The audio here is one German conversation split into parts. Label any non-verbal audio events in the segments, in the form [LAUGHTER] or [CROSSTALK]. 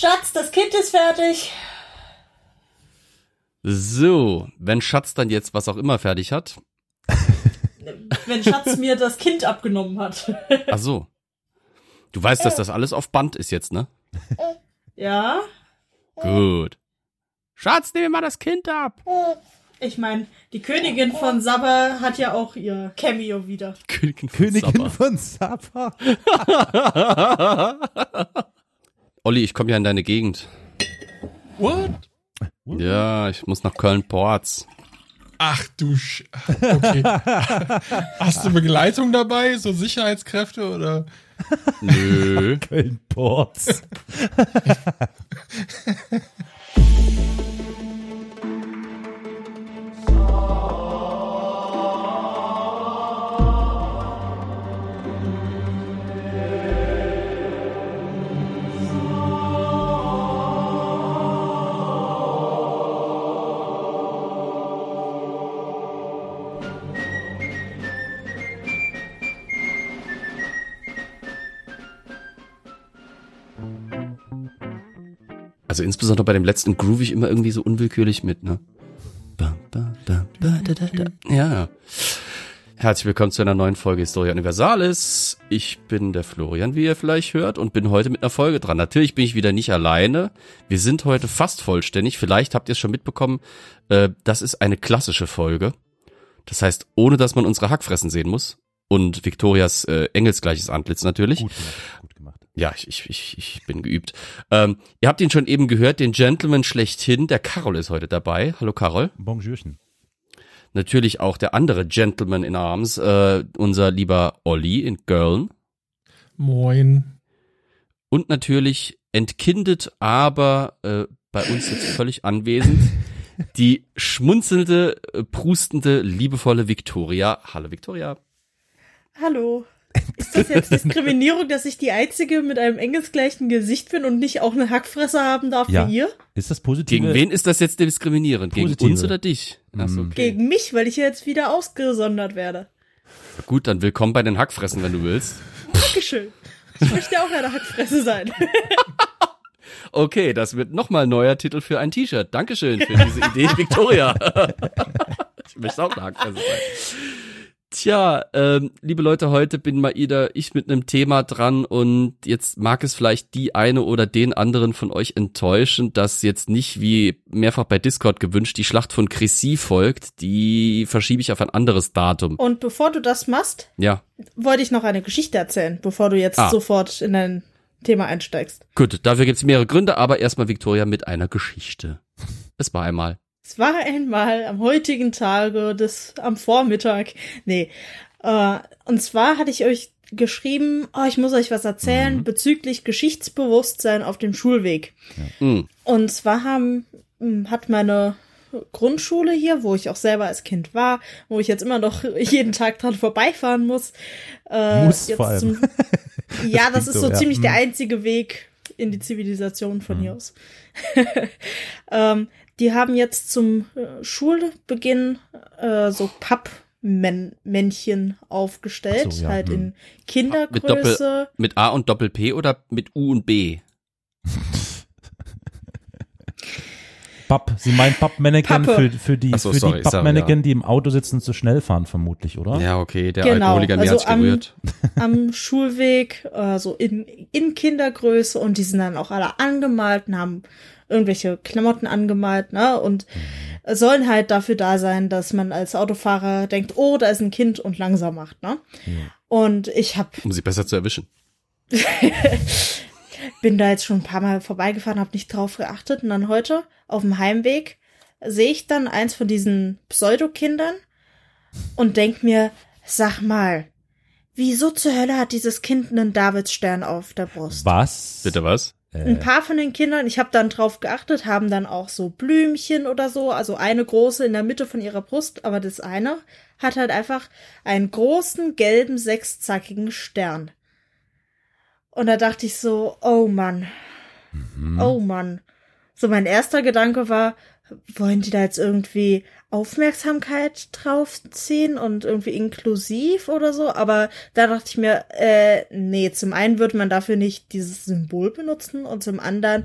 Schatz, das Kind ist fertig. So, wenn Schatz dann jetzt was auch immer fertig hat. [LAUGHS] Wenn Schatz mir das Kind abgenommen hat. Ach so. Du weißt, dass das alles auf Band ist jetzt, ne? Ja. Gut. Schatz, nimm mir mal das Kind ab. Ich meine, die Königin von Sabba hat ja auch ihr Cameo wieder. Königin von Königin Saba. von Saba. [LAUGHS] Olli, ich komme ja in deine Gegend. What? Ja, ich muss nach Köln-Porz. Ach du Sch Okay. [LAUGHS] Hast du Begleitung dabei? So Sicherheitskräfte oder? Nö. [LAUGHS] Köln-Ports. [LAUGHS] Also insbesondere bei dem letzten groove ich immer irgendwie so unwillkürlich mit, ne? Ba, ba, ba, ba, da, da, da. Ja. Herzlich willkommen zu einer neuen Folge Historia Universalis. Ich bin der Florian, wie ihr vielleicht hört, und bin heute mit einer Folge dran. Natürlich bin ich wieder nicht alleine. Wir sind heute fast vollständig. Vielleicht habt ihr es schon mitbekommen. Äh, das ist eine klassische Folge. Das heißt, ohne dass man unsere Hackfressen sehen muss. Und Victorias äh, engelsgleiches Antlitz natürlich. Gut. Ja, ich, ich, ich, ich bin geübt. Ähm, ihr habt ihn schon eben gehört, den Gentleman schlechthin. Der Carol ist heute dabei. Hallo Carol. Bonjourchen. Natürlich auch der andere Gentleman in Arms, äh, unser lieber Olli in Girlen. Moin. Und natürlich entkindet, aber äh, bei uns jetzt völlig anwesend, [LAUGHS] die schmunzelnde, prustende, liebevolle Victoria. Hallo Victoria. Hallo. Ist das jetzt Diskriminierung, dass ich die Einzige mit einem engelsgleichen Gesicht bin und nicht auch eine Hackfresse haben darf Ja. wie ihr? Ist das positive? Gegen wen ist das jetzt diskriminierend? Gegen Positive. uns oder dich? Achso, okay. Gegen mich, weil ich jetzt wieder ausgesondert werde. Gut, dann willkommen bei den Hackfressen, wenn du willst. Dankeschön. Ich möchte auch eine Hackfresse sein. [LAUGHS] Okay, das wird nochmal ein neuer Titel für ein T-Shirt. Dankeschön für diese Idee, Victoria. [LAUGHS] ich möchte auch eine Hackfresse sein. Tja, ähm, liebe Leute, heute bin mal wieder ich mit einem Thema dran und jetzt mag es vielleicht die eine oder den anderen von euch enttäuschen, dass jetzt nicht wie mehrfach bei Discord gewünscht die Schlacht von Chrissy folgt. Die verschiebe ich auf ein anderes Datum. Und bevor du das machst, Ja, wollte ich noch eine Geschichte erzählen, bevor du jetzt Ah. sofort in dein Thema einsteigst. gut, dafür gibt's mehrere Gründe, aber erstmal Victoria mit einer Geschichte. Es war einmal. Es war einmal am heutigen Tage des, am Vormittag, nee, äh, und zwar hatte ich euch geschrieben, oh, ich muss euch was erzählen bezüglich Geschichtsbewusstsein auf dem Schulweg. Hm. Und zwar haben, hm, hat meine Grundschule hier, wo ich auch selber als Kind war, wo ich jetzt immer noch [LAUGHS] jeden Tag dran vorbeifahren muss. Äh, Muss jetzt vor allem. Zum, [LAUGHS] ja, das klingt ist so, so ja. ziemlich der Mhm. einzige Weg in die Zivilisation von hier aus. [LAUGHS] ähm, die haben jetzt zum äh, Schulbeginn äh, so Pappmännchen aufgestellt, so, ja, halt hm. in Mit Kindergröße. Doppel, mit A und Doppel P oder mit U und B? [LAUGHS] Papp. Sie meinen Pappmannequin Pappe. für, für die, so, für sorry, die Pappmannequin, ja. die im Auto sitzen und zu schnell fahren, vermutlich, oder? Ja, okay, der Genau, Alkoholiker mir also hat's am- gerührt. [LAUGHS] am Schulweg, äh, so in, in Kindergröße und die sind dann auch alle angemalt und haben irgendwelche Klamotten angemalt, ne? Und sollen halt dafür da sein, dass man als Autofahrer denkt, oh, da ist ein Kind und langsam macht, ne? Und ich hab, Um sie besser zu erwischen. [LAUGHS] bin da jetzt schon ein paar Mal vorbeigefahren, habe nicht drauf geachtet und dann heute auf dem Heimweg sehe ich dann eins von diesen Pseudokindern und denk mir, sag mal, wieso zur Hölle hat dieses Kind einen Davidsstern auf der Brust? Was? Bitte was? Ein paar von den Kindern, ich habe dann drauf geachtet, haben dann auch so Blümchen oder so, also eine große in der Mitte von ihrer Brust, aber das eine hat halt einfach einen großen gelben sechszackigen Stern. Und da dachte ich so, oh Mann, oh Mann. So mein erster Gedanke war, wollen die da jetzt irgendwie Aufmerksamkeit draufziehen und irgendwie inklusiv oder so? Aber da dachte ich mir, äh, nee, zum einen würde man dafür nicht dieses Symbol benutzen und zum anderen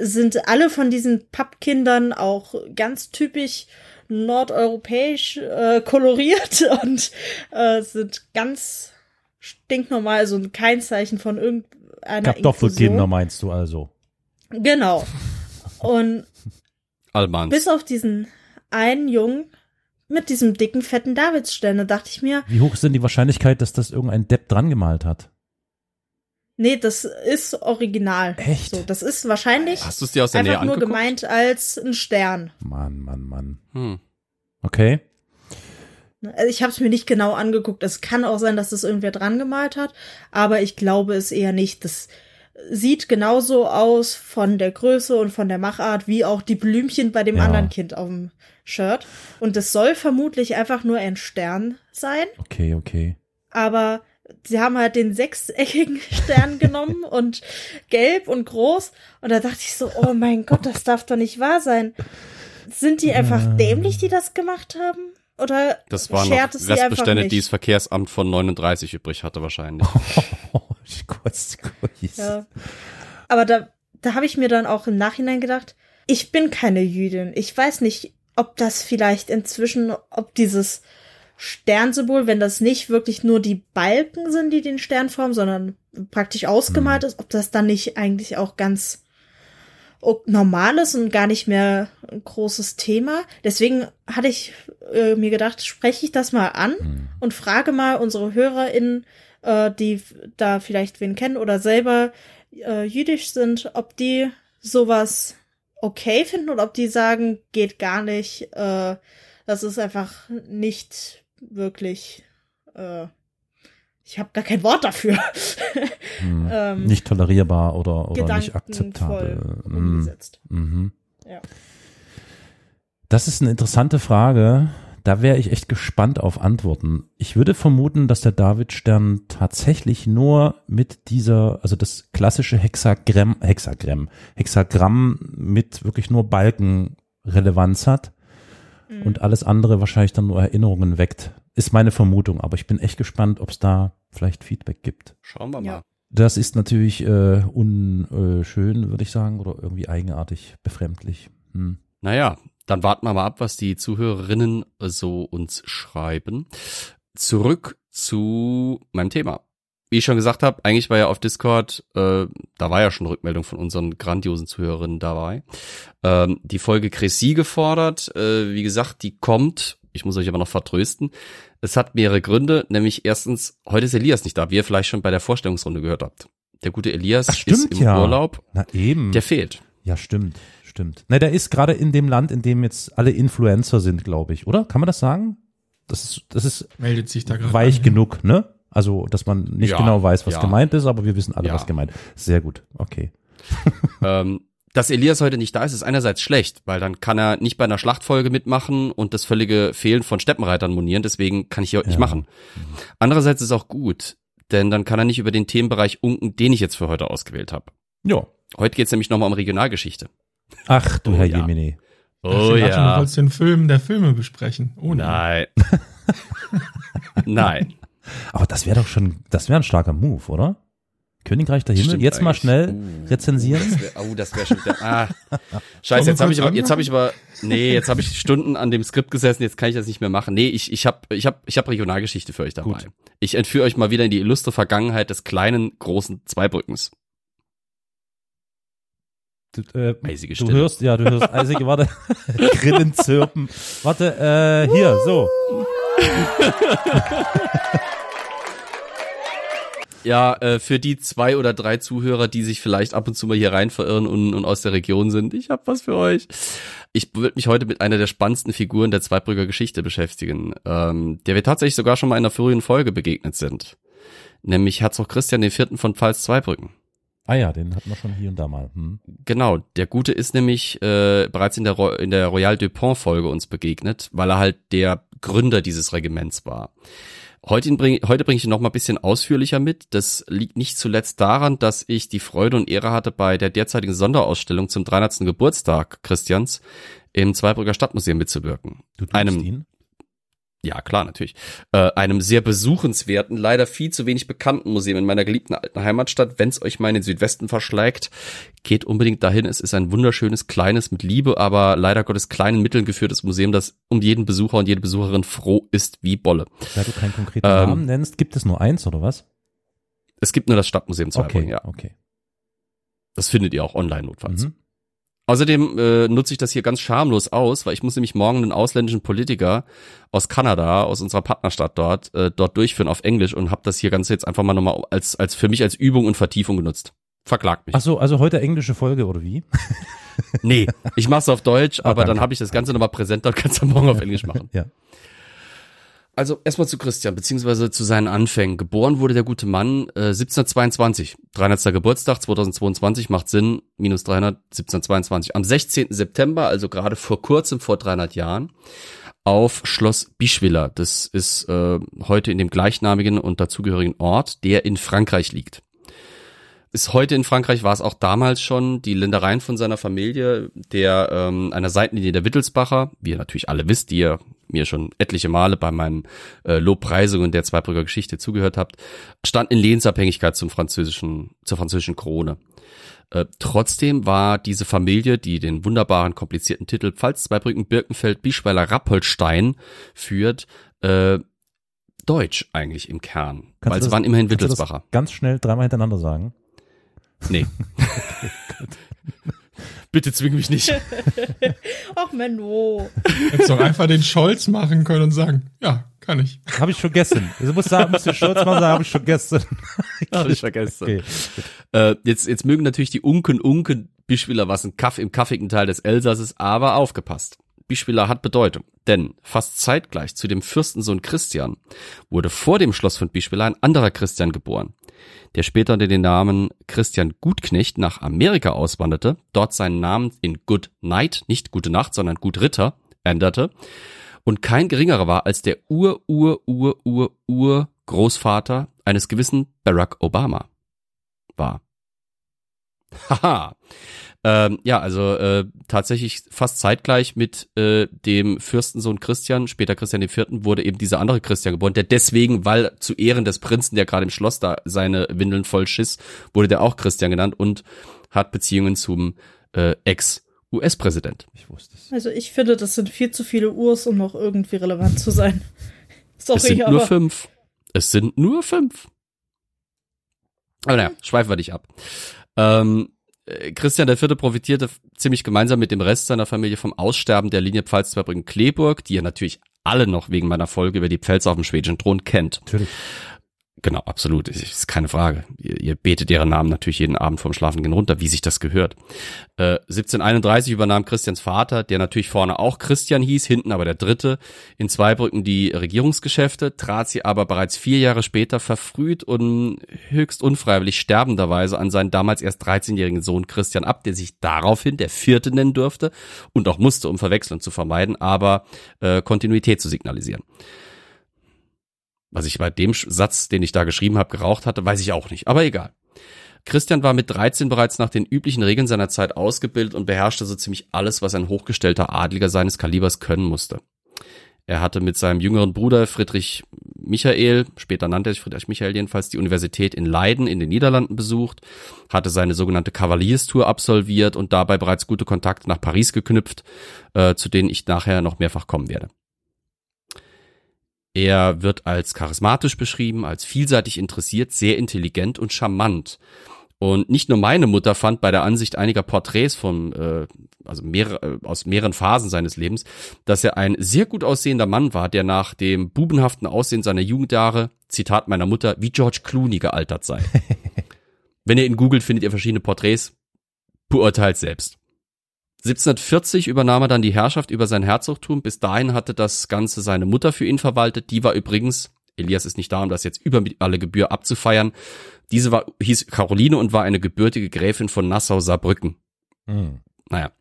sind alle von diesen Pappkindern auch ganz typisch nordeuropäisch äh, koloriert [LAUGHS] und äh, sind ganz stinknormal, also kein Zeichen von irgendeiner Kartoffelkinder meinst du also? Genau. [LAUGHS] Und Almans. bis auf diesen einen Jungen mit diesem dicken, fetten Davidsstern, da dachte ich mir, Wie hoch ist denn die Wahrscheinlichkeit, dass das irgendein Depp dran gemalt hat? nee, das ist original. Echt? So, das ist wahrscheinlich Hast du es dir aus der Nähe einfach nur angeguckt? gemeint als ein Stern. Mann, Mann, Mann. Hm. Okay. Also ich habe es mir nicht genau angeguckt. Es kann auch sein, dass das irgendwer dran gemalt hat, aber ich glaube es eher nicht. Das sieht genauso aus von der Größe und von der Machart wie auch die Blümchen bei dem Ja. anderen Kind auf dem Shirt. Und es soll vermutlich einfach nur ein Stern sein, Okay, okay. aber sie haben halt den sechseckigen [LAUGHS] Stern genommen und gelb und groß. Und da dachte ich so, oh mein Gott, das darf doch nicht wahr sein. Sind die einfach Ja. dämlich, die das gemacht haben? Oder Das waren schert noch es sie einfach Restbestände, nicht? die das Verkehrsamt von 39 übrig hatte wahrscheinlich. [LAUGHS] [LAUGHS] Kurz, kurz. Ja. Aber da, da habe ich mir dann auch im Nachhinein gedacht, ich bin keine Jüdin. Ich weiß nicht, ob das vielleicht inzwischen, ob dieses Sternsymbol, wenn das nicht wirklich nur die Balken sind, die den Stern formen, sondern praktisch ausgemalt ist, ob das dann nicht eigentlich auch ganz normal ist und gar nicht mehr ein großes Thema. Deswegen hatte ich äh, mir gedacht, spreche ich das mal an Hm. und frage mal unsere HörerInnen, äh, die da vielleicht wen kennen oder selber äh, jüdisch sind, ob die sowas okay finden oder ob die sagen, geht gar nicht, äh, das ist einfach nicht wirklich, äh, ich habe gar kein Wort dafür. [LAUGHS] Hm. ähm, nicht tolerierbar oder, oder nicht akzeptabel. Hm. umgesetzt. Mhm. Ja. Das ist eine interessante Frage. Da wäre ich echt gespannt auf Antworten. Ich würde vermuten, dass der Davidstern tatsächlich nur mit dieser, also das klassische Hexagramm, Hexagramm, Hexagramm mit wirklich nur Balken Relevanz hat Mhm. und alles andere wahrscheinlich dann nur Erinnerungen weckt. Ist meine Vermutung, aber ich bin echt gespannt, ob es da vielleicht Feedback gibt. Schauen wir mal. Ja. Das ist natürlich äh, unschön, würde ich sagen, oder irgendwie eigenartig, befremdlich. Hm. Naja, dann warten wir mal ab, was die Zuhörerinnen so uns schreiben. Zurück zu meinem Thema. Wie ich schon gesagt habe, eigentlich war ja auf Discord, äh, da war ja schon Rückmeldung von unseren grandiosen Zuhörerinnen dabei. Ähm, die Folge Crécy gefordert. Äh, wie gesagt, die kommt. Ich muss euch aber noch vertrösten. Es hat mehrere Gründe, nämlich erstens, heute ist Elias nicht da, wie ihr vielleicht schon bei der Vorstellungsrunde gehört habt. Der gute Elias Ach, stimmt, ist im ja. Urlaub. Na eben. Der fehlt. Ja, stimmt, stimmt. Ne, der ist gerade in dem Land, in dem jetzt alle Influencer sind, glaube ich, oder? Kann man das sagen? Das ist, das ist Meldet sich da gerade. weich an. genug, ne? Also, dass man nicht Ja, genau weiß, was ja. gemeint ist, aber wir wissen alle, Ja. was gemeint ist. Sehr gut, okay. [LAUGHS] ähm, dass Elias heute nicht da ist, ist einerseits schlecht, weil dann kann er nicht bei einer Schlachtfolge mitmachen und das völlige Fehlen von Steppenreitern monieren, deswegen kann ich hier heute nicht machen. Andererseits ist auch gut, denn dann kann er nicht über den Themenbereich unken, den ich jetzt für heute ausgewählt habe. Ja. Heute geht's nämlich nochmal um Regionalgeschichte. Ach, du Oh, Herr ja. Jemine. Ich dachte, du wolltest den Film der Filme besprechen. Oh nein. [LAUGHS] Nein. Aber das wäre doch schon, das wäre ein starker Move, oder? Königreich der Himmel. Stimmt Jetzt mal eigentlich. schnell Uh, rezensieren. Oh, das wäre schon wieder. Ah. [LAUGHS] Scheiße, jetzt habe ich aber, jetzt habe ich aber, nee, jetzt habe ich Stunden an dem Skript gesessen, jetzt kann ich das nicht mehr machen. Nee, ich, ich habe, ich habe, ich habe Regionalgeschichte für euch dabei. Gut. Ich entführe euch mal wieder in die illustre Vergangenheit des kleinen, großen Zweibrückens. Du, äh, Eisige du Stille. hörst, ja, du hörst eisige, warte, [LAUGHS] Grillen zirpen. Warte, äh, hier, so. [LAUGHS] Ja, äh, für die zwei oder drei Zuhörer, die sich vielleicht ab und zu mal hier rein verirren und, und aus der Region sind, ich habe was für euch. Ich würde mich heute mit einer der spannendsten Figuren der Zweibrücker Geschichte beschäftigen, ähm, der wir tatsächlich sogar schon mal in einer früheren Folge begegnet sind. Nämlich Herzog Christian IV. von Pfalz-Zweibrücken. Ah ja, den hatten wir schon hier und da mal. Hm. Genau, der Gute ist nämlich äh, bereits in der, Ro in der Royal Dupont Folge uns begegnet, weil er halt der Gründer dieses Regiments war. Heute bringe heute bring ich ihn noch mal ein bisschen ausführlicher mit. Das liegt nicht zuletzt daran, dass ich die Freude und Ehre hatte, bei der derzeitigen Sonderausstellung zum 300. Geburtstag Christians im Zweibrücker Stadtmuseum mitzuwirken. Du tust einem ihn? Ja, klar, natürlich. Äh, einem sehr besuchenswerten, leider viel zu wenig bekannten Museum in meiner geliebten alten Heimatstadt. Wenn es euch mal in den Südwesten verschlägt, geht unbedingt dahin. Es ist ein wunderschönes, kleines, mit Liebe, aber leider Gottes kleinen Mitteln geführtes Museum, das um jeden Besucher und jede Besucherin froh ist wie Bolle. Da du keinen konkreten Ähm, Namen nennst, gibt es nur eins oder was? Es gibt nur das Stadtmuseum Zweibrücken, Okay, ja. okay. Das findet ihr auch online notfalls. Mhm. Außerdem äh, nutze ich das hier ganz schamlos aus, weil ich muss nämlich morgen einen ausländischen Politiker aus Kanada, aus unserer Partnerstadt dort, äh, dort durchführen auf Englisch und habe das hier Ganze jetzt einfach mal nochmal als, als für mich als Übung und Vertiefung genutzt. Verklagt mich. Ach so, also heute englische Folge oder wie? Nee, ich mach's auf Deutsch, [LAUGHS] aber dann danke. habe ich das Ganze nochmal präsent, dann kannst du morgen auf Englisch machen. Ja. Also erstmal zu Christian, beziehungsweise zu seinen Anfängen. Geboren wurde der gute Mann äh, 1722, 300. Geburtstag, 2022 macht Sinn, minus 300, 1722. Am 16. September, also gerade vor kurzem, vor 300 Jahren, auf Schloss Bischwiller. Das ist äh, heute in dem gleichnamigen und dazugehörigen Ort, der in Frankreich liegt. Ist heute in Frankreich, war es auch damals schon die Ländereien von seiner Familie, der ähm, einer Seitenlinie der Wittelsbacher, wie ihr natürlich alle wisst, die ihr mir schon etliche Male bei meinen äh, Lobpreisungen der Zweibrücker Geschichte zugehört habt, stand in Lehnsabhängigkeit zum französischen, zur französischen Krone. Äh, trotzdem war diese Familie, die den wunderbaren, komplizierten Titel Pfalz, Zweibrücken, Birkenfeld, Bischweiler, Rappoltstein führt, äh, deutsch eigentlich im Kern. Kannst weil sie das- waren immerhin Wittelsbacher. Ganz schnell dreimal hintereinander sagen. Nee. [LAUGHS] Bitte zwing mich nicht. [LAUGHS] Ach Menno. Hättest doch einfach den Scholz machen können und sagen, ja, kann ich. Habe ich vergessen. Du musst sagen, musst du stolz machen, sagen, habe ich vergessen. [LAUGHS] Hab ich vergessen. Okay. Äh, jetzt, jetzt mögen natürlich die Unken Unken Bischwiller was ein Kaff im kaffigen Teil des Elsasses, aber aufgepasst. Bischwiller hat Bedeutung, denn fast zeitgleich zu dem Fürstensohn Christian wurde vor dem Schloss von Bischwiller ein anderer Christian geboren, der später unter den Namen Christian Gutknecht nach Amerika auswanderte, dort seinen Namen in Good Night, nicht Gute Nacht, sondern Gut Ritter änderte und kein geringerer war als der Ur, Ur, Ur, Ur, Ur Großvater eines gewissen Barack Obama war. [LAUGHS] Haha. Ähm, ja, also äh, tatsächlich fast zeitgleich mit äh, dem Fürstensohn Christian, später Christian IV., wurde eben dieser andere Christian geboren, der deswegen, weil zu Ehren des Prinzen, der gerade im Schloss da seine Windeln voll schiss, wurde der auch Christian genannt und hat Beziehungen zum äh, Ex-US-Präsident. Ich wusste es. Also ich finde, das sind viel zu viele Urs, um noch irgendwie relevant zu sein. [LAUGHS] Sorry, Es sind aber nur fünf. Es sind nur fünf. Aber naja, schweifen wir dich ab. Ähm, äh, Christian IV. profitierte ziemlich gemeinsam mit dem Rest seiner Familie vom Aussterben der Linie Pfalz-Zweibrücken-Kleeburg, die ihr natürlich alle noch wegen meiner Folge über die Pfälzer auf dem schwedischen Thron kennt. Natürlich. Genau, absolut. Ist, keine Frage. Ihr, ihr betet ihren Namen natürlich jeden Abend vorm Schlafengehen runter, wie sich das gehört. Äh, 1731 übernahm Christians Vater, der natürlich vorne auch Christian hieß, hinten aber der Dritte, in Zweibrücken die Regierungsgeschäfte, trat sie aber bereits vier Jahre später verfrüht und höchst unfreiwillig sterbenderweise an seinen damals erst 13-jährigen Sohn Christian ab, der sich daraufhin der Vierte nennen durfte und auch musste, um Verwechslung zu vermeiden, aber äh, Kontinuität zu signalisieren. Was ich bei dem Satz, den ich da geschrieben habe, geraucht hatte, weiß ich auch nicht. Aber egal. Christian war mit 13 bereits nach den üblichen Regeln seiner Zeit ausgebildet und beherrschte so ziemlich alles, was ein hochgestellter Adliger seines Kalibers können musste. Er hatte mit seinem jüngeren Bruder Friedrich Michael, später nannte er sich Friedrich Michael jedenfalls, die Universität in Leiden in den Niederlanden besucht, hatte seine sogenannte Kavalierstour absolviert und dabei bereits gute Kontakte nach Paris geknüpft, äh, zu denen ich nachher noch mehrfach kommen werde. Er wird als charismatisch beschrieben, als vielseitig interessiert, sehr intelligent und charmant. Und nicht nur meine Mutter fand bei der Ansicht einiger Porträts von, äh, also mehrere, äh, aus mehreren Phasen seines Lebens, dass er ein sehr gut aussehender Mann war, der nach dem bubenhaften Aussehen seiner Jugendjahre, Zitat meiner Mutter, wie George Clooney gealtert sei. [LAUGHS] Wenn ihr ihn googelt, findet ihr verschiedene Porträts. Beurteilt selbst. 1740 übernahm er dann die Herrschaft über sein Herzogtum. Bis dahin hatte das Ganze seine Mutter für ihn verwaltet. Die war übrigens, Elias ist nicht da, um das jetzt über alle Gebühr abzufeiern. Diese war, hieß Caroline und war eine gebürtige Gräfin von Nassau-Saarbrücken. Hm. Naja.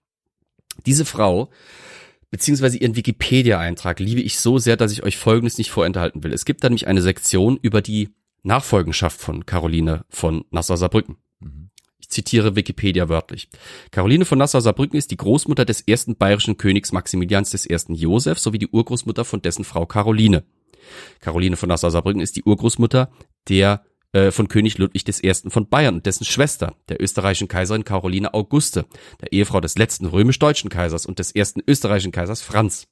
Diese Frau beziehungsweise ihren Wikipedia-Eintrag liebe ich so sehr, dass ich euch Folgendes nicht vorenthalten will. Es gibt da nämlich eine Sektion über die Nachfolgenschaft von Caroline von Nassau-Saarbrücken. Zitiere Wikipedia wörtlich. Caroline von Nassau-Saarbrücken ist die Großmutter des ersten bayerischen Königs Maximilians ersten Josef sowie die Urgroßmutter von dessen Frau Caroline. Caroline von Nassau-Saarbrücken ist die Urgroßmutter der äh, von König Ludwig I. von Bayern und dessen Schwester, der österreichischen Kaiserin Caroline Auguste, der Ehefrau des letzten römisch-deutschen Kaisers und des ersten österreichischen Kaisers Franz.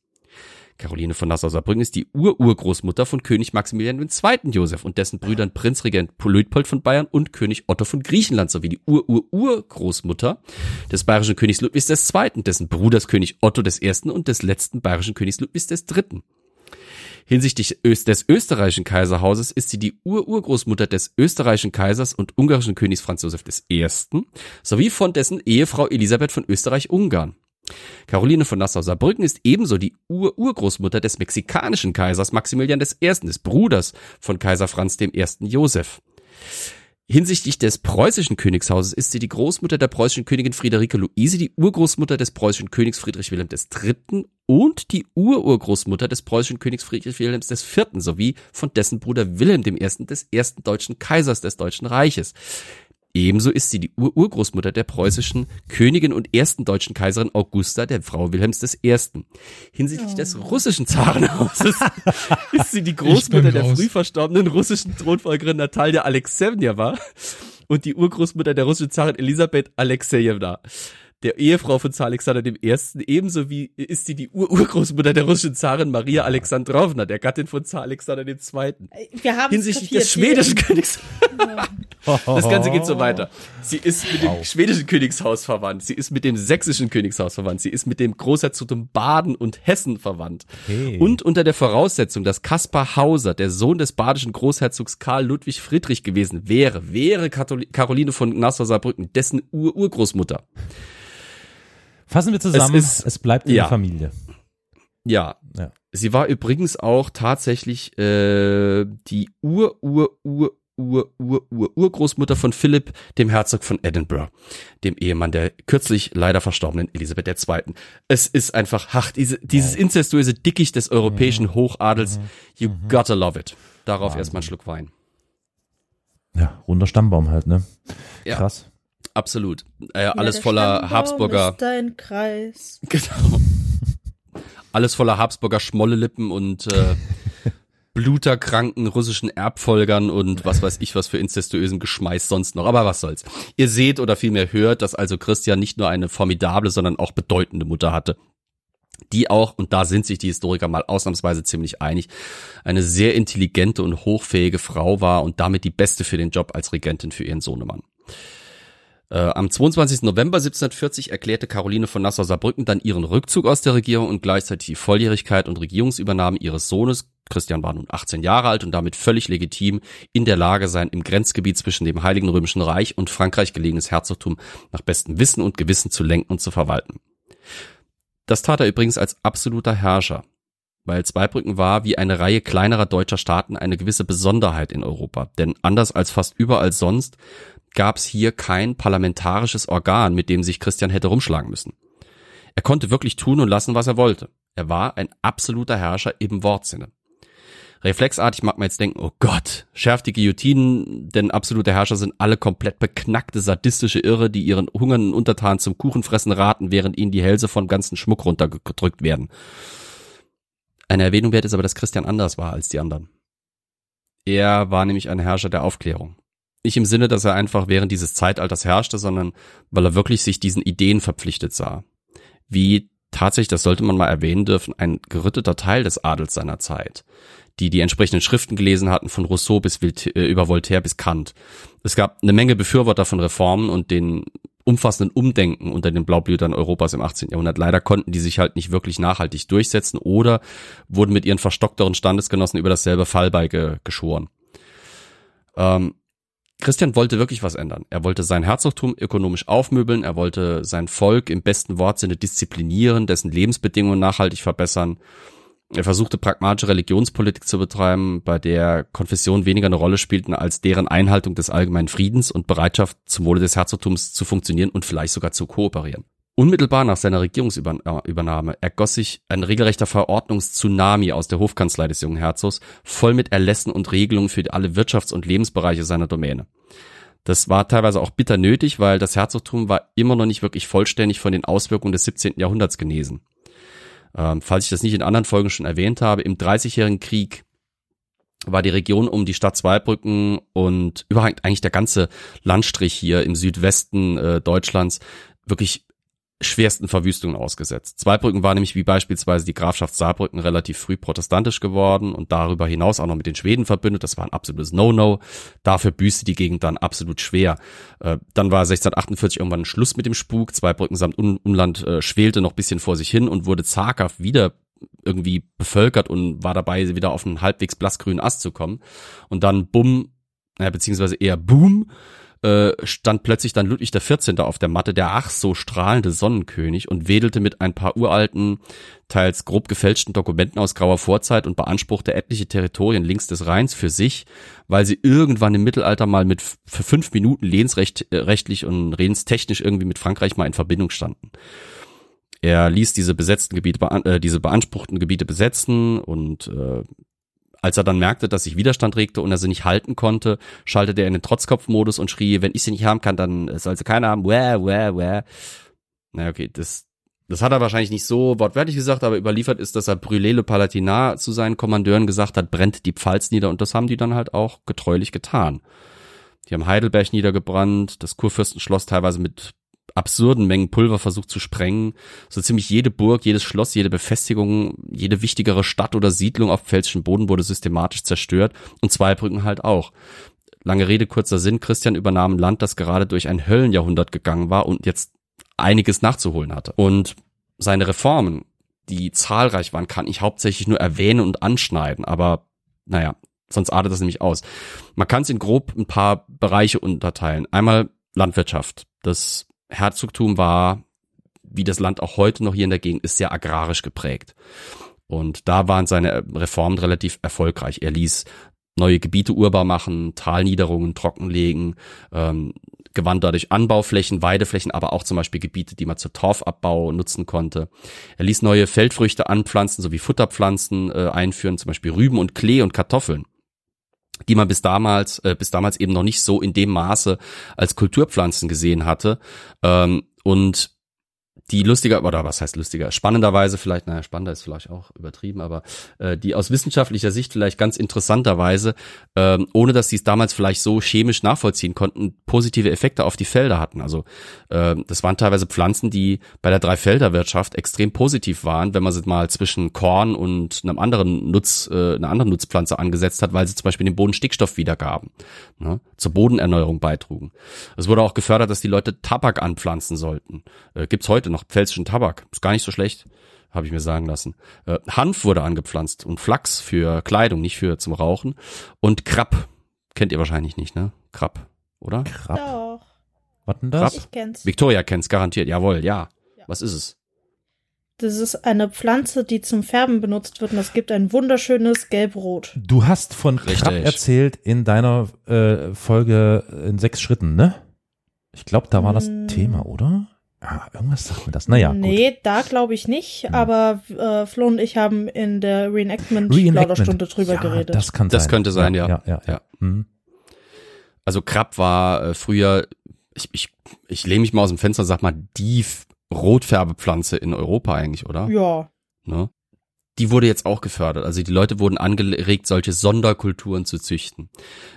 Caroline von Nassau-Saarbrücken ist die Ururgroßmutter von König Maximilian II. Josef und dessen Brüdern Prinzregent Luitpold von Bayern und König Otto von Griechenland sowie die Urururgroßmutter des bayerischen Königs Ludwigs II., dessen Bruders König Otto I. und des letzten bayerischen Königs Ludwigs III. Hinsichtlich des österreichischen Kaiserhauses ist sie die Ururgroßmutter des österreichischen Kaisers und ungarischen Königs Franz Josef I. sowie von dessen Ehefrau Elisabeth von Österreich-Ungarn. Caroline von Nassau-Saarbrücken ist ebenso die Ur-Urgroßmutter des mexikanischen Kaisers Maximilian I., des Bruders von Kaiser Franz I. Josef. Hinsichtlich des preußischen Königshauses ist sie die Großmutter der preußischen Königin Friederike Luise, die Urgroßmutter des preußischen Königs Friedrich Wilhelm III. und die Ururgroßmutter des preußischen Königs Friedrich Wilhelm IV. sowie von dessen Bruder Wilhelm I. des ersten deutschen Kaisers des Deutschen Reiches. Ebenso ist sie die Urgroßmutter der preußischen Königin und ersten deutschen Kaiserin Augusta, der Frau Wilhelms I. Hinsichtlich oh. des russischen Zarenhauses [LAUGHS] ist sie die Großmutter der früh verstorbenen russischen Thronfolgerin Natalia Alexejewna und die Urgroßmutter der russischen Zarin Elisabeth Alexejewna der Ehefrau von Zar Alexander I. Ebenso wie ist sie die Urgroßmutter der russischen Zarin Maria Alexandrowna, der Gattin von Zar Alexander II. Wir haben Hinsichtlich des schwedischen Königs. das Ganze geht so weiter. Sie ist mit dem schwedischen Königshaus verwandt. Sie ist mit dem sächsischen Königshaus verwandt. Sie ist mit dem Großherzogtum Baden und Hessen verwandt. Hey. Und unter der Voraussetzung, dass Kaspar Hauser, der Sohn des badischen Großherzogs Karl Ludwig Friedrich gewesen wäre, wäre Caroline von Nassau-Saarbrücken dessen Ur-Urgroßmutter. Fassen wir zusammen, es, ist, es bleibt in ja. der Familie. Ja. ja. Sie war übrigens auch tatsächlich äh, die Ur, Ur, Ur, Ur, Ur, Ur, Urgroßmutter von Philipp, dem Herzog von Edinburgh, dem Ehemann der kürzlich leider verstorbenen Elisabeth II. Es ist einfach, ach, diese, dieses inzestuöse Dickicht des europäischen mhm. Hochadels, mhm. you mhm. gotta love it. Darauf erstmal einen Schluck Wein. Ja, runder Stammbaum halt, ne? Ja. Krass. Absolut. Äh, alles voller Habsburger. Ist dein Kreis. [LAUGHS] Genau. Alles voller Habsburger Schmollelippen und äh, [LAUGHS] bluterkranken russischen Erbfolgern und was weiß ich was für incestuösen Geschmeiß sonst noch. Aber was soll's. Ihr seht oder vielmehr hört, dass also Christian nicht nur eine formidable, sondern auch bedeutende Mutter hatte. Die auch, und da sind sich die Historiker mal ausnahmsweise ziemlich einig, eine sehr intelligente und hochfähige Frau war und damit die beste für den Job als Regentin für ihren Sohnemann. Äh, am 22. November 1740 erklärte Caroline von Nassau-Saarbrücken dann ihren Rückzug aus der Regierung und gleichzeitig die Volljährigkeit und Regierungsübernahme ihres Sohnes. Christian war nun 18 Jahre alt und damit völlig legitim in der Lage sein, im Grenzgebiet zwischen dem Heiligen Römischen Reich und Frankreich gelegenes Herzogtum nach bestem Wissen und Gewissen zu lenken und zu verwalten. Das tat er übrigens als absoluter Herrscher weil Zweibrücken war wie eine Reihe kleinerer deutscher Staaten eine gewisse Besonderheit in Europa. Denn anders als fast überall sonst gab es hier kein parlamentarisches Organ, mit dem sich Christian hätte rumschlagen müssen. Er konnte wirklich tun und lassen, was er wollte. Er war ein absoluter Herrscher im Wortsinne. Reflexartig mag man jetzt denken, oh Gott, schärft die Guillotinen, denn absolute Herrscher sind alle komplett beknackte, sadistische Irre, die ihren hungernden Untertanen zum Kuchenfressen raten, während ihnen die Hälse vom ganzen Schmuck runtergedrückt werden. Eine Erwähnung wert ist aber, dass Christian anders war als die anderen. Er war nämlich ein Herrscher der Aufklärung. Nicht im Sinne, dass er einfach während dieses Zeitalters herrschte, sondern weil er wirklich sich diesen Ideen verpflichtet sah. Wie tatsächlich, das sollte man mal erwähnen dürfen, ein gerütteter Teil des Adels seiner Zeit, die die entsprechenden Schriften gelesen hatten, von Rousseau bis äh, über Voltaire bis Kant. Es gab eine Menge Befürworter von Reformen und den umfassenden Umdenken unter den Blaublütern Europas im 18. Jahrhundert. Leider konnten die sich halt nicht wirklich nachhaltig durchsetzen oder wurden mit ihren verstockteren Standesgenossen über dasselbe Fallbeil geschoren. Ähm, Christian wollte wirklich was ändern. Er wollte sein Herzogtum ökonomisch aufmöbeln, er wollte sein Volk im besten Wortsinne disziplinieren, dessen Lebensbedingungen nachhaltig verbessern. Er versuchte pragmatische Religionspolitik zu betreiben, bei der Konfessionen weniger eine Rolle spielten als deren Einhaltung des allgemeinen Friedens und Bereitschaft zum Wohle des Herzogtums zu funktionieren und vielleicht sogar zu kooperieren. Unmittelbar nach seiner Regierungsübernahme ergoss sich ein regelrechter Verordnungstsunami aus der Hofkanzlei des jungen Herzogs, voll mit Erlässen und Regelungen für alle Wirtschafts- und Lebensbereiche seiner Domäne. Das war teilweise auch bitter nötig, weil das Herzogtum war immer noch nicht wirklich vollständig von den Auswirkungen des 17. Jahrhunderts genesen. Ähm, falls ich das nicht in anderen Folgen schon erwähnt habe, im Dreißigjährigen Krieg war die Region um die Stadt Zweibrücken und überhaupt eigentlich der ganze Landstrich hier im Südwesten äh, Deutschlands wirklich schwersten Verwüstungen ausgesetzt. Zweibrücken war nämlich wie beispielsweise die Grafschaft Saarbrücken relativ früh protestantisch geworden und darüber hinaus auch noch mit den Schweden verbündet. Das war ein absolutes No-No. Dafür büßte die Gegend dann absolut schwer. Äh, dann war 1648 irgendwann ein Schluss mit dem Spuk. Zweibrücken samt Umland äh, schwelte noch bisschen vor sich hin und wurde zaghaft wieder irgendwie bevölkert und war dabei, wieder auf einen halbwegs blassgrünen Ast zu kommen. Und dann bumm, äh, beziehungsweise eher boom, äh, stand plötzlich dann Ludwig XIV. auf der Matte, der ach so strahlende Sonnenkönig und wedelte mit ein paar uralten, teils grob gefälschten Dokumenten aus grauer Vorzeit und beanspruchte etliche Territorien links des Rheins für sich, weil sie irgendwann im Mittelalter mal mit für fünf Minuten lehnsrechtlich äh, und redenstechnisch irgendwie mit Frankreich mal in Verbindung standen. Er ließ diese besetzten Gebiete, äh, diese beanspruchten Gebiete besetzen und äh, als er dann merkte, dass sich Widerstand regte und er sie nicht halten konnte, schaltete er in den Trotzkopfmodus und schrie, wenn ich sie nicht haben kann, dann soll sie keiner haben. Wäh, wäh, wäh. Naja, okay, das, das hat er wahrscheinlich nicht so wortwörtlich gesagt, aber überliefert ist, dass er Brûlé le Palatinat zu seinen Kommandeuren gesagt hat, brennt die Pfalz nieder und das haben die dann halt auch getreulich getan. Die haben Heidelberg niedergebrannt, das Kurfürstenschloss teilweise mit absurden Mengen Pulver versucht zu sprengen. So ziemlich jede Burg, jedes Schloss, jede Befestigung, jede wichtigere Stadt oder Siedlung auf pfälzischen Boden wurde systematisch zerstört und Zweibrücken halt auch. Lange Rede, kurzer Sinn, Christian übernahm ein Land, das gerade durch ein Höllenjahrhundert gegangen war und jetzt einiges nachzuholen hatte. Und seine Reformen, die zahlreich waren, kann ich hauptsächlich nur erwähnen und anschneiden, aber naja, sonst artet das nämlich aus. Man kann es in grob ein paar Bereiche unterteilen. Einmal Landwirtschaft. Das Herzogtum war, wie das Land auch heute noch hier in der Gegend ist, sehr agrarisch geprägt. Und da waren seine Reformen relativ erfolgreich. Er ließ neue Gebiete urbar machen, Talniederungen trockenlegen, ähm, gewann dadurch Anbauflächen, Weideflächen, aber auch zum Beispiel Gebiete, die man zur Torfabbau nutzen konnte. Er ließ neue Feldfrüchte anpflanzen sowie Futterpflanzen äh, einführen, zum Beispiel Rüben und Klee und Kartoffeln die man bis damals, äh, bis damals eben noch nicht so in dem Maße als Kulturpflanzen gesehen hatte. Ähm, und die lustiger, oder was heißt lustiger, spannenderweise vielleicht, naja, spannender ist vielleicht auch übertrieben, aber äh, die aus wissenschaftlicher Sicht vielleicht ganz interessanterweise, ähm, ohne dass sie es damals vielleicht so chemisch nachvollziehen konnten, positive Effekte auf die Felder hatten. Also äh, das waren teilweise Pflanzen, die bei der Dreifelderwirtschaft extrem positiv waren, wenn man sie mal zwischen Korn und einem anderen Nutz, äh, einer anderen Nutzpflanze angesetzt hat, weil sie zum Beispiel den Boden Stickstoff wiedergaben, ne, zur Bodenerneuerung beitrugen. Es wurde auch gefördert, dass die Leute Tabak anpflanzen sollten. Äh, gibt's heute noch pfälzischen Tabak. Ist gar nicht so schlecht, habe ich mir sagen lassen. Äh, Hanf wurde angepflanzt und Flachs für Kleidung, nicht für zum Rauchen. Und Krabb. Kennt ihr wahrscheinlich nicht, ne? Krabb, oder? Krabb. Doch. Was denn das? Ich kenn's. Victoria kennt's garantiert. Jawohl, ja. Ja. Was ist es? Das ist eine Pflanze, die zum Färben benutzt wird und es gibt ein wunderschönes Gelb-Rot. Du hast von Richtig. Krabb erzählt in deiner äh, Folge in sechs Schritten, ne? Ich glaube, da war das Mm. Thema, oder? Ah, irgendwas sagt mir das. Naja, gut. nee, da glaube ich nicht, aber äh, Flo und ich haben in der Reenactment, Reenactment. Plauderstunde drüber ja, geredet. Das kann Das sein. könnte sein, ja. Ja, ja, ja. Ja. Mhm. Also Krabb war äh, früher, ich, ich, ich lehne mich mal aus dem Fenster und sag mal, die F- Rotfärbepflanze in Europa eigentlich, oder? ja. Ne? Die wurde jetzt auch gefördert. Also die Leute wurden angeregt, solche Sonderkulturen zu züchten.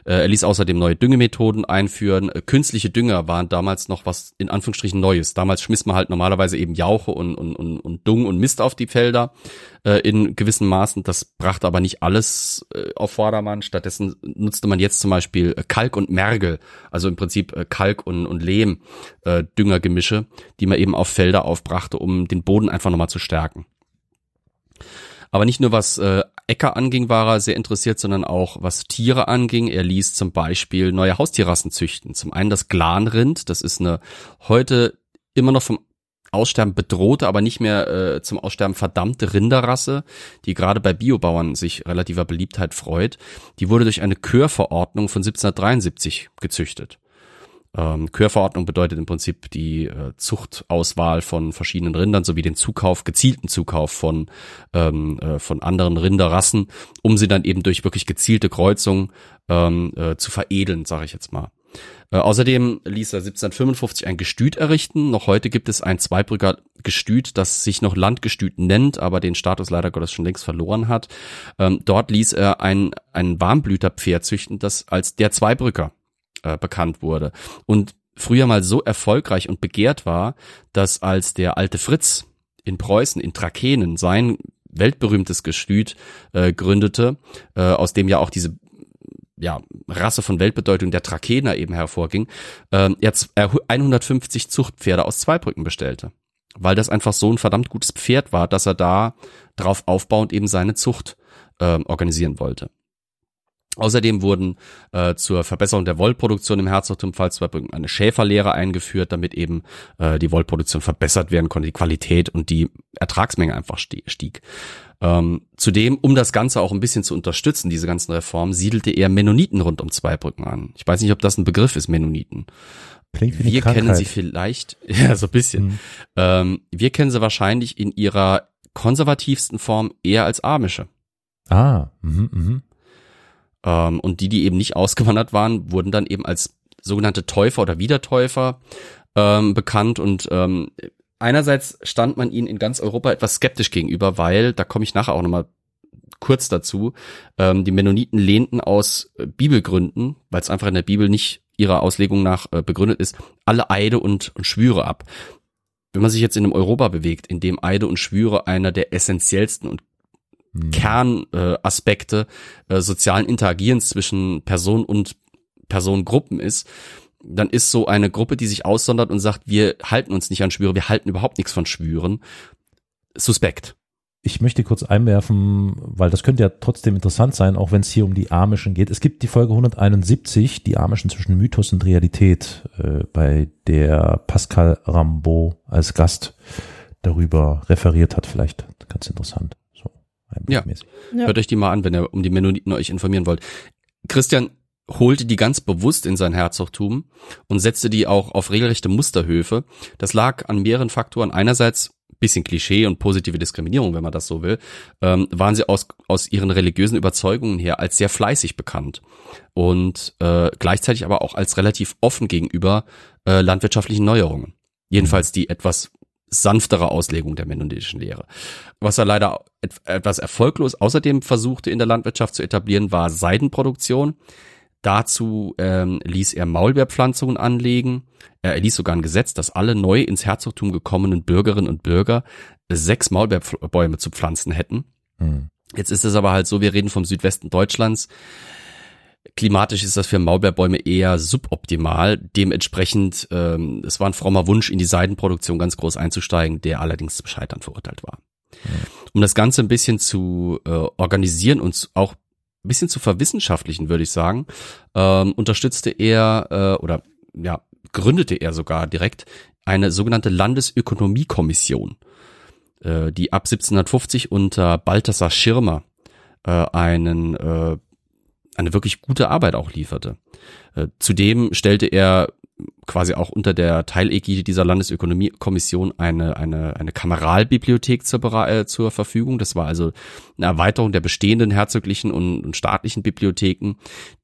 Äh, er ließ außerdem neue Düngemethoden einführen. Äh, künstliche Dünger waren damals noch was in Anführungsstrichen Neues. Damals schmiss man halt normalerweise eben Jauche und, und, und, und Dung und Mist auf die Felder äh, in gewissen Maßen. Das brachte aber nicht alles äh, auf Vordermann. Stattdessen nutzte man jetzt zum Beispiel äh, Kalk und Mergel, also im Prinzip äh, Kalk und, und Lehm Düngergemische, die man eben auf Felder aufbrachte, um den Boden einfach nochmal zu stärken. Aber nicht nur was äh, Äcker anging, war er sehr interessiert, sondern auch was Tiere anging. Er ließ zum Beispiel neue Haustierrassen züchten. Zum einen das Glanrind, das ist eine heute immer noch vom Aussterben bedrohte, aber nicht mehr äh, zum Aussterben verdammte Rinderrasse, die gerade bei Biobauern sich relativer Beliebtheit freut. Die wurde durch eine Kürverordnung von 1773 gezüchtet. Ähm, Kürverordnung bedeutet im Prinzip die äh, Zuchtauswahl von verschiedenen Rindern sowie den Zukauf, gezielten Zukauf von, ähm, äh, von anderen Rinderrassen, um sie dann eben durch wirklich gezielte Kreuzung ähm, äh, zu veredeln, sage ich jetzt mal. Äh, außerdem ließ er 1755 ein Gestüt errichten. Noch heute gibt es ein Zweibrücker Gestüt, das sich noch Landgestüt nennt, aber den Status leider Gottes schon längst verloren hat. Ähm, dort ließ er ein, ein Warmblüterpferd züchten, das als der Zweibrücker äh, bekannt wurde. Und früher mal so erfolgreich und begehrt war, dass als der alte Fritz in Preußen, in Trakehnen, sein weltberühmtes Gestüt äh, gründete, äh, aus dem ja auch diese ja, Rasse von Weltbedeutung der Trakener eben hervorging, äh, jetzt 150 Zuchtpferde aus Zweibrücken bestellte. Weil das einfach so ein verdammt gutes Pferd war, dass er da drauf aufbauend eben seine Zucht äh, organisieren wollte. Außerdem wurden äh, zur Verbesserung der Wollproduktion im Herzogtum Pfalz-Zweibrücken eine Schäferlehre eingeführt, damit eben äh, die Wollproduktion verbessert werden konnte, die Qualität und die Ertragsmenge einfach stieg. Ähm, zudem, um das Ganze auch ein bisschen zu unterstützen, diese ganzen Reformen, siedelte er Mennoniten rund um Zweibrücken an. Ich weiß nicht, ob das ein Begriff ist, Mennoniten. Klingt wie wir Krankheit. kennen sie vielleicht, [LAUGHS] ja, so ein bisschen. Mhm. Ähm, wir kennen sie wahrscheinlich in ihrer konservativsten Form eher als Amische. Ah, mhm, mhm. Ähm, und die, die eben nicht ausgewandert waren, wurden dann eben als sogenannte Täufer oder Wiedertäufer ähm, bekannt und ähm, einerseits stand man ihnen in ganz Europa etwas skeptisch gegenüber, weil, da komme ich nachher auch nochmal kurz dazu, ähm, die Mennoniten lehnten aus äh, Bibelgründen, weil es einfach in der Bibel nicht ihrer Auslegung nach äh, begründet ist, alle Eide und, und Schwüre ab. Wenn man sich jetzt in einem Europa bewegt, in dem Eide und Schwüre einer der essentiellsten und mhm. Kernaspekte äh, sozialen Interagierens zwischen Person und Personengruppen ist, dann ist so eine Gruppe, die sich aussondert und sagt, wir halten uns nicht an Schwüre, wir halten überhaupt nichts von Schwüren, suspekt. Ich möchte kurz einwerfen, weil das könnte ja trotzdem interessant sein, auch wenn es hier um die Amischen geht. Es gibt die Folge 171, die Amischen zwischen Mythos und Realität, äh, bei der Pascal Rambaud als Gast darüber referiert hat. Vielleicht ganz interessant. Ja. ja. Hört euch die mal an, wenn ihr um die Mennoniten euch informieren wollt. Christian, holte die ganz bewusst in sein Herzogtum und setzte die auch auf regelrechte Musterhöfe. Das lag an mehreren Faktoren. Einerseits bisschen Klischee und positive Diskriminierung, wenn man das so will, ähm, waren sie aus, aus ihren religiösen Überzeugungen her als sehr fleißig bekannt und äh, gleichzeitig aber auch als relativ offen gegenüber äh, landwirtschaftlichen Neuerungen. Jedenfalls die etwas sanftere Auslegung der mennonitischen Lehre. Was er leider etwas erfolglos außerdem versuchte in der Landwirtschaft zu etablieren, war Seidenproduktion. Dazu ähm, ließ er Maulbeerpflanzungen anlegen. Er ließ sogar ein Gesetz, dass alle neu ins Herzogtum gekommenen Bürgerinnen und Bürger sechs Maulbeerbäume zu pflanzen hätten. Mhm. Jetzt ist es aber halt so, wir reden vom Südwesten Deutschlands. Klimatisch ist das für Maulbeerbäume eher suboptimal. Dementsprechend, ähm, es war ein frommer Wunsch, in die Seidenproduktion ganz groß einzusteigen, der allerdings zum Scheitern verurteilt war. Um das Ganze ein bisschen zu äh, organisieren und auch ein bisschen zu verwissenschaftlichen, würde ich sagen, ähm, unterstützte er äh, oder ja, gründete er sogar direkt eine sogenannte Landesökonomiekommission, äh, die ab 1750 unter Balthasar Schirmer äh, einen äh, eine wirklich gute Arbeit auch lieferte. Äh, zudem stellte er quasi auch unter der Teilegide dieser Landesökonomiekommission eine, eine, eine Kameralbibliothek zur, äh, zur Verfügung. Das war also eine Erweiterung der bestehenden herzoglichen und, und staatlichen Bibliotheken,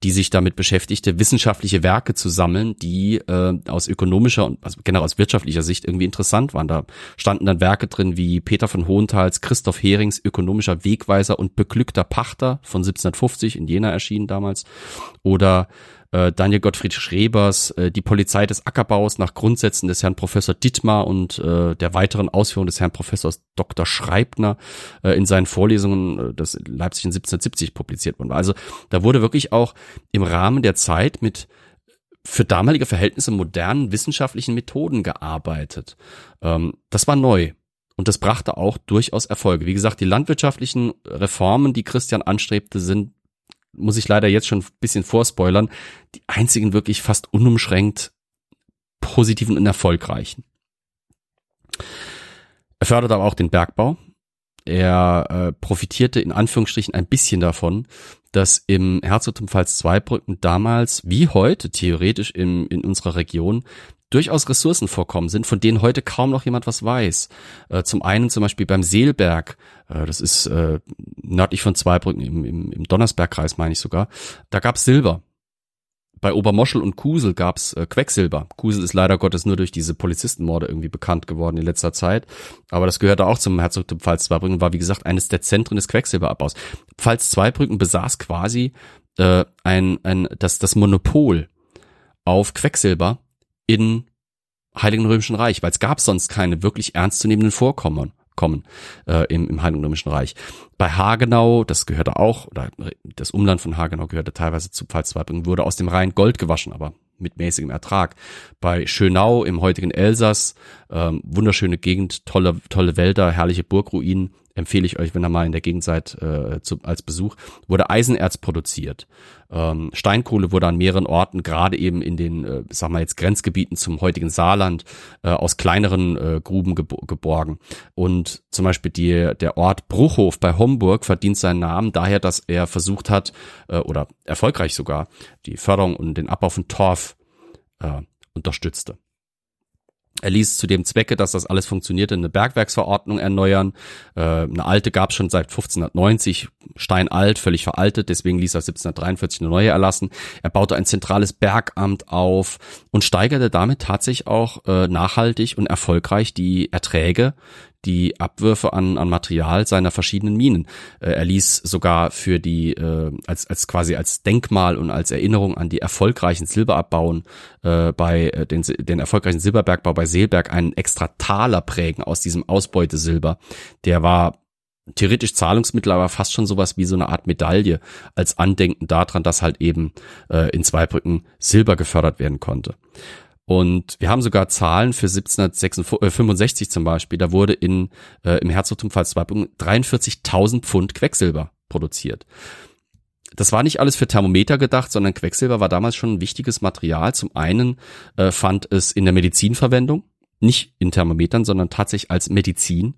die sich damit beschäftigte, wissenschaftliche Werke zu sammeln, die äh, aus ökonomischer und also generell aus wirtschaftlicher Sicht irgendwie interessant waren. Da standen dann Werke drin wie Peter von Hohentals, Christoph Herings ökonomischer Wegweiser und beglückter Pachter von 1750 in Jena erschienen damals oder äh, Daniel Gottfried Schrebers, äh, die Polizei des Ackerbaus nach Grundsätzen des Herrn Professor Dittmar und äh, der weiteren Ausführung des Herrn Professors Dr. Schreibner äh, in seinen Vorlesungen, äh, das Leipzig in 1770 publiziert worden war. Also da wurde wirklich auch im Rahmen der Zeit mit für damalige Verhältnisse modernen wissenschaftlichen Methoden gearbeitet. Ähm, das war neu. Und das brachte auch durchaus Erfolge. Wie gesagt, die landwirtschaftlichen Reformen, die Christian anstrebte, sind muss ich leider jetzt schon ein bisschen vorspoilern, die einzigen wirklich fast unumschränkt positiven und erfolgreichen. Er fördert aber auch den Bergbau. er äh, profitierte in Anführungsstrichen ein bisschen davon, dass im Herzogtum Pfalz-Zweibrücken damals, wie heute theoretisch in, in unserer Region, durchaus Ressourcen vorkommen sind, von denen heute kaum noch jemand was weiß. Äh, zum einen zum Beispiel beim Seelberg, äh, das ist äh, nördlich von Zweibrücken im, im, im Donnersbergkreis, meine ich sogar, da gab's Silber bei Obermoschel und Kusel gab's äh, Quecksilber. Kusel ist leider Gottes nur durch diese Polizistenmorde irgendwie bekannt geworden in letzter Zeit. Aber das gehörte auch zum Herzogtum Pfalz-Zweibrücken, war wie gesagt eines der Zentren des Quecksilberabbaus. Pfalz-Zweibrücken besaß quasi äh, ein, ein, das, das Monopol auf Quecksilber in Heiligen Römischen Reich, weil es gab sonst keine wirklich ernstzunehmenden Vorkommen kommen äh, im, im Heiligen Römischen Reich. Bei Hagenau, das gehörte auch, oder das Umland von Hagenau gehörte teilweise zu Pfalz-Zweibrücken, wurde aus dem Rhein Gold gewaschen, aber mit mäßigem Ertrag. Bei Schönau im heutigen Elsass, ähm, wunderschöne Gegend, tolle, tolle Wälder, herrliche Burgruinen, empfehle ich euch, wenn ihr mal in der Gegend seid, äh, zu, als Besuch, wurde Eisenerz produziert. Ähm, Steinkohle wurde an mehreren Orten, gerade eben in den, äh, sag mal jetzt Grenzgebieten zum heutigen Saarland, äh, aus kleineren äh, Gruben gebo geborgen. Und zum Beispiel die, der Ort Bruchhof bei Homburg verdient seinen Namen daher, dass er versucht hat, äh, oder erfolgreich sogar, die Förderung und den Abbau von Torf äh, unterstützte. Er ließ zu dem Zwecke, dass das alles funktionierte, eine Bergwerksverordnung erneuern. Äh, eine alte gab schon seit 1590, steinalt, völlig veraltet, deswegen ließ er 1743 eine neue erlassen. Er baute ein zentrales Bergamt auf und steigerte damit tatsächlich auch äh, nachhaltig und erfolgreich die Erträge, die Abwürfe an, an Material seiner verschiedenen Minen. Äh, er ließ sogar für die, äh, als, als quasi als Denkmal und als Erinnerung an die erfolgreichen Silberabbauen äh, bei äh, den, den erfolgreichen Silberbergbau bei Seelberg einen extra Taler prägen aus diesem Ausbeutesilber. Der war theoretisch Zahlungsmittel, aber fast schon sowas wie so eine Art Medaille als Andenken daran, dass halt eben äh, in Zweibrücken Silber gefördert werden konnte. Und wir haben sogar Zahlen für 1765 zum Beispiel. Da wurde in, äh, im Herzogtum Pfalz-Zweibrücken 43.000 Pfund Quecksilber produziert. Das war nicht alles für Thermometer gedacht, sondern Quecksilber war damals schon ein wichtiges Material. Zum einen äh, fand es in der Medizin Verwendung nicht in Thermometern, sondern tatsächlich als Medizin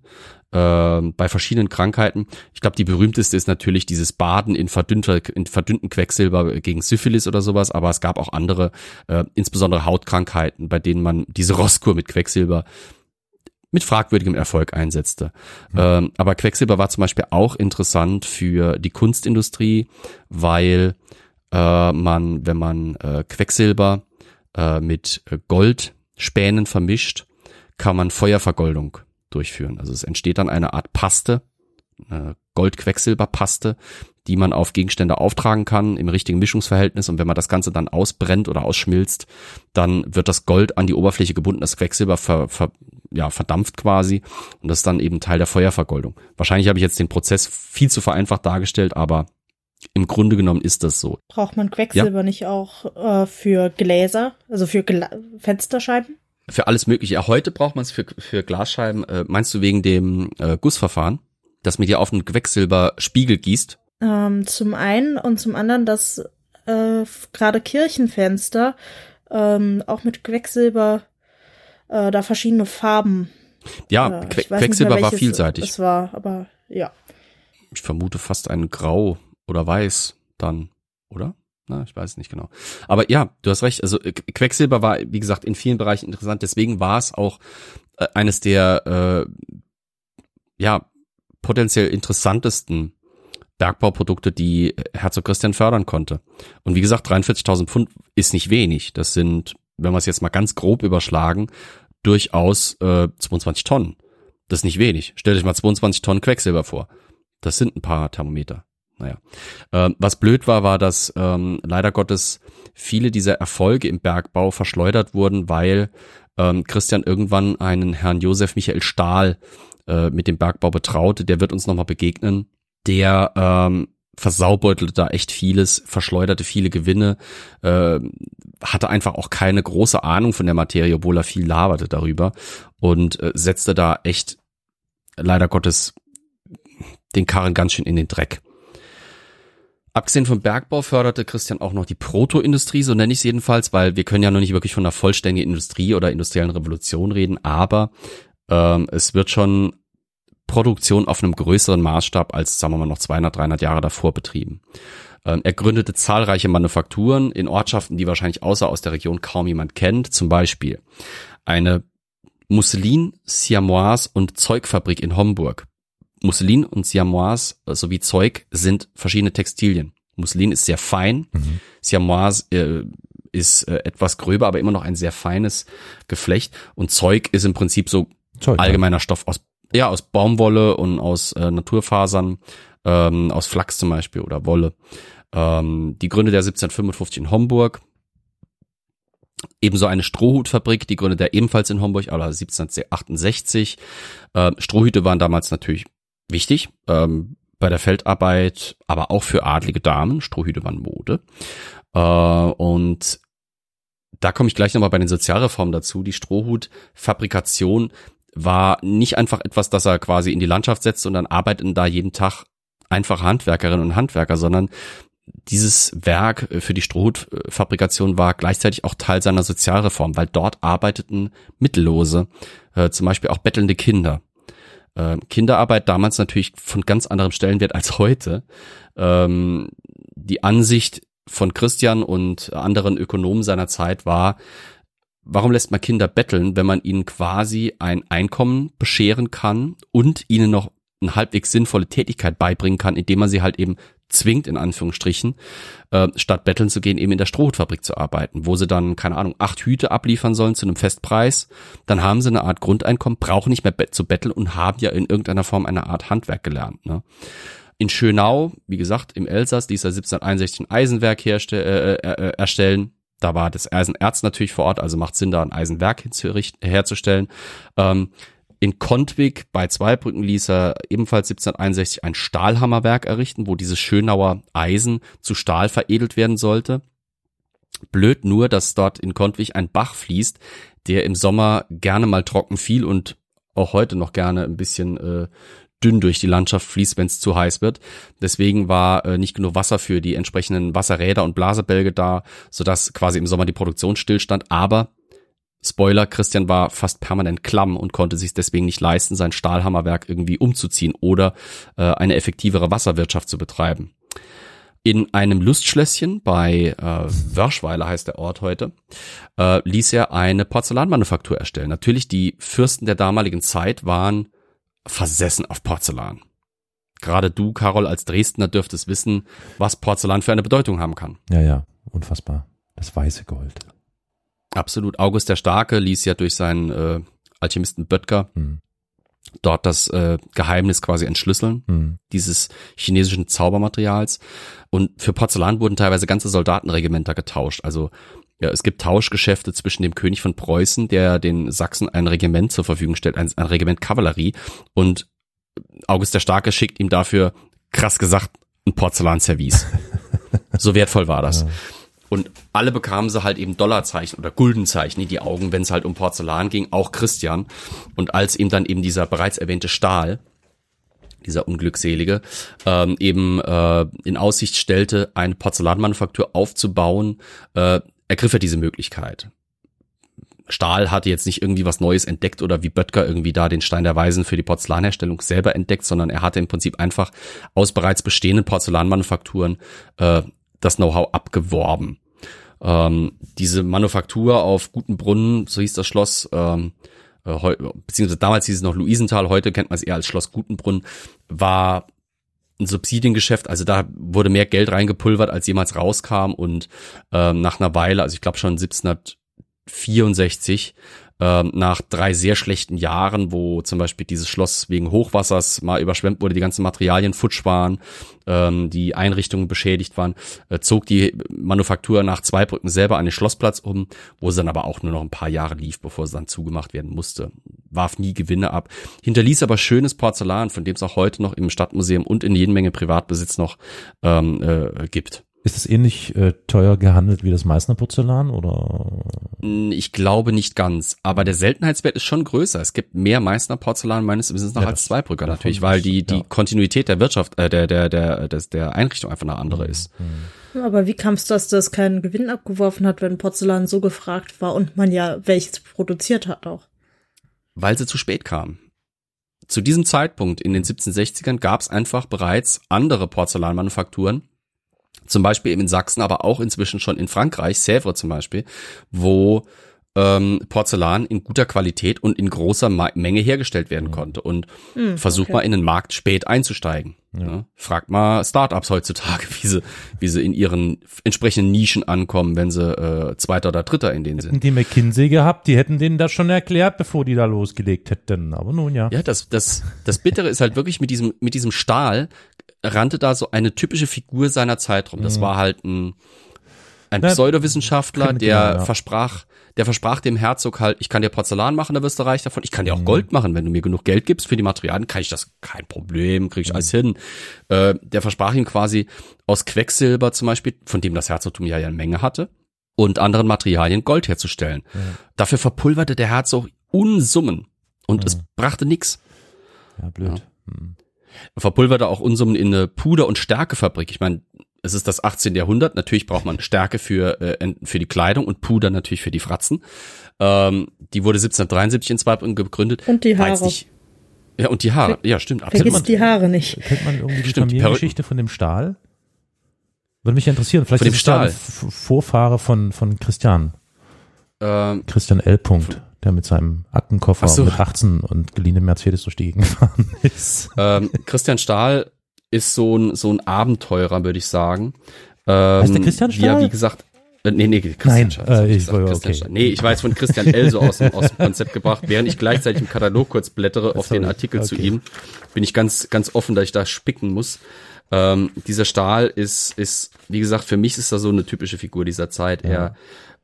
äh, bei verschiedenen Krankheiten. Ich glaube, die berühmteste ist natürlich dieses Baden in, verdünnter, in verdünnten Quecksilber gegen Syphilis oder sowas, aber es gab auch andere, äh, insbesondere Hautkrankheiten, bei denen man diese Rosskur mit Quecksilber mit fragwürdigem Erfolg einsetzte. Mhm. Ähm, aber Quecksilber war zum Beispiel auch interessant für die Kunstindustrie, weil äh, man, wenn man äh, Quecksilber äh, mit Goldspänen vermischt, kann man Feuervergoldung durchführen. Also es entsteht dann eine Art Paste, eine Gold-Quecksilber-Paste, die man auf Gegenstände auftragen kann im richtigen Mischungsverhältnis. Und wenn man das Ganze dann ausbrennt oder ausschmilzt, dann wird das Gold an die Oberfläche gebunden, das Quecksilber ver, ver, ja, verdampft quasi. Und das ist dann eben Teil der Feuervergoldung. Wahrscheinlich habe ich jetzt den Prozess viel zu vereinfacht dargestellt, aber im Grunde genommen ist das so. Braucht man Quecksilber ja? nicht auch äh, für Gläser, also für Gla Fensterscheiben? Für alles Mögliche. Ja, heute braucht man es für, für Glasscheiben. Äh, meinst du wegen dem äh, Gussverfahren, dass man dir auf einen Quecksilberspiegel gießt? Ähm, zum einen und zum anderen, dass äh, gerade Kirchenfenster ähm, auch mit Quecksilber äh, da verschiedene Farben. Ja, äh, Quecksilber war vielseitig. Es war, aber ja. Ich vermute fast ein Grau oder Weiß dann? Na, ich weiß nicht genau. Aber ja, du hast recht. Also Quecksilber war, wie gesagt, in vielen Bereichen interessant. Deswegen war es auch äh, eines der äh, ja potenziell interessantesten Bergbauprodukte, die Herzog Christian fördern konnte. Und wie gesagt, 43.000 Pfund ist nicht wenig. Das sind, wenn wir es jetzt mal ganz grob überschlagen, durchaus äh, 22 Tonnen. Das ist nicht wenig. Stellt euch mal 22 Tonnen Quecksilber vor. Das sind ein paar Thermometer naja. Ähm, was blöd war, war, dass ähm, leider Gottes viele dieser Erfolge im Bergbau verschleudert wurden, weil ähm, Christian irgendwann einen Herrn Josef Michael Stahl äh, mit dem Bergbau betraute. Der wird uns nochmal begegnen. Der ähm, versaubeutete da echt vieles, verschleuderte viele Gewinne, äh, hatte einfach auch keine große Ahnung von der Materie, obwohl er viel laberte darüber und äh, setzte da echt leider Gottes den Karren ganz schön in den Dreck. Abgesehen vom Bergbau förderte Christian auch noch die Protoindustrie, so nenne ich es jedenfalls, weil wir können ja noch nicht wirklich von einer vollständigen Industrie oder industriellen Revolution reden, aber ähm, es wird schon Produktion auf einem größeren Maßstab als, sagen wir mal, noch 200, 300 Jahre davor betrieben. Ähm, er gründete zahlreiche Manufakturen in Ortschaften, die wahrscheinlich außer aus der Region kaum jemand kennt. Zum Beispiel eine Musselin, Siamoise und Zeugfabrik in Homburg. Musselin und Siamoise sowie Zeug sind verschiedene Textilien. Musselin ist sehr fein, mhm. Siamoise äh, ist äh, etwas gröber, aber immer noch ein sehr feines Geflecht und Zeug ist im Prinzip so Zeug, allgemeiner ja. Stoff aus ja aus Baumwolle und aus äh, Naturfasern, ähm, aus Flachs zum Beispiel oder Wolle. Ähm, die Gründe der 1755 in Homburg. Ebenso eine Strohhutfabrik, die gründet er ebenfalls in Homburg, aber 1768. Ähm, Strohhüte waren damals natürlich wichtig ähm, bei der Feldarbeit, aber auch für adlige Damen. Strohhüte waren Mode. Äh, und da komme ich gleich nochmal bei den Sozialreformen dazu. Die Strohhutfabrikation war nicht einfach etwas, das er quasi in die Landschaft setzt und dann arbeiten da jeden Tag einfach Handwerkerinnen und Handwerker, sondern dieses Werk für die Strohhutfabrikation war gleichzeitig auch Teil seiner Sozialreform, weil dort arbeiteten Mittellose, äh, zum Beispiel auch bettelnde Kinder. Äh, Kinderarbeit damals natürlich von ganz anderem Stellenwert als heute. Ähm, die Ansicht von Christian und anderen Ökonomen seiner Zeit war, warum lässt man Kinder betteln, wenn man ihnen quasi ein Einkommen bescheren kann und ihnen noch eine halbwegs sinnvolle Tätigkeit beibringen kann, indem man sie halt eben zwingt, in Anführungsstrichen, äh, statt betteln zu gehen, eben in der Strohhutfabrik zu arbeiten, wo sie dann, keine Ahnung, acht Hüte abliefern sollen zu einem Festpreis. Dann haben sie eine Art Grundeinkommen, brauchen nicht mehr zu betteln und haben ja in irgendeiner Form eine Art Handwerk gelernt. Ne? In Schönau, wie gesagt, im Elsass, ließ er 1761 ein Eisenwerk herste äh, äh, äh, erstellen. Da war das Eisenerz natürlich vor Ort, also macht Sinn, da ein Eisenwerk herzustellen. Ähm, in Kontwig bei Zweibrücken ließ er ebenfalls 1761 ein Stahlhammerwerk errichten, wo dieses Schönauer Eisen zu Stahl veredelt werden sollte. Blöd nur, dass dort in Kontwig ein Bach fließt, der im Sommer gerne mal trocken fiel und auch heute noch gerne ein bisschen äh, dünn durch die Landschaft fließt, wenn es zu heiß wird. Deswegen war äh, nicht genug Wasser für die entsprechenden Wasserräder und Blasebälge da, sodass quasi im Sommer die Produktion stillstand. Aber Spoiler, Christian war fast permanent klamm und konnte sich deswegen nicht leisten, sein Stahlhammerwerk irgendwie umzuziehen oder äh, eine effektivere Wasserwirtschaft zu betreiben. In einem Lustschlösschen bei äh, Wörschweiler heißt der Ort heute, äh, ließ er eine Porzellanmanufaktur erstellen. Natürlich, die Fürsten der damaligen Zeit waren versessen auf Porzellan. Gerade du, Carol, als Dresdner dürftest wissen, was Porzellan für eine Bedeutung haben kann. Ja, ja, unfassbar. Das weiße Gold. Absolut. August der Starke ließ ja durch seinen äh, Alchemisten Böttger mhm. dort das äh, Geheimnis quasi entschlüsseln, mhm. dieses chinesischen Zaubermaterials. Und für Porzellan wurden teilweise ganze Soldatenregimenter getauscht. Also ja, es gibt Tauschgeschäfte zwischen dem König von Preußen, der den Sachsen ein Regiment zur Verfügung stellt, ein, ein Regiment Kavallerie. Und August der Starke schickt ihm dafür, krass gesagt, ein Porzellanservice. [LAUGHS] so wertvoll war das. Ja. Und alle bekamen sie halt eben Dollarzeichen oder Guldenzeichen in die Augen, wenn es halt um Porzellan ging, auch Christian. Und als ihm dann eben dieser bereits erwähnte Stahl, dieser Unglückselige, ähm, eben äh, in Aussicht stellte, eine Porzellanmanufaktur aufzubauen, äh, ergriff er diese Möglichkeit. Stahl hatte jetzt nicht irgendwie was Neues entdeckt oder wie Böttger irgendwie da den Stein der Weisen für die Porzellanherstellung selber entdeckt, sondern er hatte im Prinzip einfach aus bereits bestehenden Porzellanmanufakturen äh, das Know-how abgeworben. Ähm, diese Manufaktur auf Guten Brunnen, so hieß das Schloss, ähm, äh, beziehungsweise damals hieß es noch Luisenthal, heute kennt man es eher als Schloss Gutenbrunn, war ein Subsidiengeschäft, also da wurde mehr Geld reingepulvert, als jemals rauskam. Und ähm, nach einer Weile, also ich glaube schon 1764, ähm, nach drei sehr schlechten Jahren, wo zum Beispiel dieses Schloss wegen Hochwassers mal überschwemmt wurde, die ganzen Materialien futsch waren, ähm, die Einrichtungen beschädigt waren, äh, zog die Manufaktur nach Zweibrücken selber an den Schlossplatz um, wo sie dann aber auch nur noch ein paar Jahre lief, bevor sie dann zugemacht werden musste. Warf nie Gewinne ab, hinterließ aber schönes Porzellan, von dem es auch heute noch im Stadtmuseum und in jede Menge Privatbesitz noch ähm, äh, gibt. Ist es ähnlich äh, teuer gehandelt wie das Meißner Porzellan oder? Ich glaube nicht ganz, aber der Seltenheitswert ist schon größer. Es gibt mehr Meißner Porzellan meines Wissens nach ja, als Zweibrücker natürlich, weil die die ja. Kontinuität der Wirtschaft, äh, der der der des, der Einrichtung einfach eine andere mhm. ist. Mhm. Aber wie kam es, dass das keinen Gewinn abgeworfen hat, wenn Porzellan so gefragt war und man ja welches produziert hat auch? Weil sie zu spät kam zu diesem Zeitpunkt in den 1760ern gab es einfach bereits andere Porzellanmanufakturen, zum Beispiel eben in Sachsen, aber auch inzwischen schon in Frankreich, Sèvres zum Beispiel, wo ähm, Porzellan in guter Qualität und in großer Ma Menge hergestellt werden konnte. Und Hm, versuch okay. mal in den Markt spät einzusteigen. Ja. Fragt mal Startups heutzutage, [LAUGHS] wie sie, wie sie in ihren entsprechenden Nischen ankommen, wenn sie äh, Zweiter oder Dritter in denen sind. Hätten die McKinsey gehabt, die hätten denen das schon erklärt, bevor die da losgelegt hätten. Aber nun ja. Ja, das, das, das Bittere ist halt wirklich mit diesem, mit diesem Stahl rannte da so eine typische Figur seiner Zeit rum. Das war halt ein, ein Na, Pseudowissenschaftler, der genau, ja. versprach, der versprach dem Herzog halt, ich kann dir Porzellan machen, da wirst du reich davon. Ich kann dir auch Mhm. Gold machen, wenn du mir genug Geld gibst für die Materialien, kann ich das kein Problem, krieg ich Mhm. alles hin. Äh, der versprach ihm quasi aus Quecksilber zum Beispiel, von dem das Herzogtum ja eine Menge hatte, und anderen Materialien Gold herzustellen. Dafür verpulverte der Herzog Unsummen und Mhm. es brachte nix. Ja, blöd. Hm. Verpulverte auch Unsummen in eine Puder- und Stärkefabrik. Ich meine, es ist das 18. Jahrhundert. Natürlich braucht man Stärke für, äh, für die Kleidung und Puder natürlich für die Fratzen. Ähm, die wurde 1773 in Zweibrücken gegründet. Und die Haare. Nicht, ja, und die Haare. Ja, stimmt. Vergiss Absolut. die Haare nicht. Kennt man irgendwie die Stimmt, Familiengeschichte von dem Stahl? Würde mich interessieren. Vielleicht Von dem ist Stahl? Vorfahre von, von Christian. Ähm, Christian L. Punkt, der mit seinem Aktenkoffer so. mit 18 und geliehenem Mercedes durch die Gegend [LAUGHS] gefahren ist. ähm, Christian Stahl ist so ein, so ein Abenteurer, würde ich sagen. Ähm, Heißt der Christian wie er, Stahl? wie gesagt, äh, nee, nee, Christian Nein, hab äh, ich gesagt? Christian okay. Nee, ich jetzt von Christian L. so aus dem, aus dem Konzept gebracht, während ich gleichzeitig im Katalog kurz blättere auf den Artikel zu okay. ihm. Bin ich ganz, ganz offen, dass ich da spicken muss. Ähm, dieser Stahl ist, ist, wie gesagt, für mich ist er so eine typische Figur dieser Zeit. Er,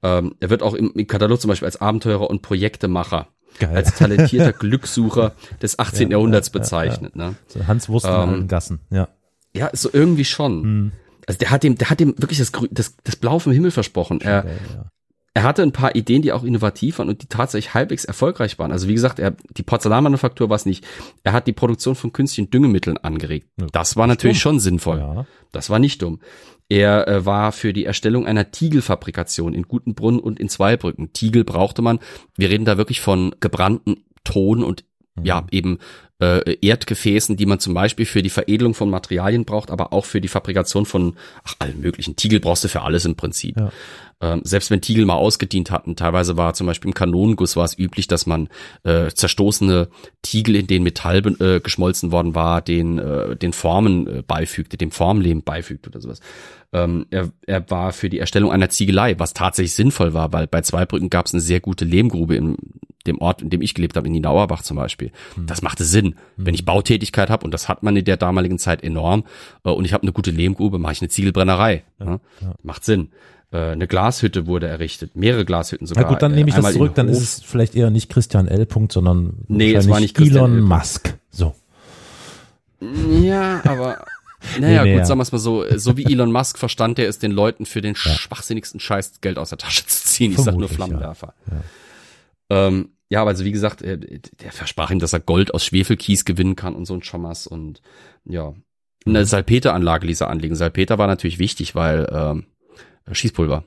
ähm, er wird auch im, im Katalog zum Beispiel als Abenteurer und Projektemacher, Geil. als talentierter [LAUGHS] Glückssucher des 18. Ja, Jahrhunderts ja, ja, bezeichnet. Ne? So Hans Wurst Ähm, Gassen, ja. Ja, so irgendwie schon. Hm. Also der hat dem, der hat dem wirklich das, das, das Blau vom Himmel versprochen. Er, ja. er hatte ein paar Ideen, die auch innovativ waren und die tatsächlich halbwegs erfolgreich waren. Also wie gesagt, er, die Porzellanmanufaktur war es nicht. Er hat die Produktion von künstlichen Düngemitteln angeregt. Das war natürlich dumm. schon sinnvoll. Ja. Das war nicht dumm. Er äh, war für die Erstellung einer Tiegelfabrikation in Gutenbrunn und in Zweibrücken. Tiegel brauchte man. Wir reden da wirklich von gebrannten Ton und Mhm. ja, eben äh, Erdgefäßen, die man zum Beispiel für die Veredelung von Materialien braucht, aber auch für die Fabrikation von ach, allen möglichen. Tiegel brauchst du für alles im Prinzip. Ja. Ähm, selbst wenn Tiegel mal ausgedient hatten, teilweise war zum Beispiel im Kanonenguss war es üblich, dass man äh, zerstoßene Tiegel, in denen Metall äh, geschmolzen worden war, den, äh, den Formen äh, beifügte, dem Formlehm beifügte oder sowas. Ähm, er, er war für die Erstellung einer Ziegelei, was tatsächlich sinnvoll war, weil bei Zweibrücken gab es eine sehr gute Lehmgrube in dem Ort, in dem ich gelebt habe, in Nienauerbach zum Beispiel. Das machte Sinn. Wenn ich Bautätigkeit habe, und das hat man in der damaligen Zeit enorm, äh, und ich habe eine gute Lehmgrube, mache ich eine Ziegelbrennerei. ne? Macht Sinn. Äh, eine Glashütte wurde errichtet, mehrere Glashütten sogar. Na gut, dann Äh, nehme ich das zurück, dann Hof. ist es vielleicht eher nicht Christian L. Punkt, sondern Nee, es war nicht Christian Elon L. Musk. So. Ja, aber [LAUGHS] naja, Nee, nee, gut, ja. sagen wir es mal so, so wie Elon Musk verstand er es, den Leuten für den schwachsinnigsten Scheiß Geld aus der Tasche zu ziehen. Ich sag nur Vermutlich, Flammenwerfer. Ja. Ähm, ja, aber also wie gesagt, er, der versprach ihm, dass er Gold aus Schwefelkies gewinnen kann und so ein Schommers und ja. Eine Salpeteranlage ließ er anlegen. Salpeter war natürlich wichtig, weil ähm, Schießpulver.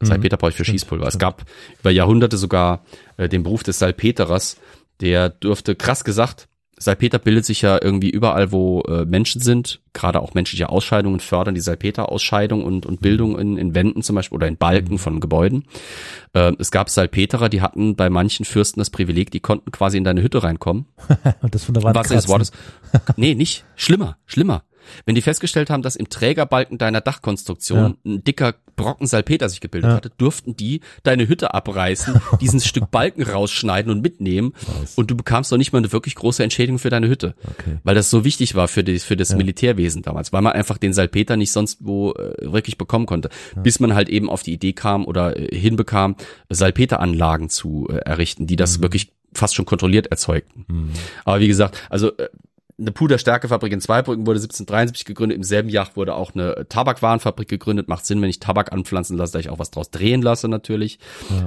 Mhm. Salpeter brauche ich für Stimmt, Schießpulver. Es gab über Jahrhunderte sogar äh, den Beruf des Salpeterers, der dürfte, krass gesagt, Salpeter bildet sich ja irgendwie überall, wo äh, Menschen sind, gerade auch menschliche Ausscheidungen fördern die Salpeterausscheidung und, und Bildung in, in Wänden zum Beispiel oder in Balken von Gebäuden. Äh, es gab Salpeterer, die hatten bei manchen Fürsten das Privileg, die konnten quasi in deine Hütte reinkommen. Und [LAUGHS] das von der Wand Was kratzen. Wortes. Nee, nicht. Schlimmer, schlimmer. Wenn die festgestellt haben, dass im Trägerbalken deiner Dachkonstruktion ein dicker Brocken Salpeter sich gebildet Ja. hatte, durften die deine Hütte abreißen, [LAUGHS] diesen Stück Balken rausschneiden und mitnehmen Nice. und du bekamst noch nicht mal eine wirklich große Entschädigung für deine Hütte. Okay. Weil das so wichtig war für, die, für das Militärwesen damals, weil man einfach den Salpeter nicht sonst wo äh, wirklich bekommen konnte. Bis man halt eben auf die Idee kam oder äh, hinbekam, Salpeteranlagen zu äh, errichten, die das wirklich fast schon kontrolliert erzeugten. Aber wie gesagt, also äh, eine Puderstärkefabrik in Zweibrücken wurde 1773 gegründet. Im selben Jahr wurde auch eine Tabakwarenfabrik gegründet. Macht Sinn, wenn ich Tabak anpflanzen lasse, dass ich auch was draus drehen lasse natürlich.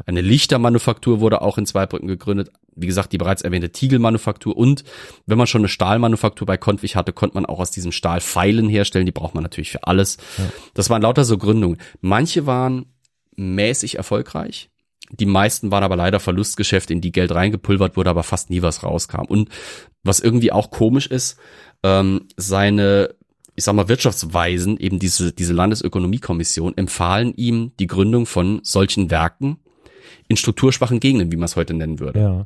Eine Lichtermanufaktur wurde auch in Zweibrücken gegründet. Wie gesagt, die bereits erwähnte Tiegelmanufaktur. Und wenn man schon eine Stahlmanufaktur bei Kontwig hatte, konnte man auch aus diesem Stahl Pfeilen herstellen. Die braucht man natürlich für alles. Das waren lauter so Gründungen. Manche waren mäßig erfolgreich. Die meisten waren aber leider Verlustgeschäfte, in die Geld reingepulvert wurde, aber fast nie was rauskam. Und was irgendwie auch komisch ist, ähm, seine, ich sag mal, Wirtschaftsweisen, eben diese, diese Landesökonomiekommission, empfahlen ihm die Gründung von solchen Werken in strukturschwachen Gegenden, wie man es heute nennen würde. Ja.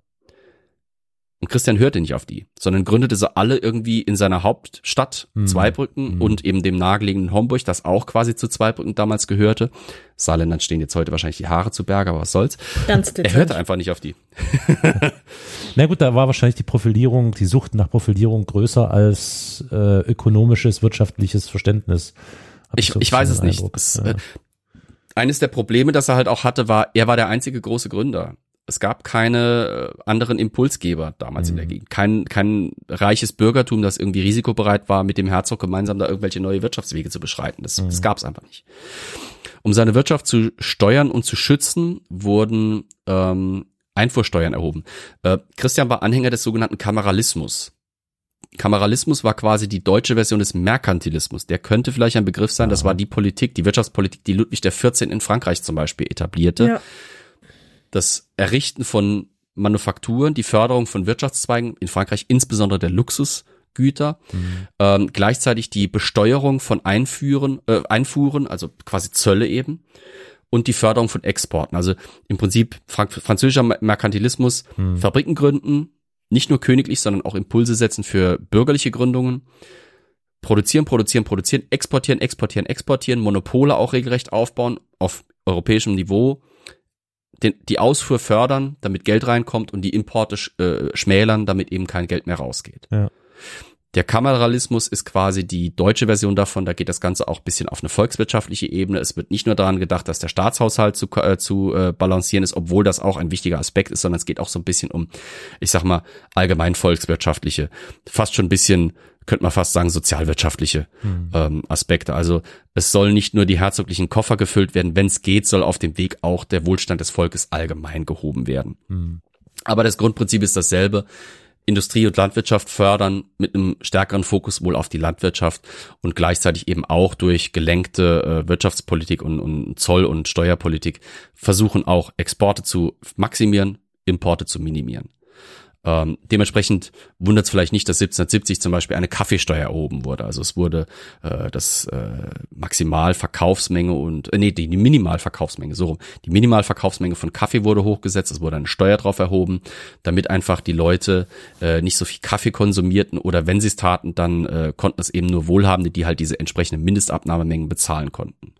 Und Christian hörte nicht auf die, sondern gründete sie alle irgendwie in seiner Hauptstadt Mhm. Zweibrücken Mhm. und eben dem nahegelegenen Homburg, das auch quasi zu Zweibrücken damals gehörte. Saarländern stehen jetzt heute wahrscheinlich die Haare zu Berge, aber was soll's. Ganz [LAUGHS] Er hörte einfach nicht auf die. [LAUGHS] Na gut, da war wahrscheinlich die Profilierung, die Sucht nach Profilierung größer als äh, ökonomisches, wirtschaftliches Verständnis. Hab Ich, so ich weiß es nicht. Eindruck. Es, Ja. äh, eines der Probleme, das er halt auch hatte, war, er war der einzige große Gründer. Es gab keine äh, anderen Impulsgeber damals in der Mhm. Gegend. Kein, kein reiches Bürgertum, das irgendwie risikobereit war, mit dem Herzog gemeinsam da irgendwelche neue Wirtschaftswege zu beschreiten. Das, das gab es einfach nicht. Um seine Wirtschaft zu steuern und zu schützen, wurden ähm, Einfuhrsteuern erhoben. Äh, Christian war Anhänger des sogenannten Kameralismus. Kameralismus war quasi die deutsche Version des Merkantilismus. Der könnte vielleicht ein Begriff sein. Das war die Politik, die Wirtschaftspolitik, die Ludwig XIV. in Frankreich zum Beispiel etablierte. Ja. Das Errichten von Manufakturen, die Förderung von Wirtschaftszweigen, in Frankreich insbesondere der Luxusgüter, ähm, gleichzeitig die Besteuerung von Einführen, äh, Einfuhren, also quasi Zölle eben, und die Förderung von Exporten. Also im Prinzip Frank französischer Merkantilismus, Fabriken gründen, nicht nur königlich, sondern auch Impulse setzen für bürgerliche Gründungen. Produzieren, produzieren, produzieren, exportieren, exportieren, exportieren, Monopole auch regelrecht aufbauen auf europäischem Niveau, den, die Ausfuhr fördern, damit Geld reinkommt und die Importe sch, äh, schmälern, damit eben kein Geld mehr rausgeht. Ja. Der Kameralismus ist quasi die deutsche Version davon. Da geht das Ganze auch ein bisschen auf eine volkswirtschaftliche Ebene. Es wird nicht nur daran gedacht, dass der Staatshaushalt zu, äh, zu äh, balancieren ist, obwohl das auch ein wichtiger Aspekt ist, sondern es geht auch so ein bisschen um, ich sag mal, allgemein volkswirtschaftliche, fast schon ein bisschen, könnte man fast sagen, sozialwirtschaftliche ähm, Aspekte. Also es soll nicht nur die herzoglichen Koffer gefüllt werden, wenn es geht, soll auf dem Weg auch der Wohlstand des Volkes allgemein gehoben werden. Hm. Aber das Grundprinzip ist dasselbe. Industrie und Landwirtschaft fördern mit einem stärkeren Fokus wohl auf die Landwirtschaft und gleichzeitig eben auch durch gelenkte äh, Wirtschaftspolitik und, und Zoll- und Steuerpolitik versuchen auch Exporte zu maximieren, Importe zu minimieren. Ähm, dementsprechend wundert es vielleicht nicht, dass 1770 zum Beispiel eine Kaffeesteuer erhoben wurde. Also es wurde äh, das äh, Maximalverkaufsmenge und äh, nee, die, die Minimalverkaufsmenge, so rum. Die Minimalverkaufsmenge von Kaffee wurde hochgesetzt, es wurde eine Steuer drauf erhoben, damit einfach die Leute äh, nicht so viel Kaffee konsumierten oder wenn sie es taten, dann äh, konnten es eben nur Wohlhabende, die halt diese entsprechenden Mindestabnahmemengen bezahlen konnten.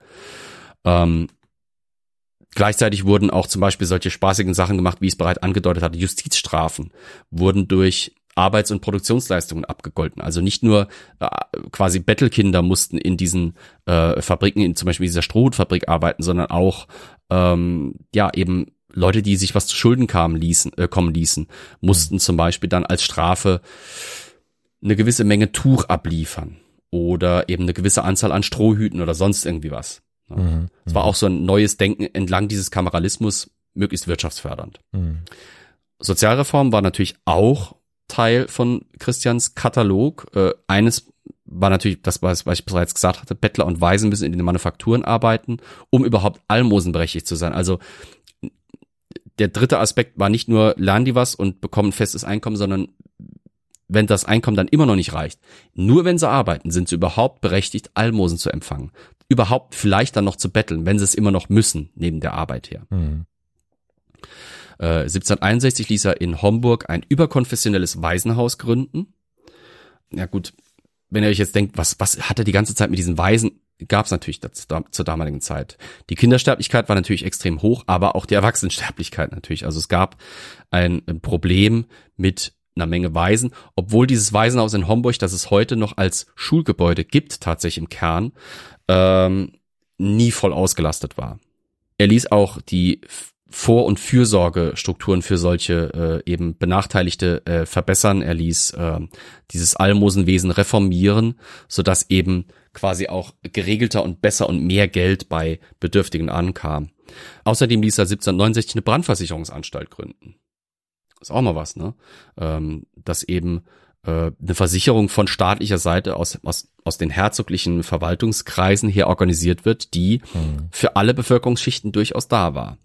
Ähm, Gleichzeitig wurden auch zum Beispiel solche spaßigen Sachen gemacht, wie ich es bereits angedeutet hatte. Justizstrafen wurden durch Arbeits- und Produktionsleistungen abgegolten. Also nicht nur äh, quasi Bettelkinder mussten in diesen äh, Fabriken, in zum Beispiel dieser Strohhutfabrik arbeiten, sondern auch ähm, ja eben Leute, die sich was zu Schulden kamen, ließen, äh, kommen ließen, mussten zum Beispiel dann als Strafe eine gewisse Menge Tuch abliefern oder eben eine gewisse Anzahl an Strohhüten oder sonst irgendwie was. Ja. Mhm. Es war auch so ein neues Denken entlang dieses Kameralismus, möglichst wirtschaftsfördernd. Mhm. Sozialreform war natürlich auch Teil von Christians Katalog. Äh, eines war natürlich das, was, was ich bereits gesagt hatte, Bettler und Waisen müssen in den Manufakturen arbeiten, um überhaupt almosenberechtigt zu sein. Also der dritte Aspekt war nicht nur, lernen die was und bekommen festes Einkommen, sondern wenn das Einkommen dann immer noch nicht reicht, nur wenn sie arbeiten, sind sie überhaupt berechtigt, Almosen zu empfangen. Überhaupt vielleicht dann noch zu betteln, wenn sie es immer noch müssen, neben der Arbeit her. Mhm. Äh, 1761 ließ er in Homburg ein überkonfessionelles Waisenhaus gründen. Ja gut, wenn ihr euch jetzt denkt, was, was hat er die ganze Zeit mit diesen Waisen, gab es natürlich das, da, zur damaligen Zeit. Die Kindersterblichkeit war natürlich extrem hoch, aber auch die Erwachsenensterblichkeit natürlich. Also es gab ein, ein Problem mit einer Menge Waisen, obwohl dieses Waisenhaus in Homburg, das es heute noch als Schulgebäude gibt, tatsächlich im Kern, ähm, nie voll ausgelastet war. Er ließ auch die vor- und Fürsorgestrukturen für solche äh, eben Benachteiligte äh, verbessern. Er ließ äh, dieses Almosenwesen reformieren, sodass eben quasi auch geregelter und besser und mehr Geld bei Bedürftigen ankam. Außerdem ließ er 1769 eine Brandversicherungsanstalt gründen. Ist auch mal was, ne? Ähm, dass eben äh, eine Versicherung von staatlicher Seite aus, aus, aus den herzoglichen Verwaltungskreisen her organisiert wird, die Mhm. für alle Bevölkerungsschichten durchaus da war.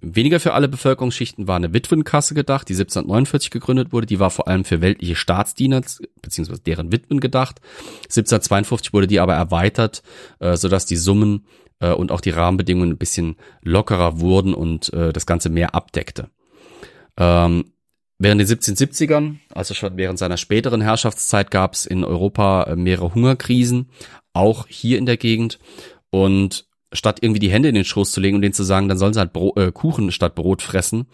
Weniger für alle Bevölkerungsschichten war eine Witwenkasse gedacht, die 1749 gegründet wurde. Die war vor allem für weltliche Staatsdiener bzw. deren Witwen gedacht. 1752 wurde die aber erweitert, äh, sodass die Summen äh, und auch die Rahmenbedingungen ein bisschen lockerer wurden und äh, das Ganze mehr abdeckte. Ähm, während den 1770ern, also schon während seiner späteren Herrschaftszeit, gab es in Europa äh, mehrere Hungerkrisen, auch hier in der Gegend. Und statt irgendwie die Hände in den Schoß zu legen und denen zu sagen, dann sollen sie halt Bro äh, Kuchen statt Brot fressen,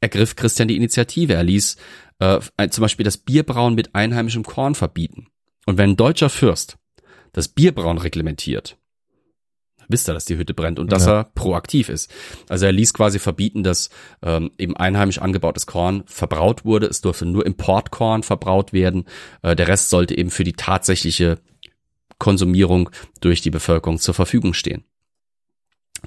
ergriff Christian die Initiative. Er ließ äh, zum Beispiel das Bierbrauen mit einheimischem Korn verbieten. Und wenn ein deutscher Fürst das Bierbrauen reglementiert, wisst er, dass die Hütte brennt und dass ja. er proaktiv ist. Also er ließ quasi verbieten, dass ähm, eben einheimisch angebautes Korn verbraut wurde. Es durfte nur Importkorn verbraut werden. Äh, der Rest sollte eben für die tatsächliche Konsumierung durch die Bevölkerung zur Verfügung stehen.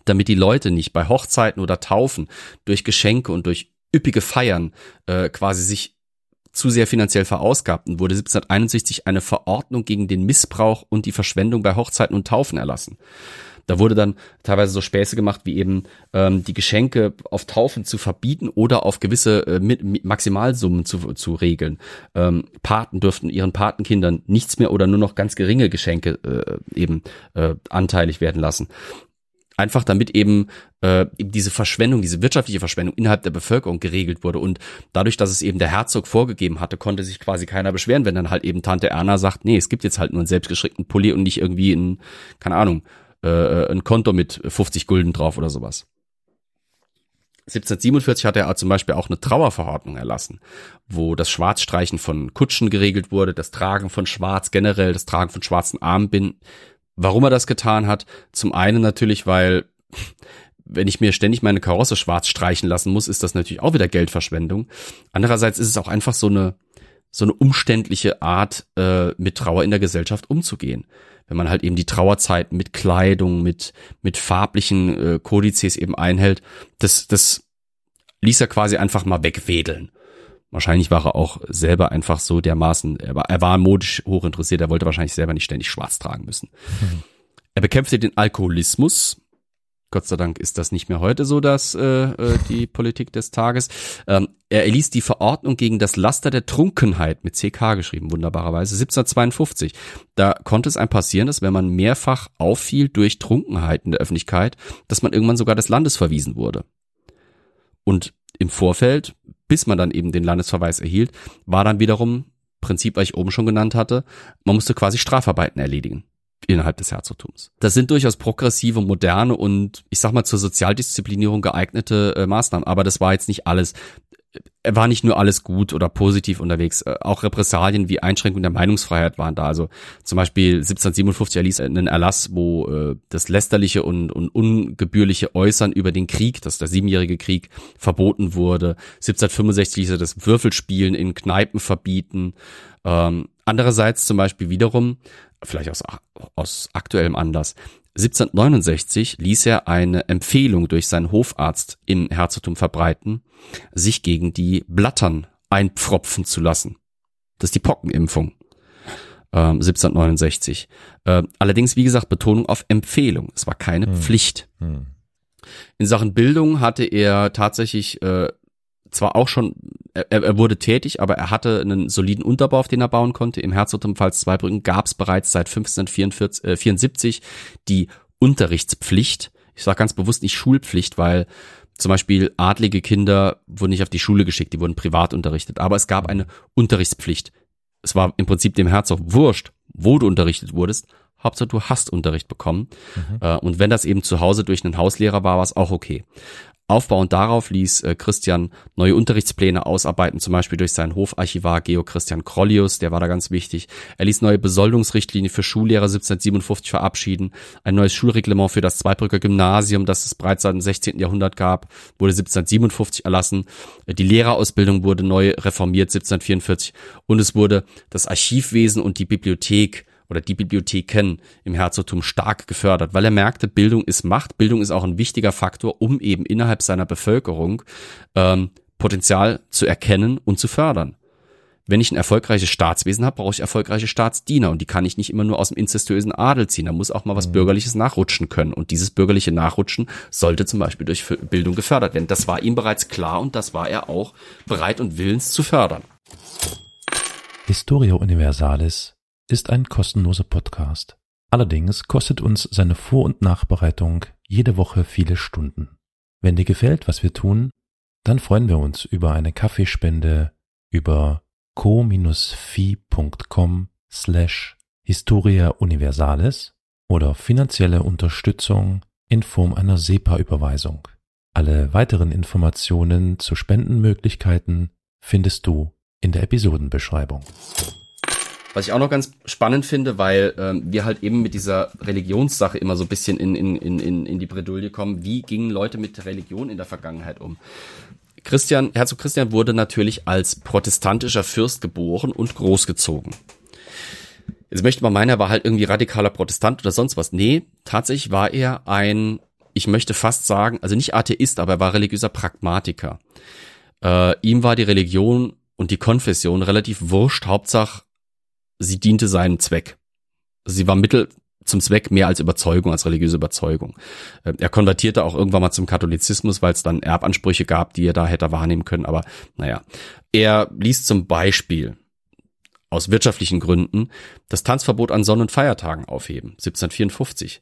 Damit die Leute nicht bei Hochzeiten oder Taufen durch Geschenke und durch üppige Feiern äh, quasi sich zu sehr finanziell verausgabten, wurde 1761 eine Verordnung gegen den Missbrauch und die Verschwendung bei Hochzeiten und Taufen erlassen. Da wurde dann teilweise so Späße gemacht, wie eben ähm, die Geschenke auf Taufen zu verbieten oder auf gewisse äh, mit, Maximalsummen zu, zu regeln. Ähm, Paten dürften ihren Patenkindern nichts mehr oder nur noch ganz geringe Geschenke äh, eben äh, anteilig werden lassen. Einfach damit eben, äh, eben diese Verschwendung, diese wirtschaftliche Verschwendung innerhalb der Bevölkerung geregelt wurde. Und dadurch, dass es eben der Herzog vorgegeben hatte, konnte sich quasi keiner beschweren, wenn dann halt eben Tante Erna sagt, nee, es gibt jetzt halt nur einen selbstgestrickten Pulli und nicht irgendwie ein, keine Ahnung, äh, ein Konto mit 50 Gulden drauf oder sowas. 1747 hat er zum Beispiel auch eine Trauerverordnung erlassen, wo das Schwarzstreichen von Kutschen geregelt wurde, das Tragen von Schwarz generell, das Tragen von schwarzen Armbinden. Warum er das getan hat? Zum einen natürlich, weil wenn ich mir ständig meine Karosse schwarz streichen lassen muss, ist das natürlich auch wieder Geldverschwendung. Andererseits ist es auch einfach so eine so eine umständliche Art, äh, mit Trauer in der Gesellschaft umzugehen wenn man halt eben die Trauerzeiten mit Kleidung, mit, mit farblichen äh, Kodizes eben einhält, das, das ließ er quasi einfach mal wegwedeln. Wahrscheinlich war er auch selber einfach so dermaßen, er war, er war modisch hochinteressiert, er wollte wahrscheinlich selber nicht ständig schwarz tragen müssen. Mhm. Er bekämpfte den Alkoholismus, Gott sei Dank ist das nicht mehr heute so, dass äh, äh, die [LAUGHS] Politik des Tages. Ähm, er erließ die Verordnung gegen das Laster der Trunkenheit mit CK geschrieben, wunderbarerweise 1752. Da konnte es einem passieren, dass wenn man mehrfach auffiel durch Trunkenheit in der Öffentlichkeit, dass man irgendwann sogar des Landes verwiesen wurde. Und im Vorfeld, bis man dann eben den Landesverweis erhielt, war dann wiederum Prinzip, was ich oben schon genannt hatte, man musste quasi Strafarbeiten erledigen innerhalb des Herzogtums. Das sind durchaus progressive, moderne und ich sag mal zur Sozialdisziplinierung geeignete äh, Maßnahmen, aber das war jetzt nicht alles. Er war nicht nur alles gut oder positiv unterwegs, äh, auch Repressalien wie Einschränkung der Meinungsfreiheit waren da. Also zum Beispiel 1757 erließ er einen Erlass, wo äh, das lästerliche und, und ungebührliche Äußern über den Krieg, das ist der siebenjährige Krieg, verboten wurde. 1765 ließ er das Würfelspielen in Kneipen verbieten. Ähm, andererseits zum Beispiel wiederum vielleicht aus, aus aktuellem Anlass. 1769 ließ er eine Empfehlung durch seinen Hofarzt im Herzogtum verbreiten, sich gegen die Blattern einpfropfen zu lassen. Das ist die Pockenimpfung. Ähm, 1769. Äh, allerdings, wie gesagt, Betonung auf Empfehlung. Es war keine hm. Pflicht. Hm. In Sachen Bildung hatte er tatsächlich äh, zwar auch schon, er, er wurde tätig, aber er hatte einen soliden Unterbau, auf den er bauen konnte. Im Herzogtum Pfalz-Zweibrücken gab es bereits seit 1574 äh, die Unterrichtspflicht. Ich sage ganz bewusst nicht Schulpflicht, weil zum Beispiel adlige Kinder wurden nicht auf die Schule geschickt, die wurden privat unterrichtet. Aber es gab eine Unterrichtspflicht. Es war im Prinzip dem Herzog wurscht, wo du unterrichtet wurdest. Hauptsache du hast Unterricht bekommen. Mhm. Äh, und wenn das eben zu Hause durch einen Hauslehrer war, war es auch okay. Aufbauend darauf ließ äh, Christian neue Unterrichtspläne ausarbeiten, zum Beispiel durch seinen Hofarchivar Geo Christian Krollius, der war da ganz wichtig. Er ließ neue Besoldungsrichtlinien für Schullehrer 1757 verabschieden. Ein neues Schulreglement für das Zweibrücker Gymnasium, das es bereits seit dem 16. Jahrhundert gab, wurde 1757 erlassen. Die Lehrerausbildung wurde neu reformiert 1744 und es wurde das Archivwesen und die Bibliothek oder die Bibliotheken im Herzogtum stark gefördert, weil er merkte, Bildung ist Macht, Bildung ist auch ein wichtiger Faktor, um eben innerhalb seiner Bevölkerung ähm, Potenzial zu erkennen und zu fördern. wenn ich ein erfolgreiches Staatswesen habe, brauche ich erfolgreiche Staatsdiener und die kann ich nicht immer nur aus dem inzestuösen Adel ziehen. Da muss auch mal was Mhm. Bürgerliches nachrutschen können. Und dieses bürgerliche Nachrutschen sollte zum Beispiel durch Bildung gefördert werden. Das war ihm bereits klar und das war er auch bereit und willens zu fördern. Historia Universalis ist ein kostenloser Podcast. Allerdings kostet uns seine Vor- und Nachbereitung jede Woche viele Stunden. Wenn dir gefällt, was wir tun, dann freuen wir uns über eine Kaffeespende über co-fi.com slash Historia Universalis oder finanzielle Unterstützung in Form einer SEPA-Überweisung. Alle weiteren Informationen zu Spendenmöglichkeiten findest du in der Episodenbeschreibung. Was ich auch noch ganz spannend finde, weil ähm, wir halt eben mit dieser Religionssache immer so ein bisschen in, in, in, in die Bredouille kommen. Wie gingen Leute mit Religion in der Vergangenheit um? Christian, Herzog Christian wurde natürlich als protestantischer Fürst geboren und großgezogen. Jetzt möchte man meinen, er war halt irgendwie radikaler Protestant oder sonst was. Nee, tatsächlich war er ein, ich möchte fast sagen, also nicht Atheist, aber er war religiöser Pragmatiker. Äh, ihm war die Religion und die Konfession relativ wurscht. Hauptsache, sie diente seinem Zweck. Sie war Mittel zum Zweck mehr als Überzeugung, als religiöse Überzeugung. Äh, Er konvertierte auch irgendwann mal zum Katholizismus, weil es dann Erbansprüche gab, die er da hätte wahrnehmen können. Aber naja, er ließ zum Beispiel aus wirtschaftlichen Gründen das Tanzverbot an Sonn- und Feiertagen aufheben, 1754.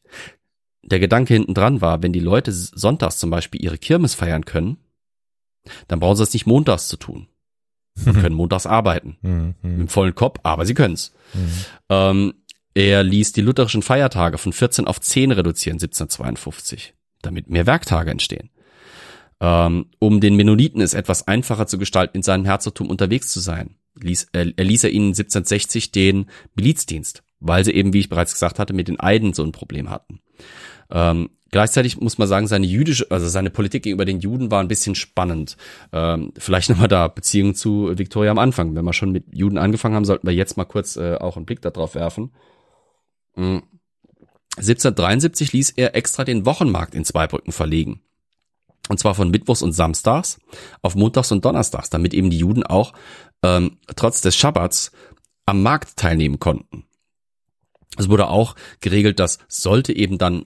Der Gedanke hinten dran war, wenn die Leute sonntags zum Beispiel ihre Kirmes feiern können, dann brauchen sie es nicht montags zu tun und können montags arbeiten Mhm. mit dem vollen Kopf, aber sie können's. Ähm, er ließ die lutherischen Feiertage von 14 auf 10 reduzieren 1752, damit mehr Werktage entstehen. Ähm, um den Mennoniten es etwas einfacher zu gestalten, in seinem Herzogtum unterwegs zu sein, ließ, er, er ließ er ihnen 1760 den Milizdienst, weil sie eben, wie ich bereits gesagt hatte, mit den Eiden so ein Problem hatten. Ähm, gleichzeitig muss man sagen, seine jüdische, also seine Politik gegenüber den Juden war ein bisschen spannend. Ähm, vielleicht [LAUGHS] nochmal da Beziehung zu Victoria am Anfang. Wenn wir schon mit Juden angefangen haben, sollten wir jetzt mal kurz äh, auch einen Blick darauf werfen. Mm. 1773 ließ er extra den Wochenmarkt in Zweibrücken verlegen. Und zwar von Mittwochs und Samstags auf Montags und Donnerstags, damit eben die Juden auch ähm, trotz des Schabbats am Markt teilnehmen konnten. Es wurde auch geregelt, dass sollte eben dann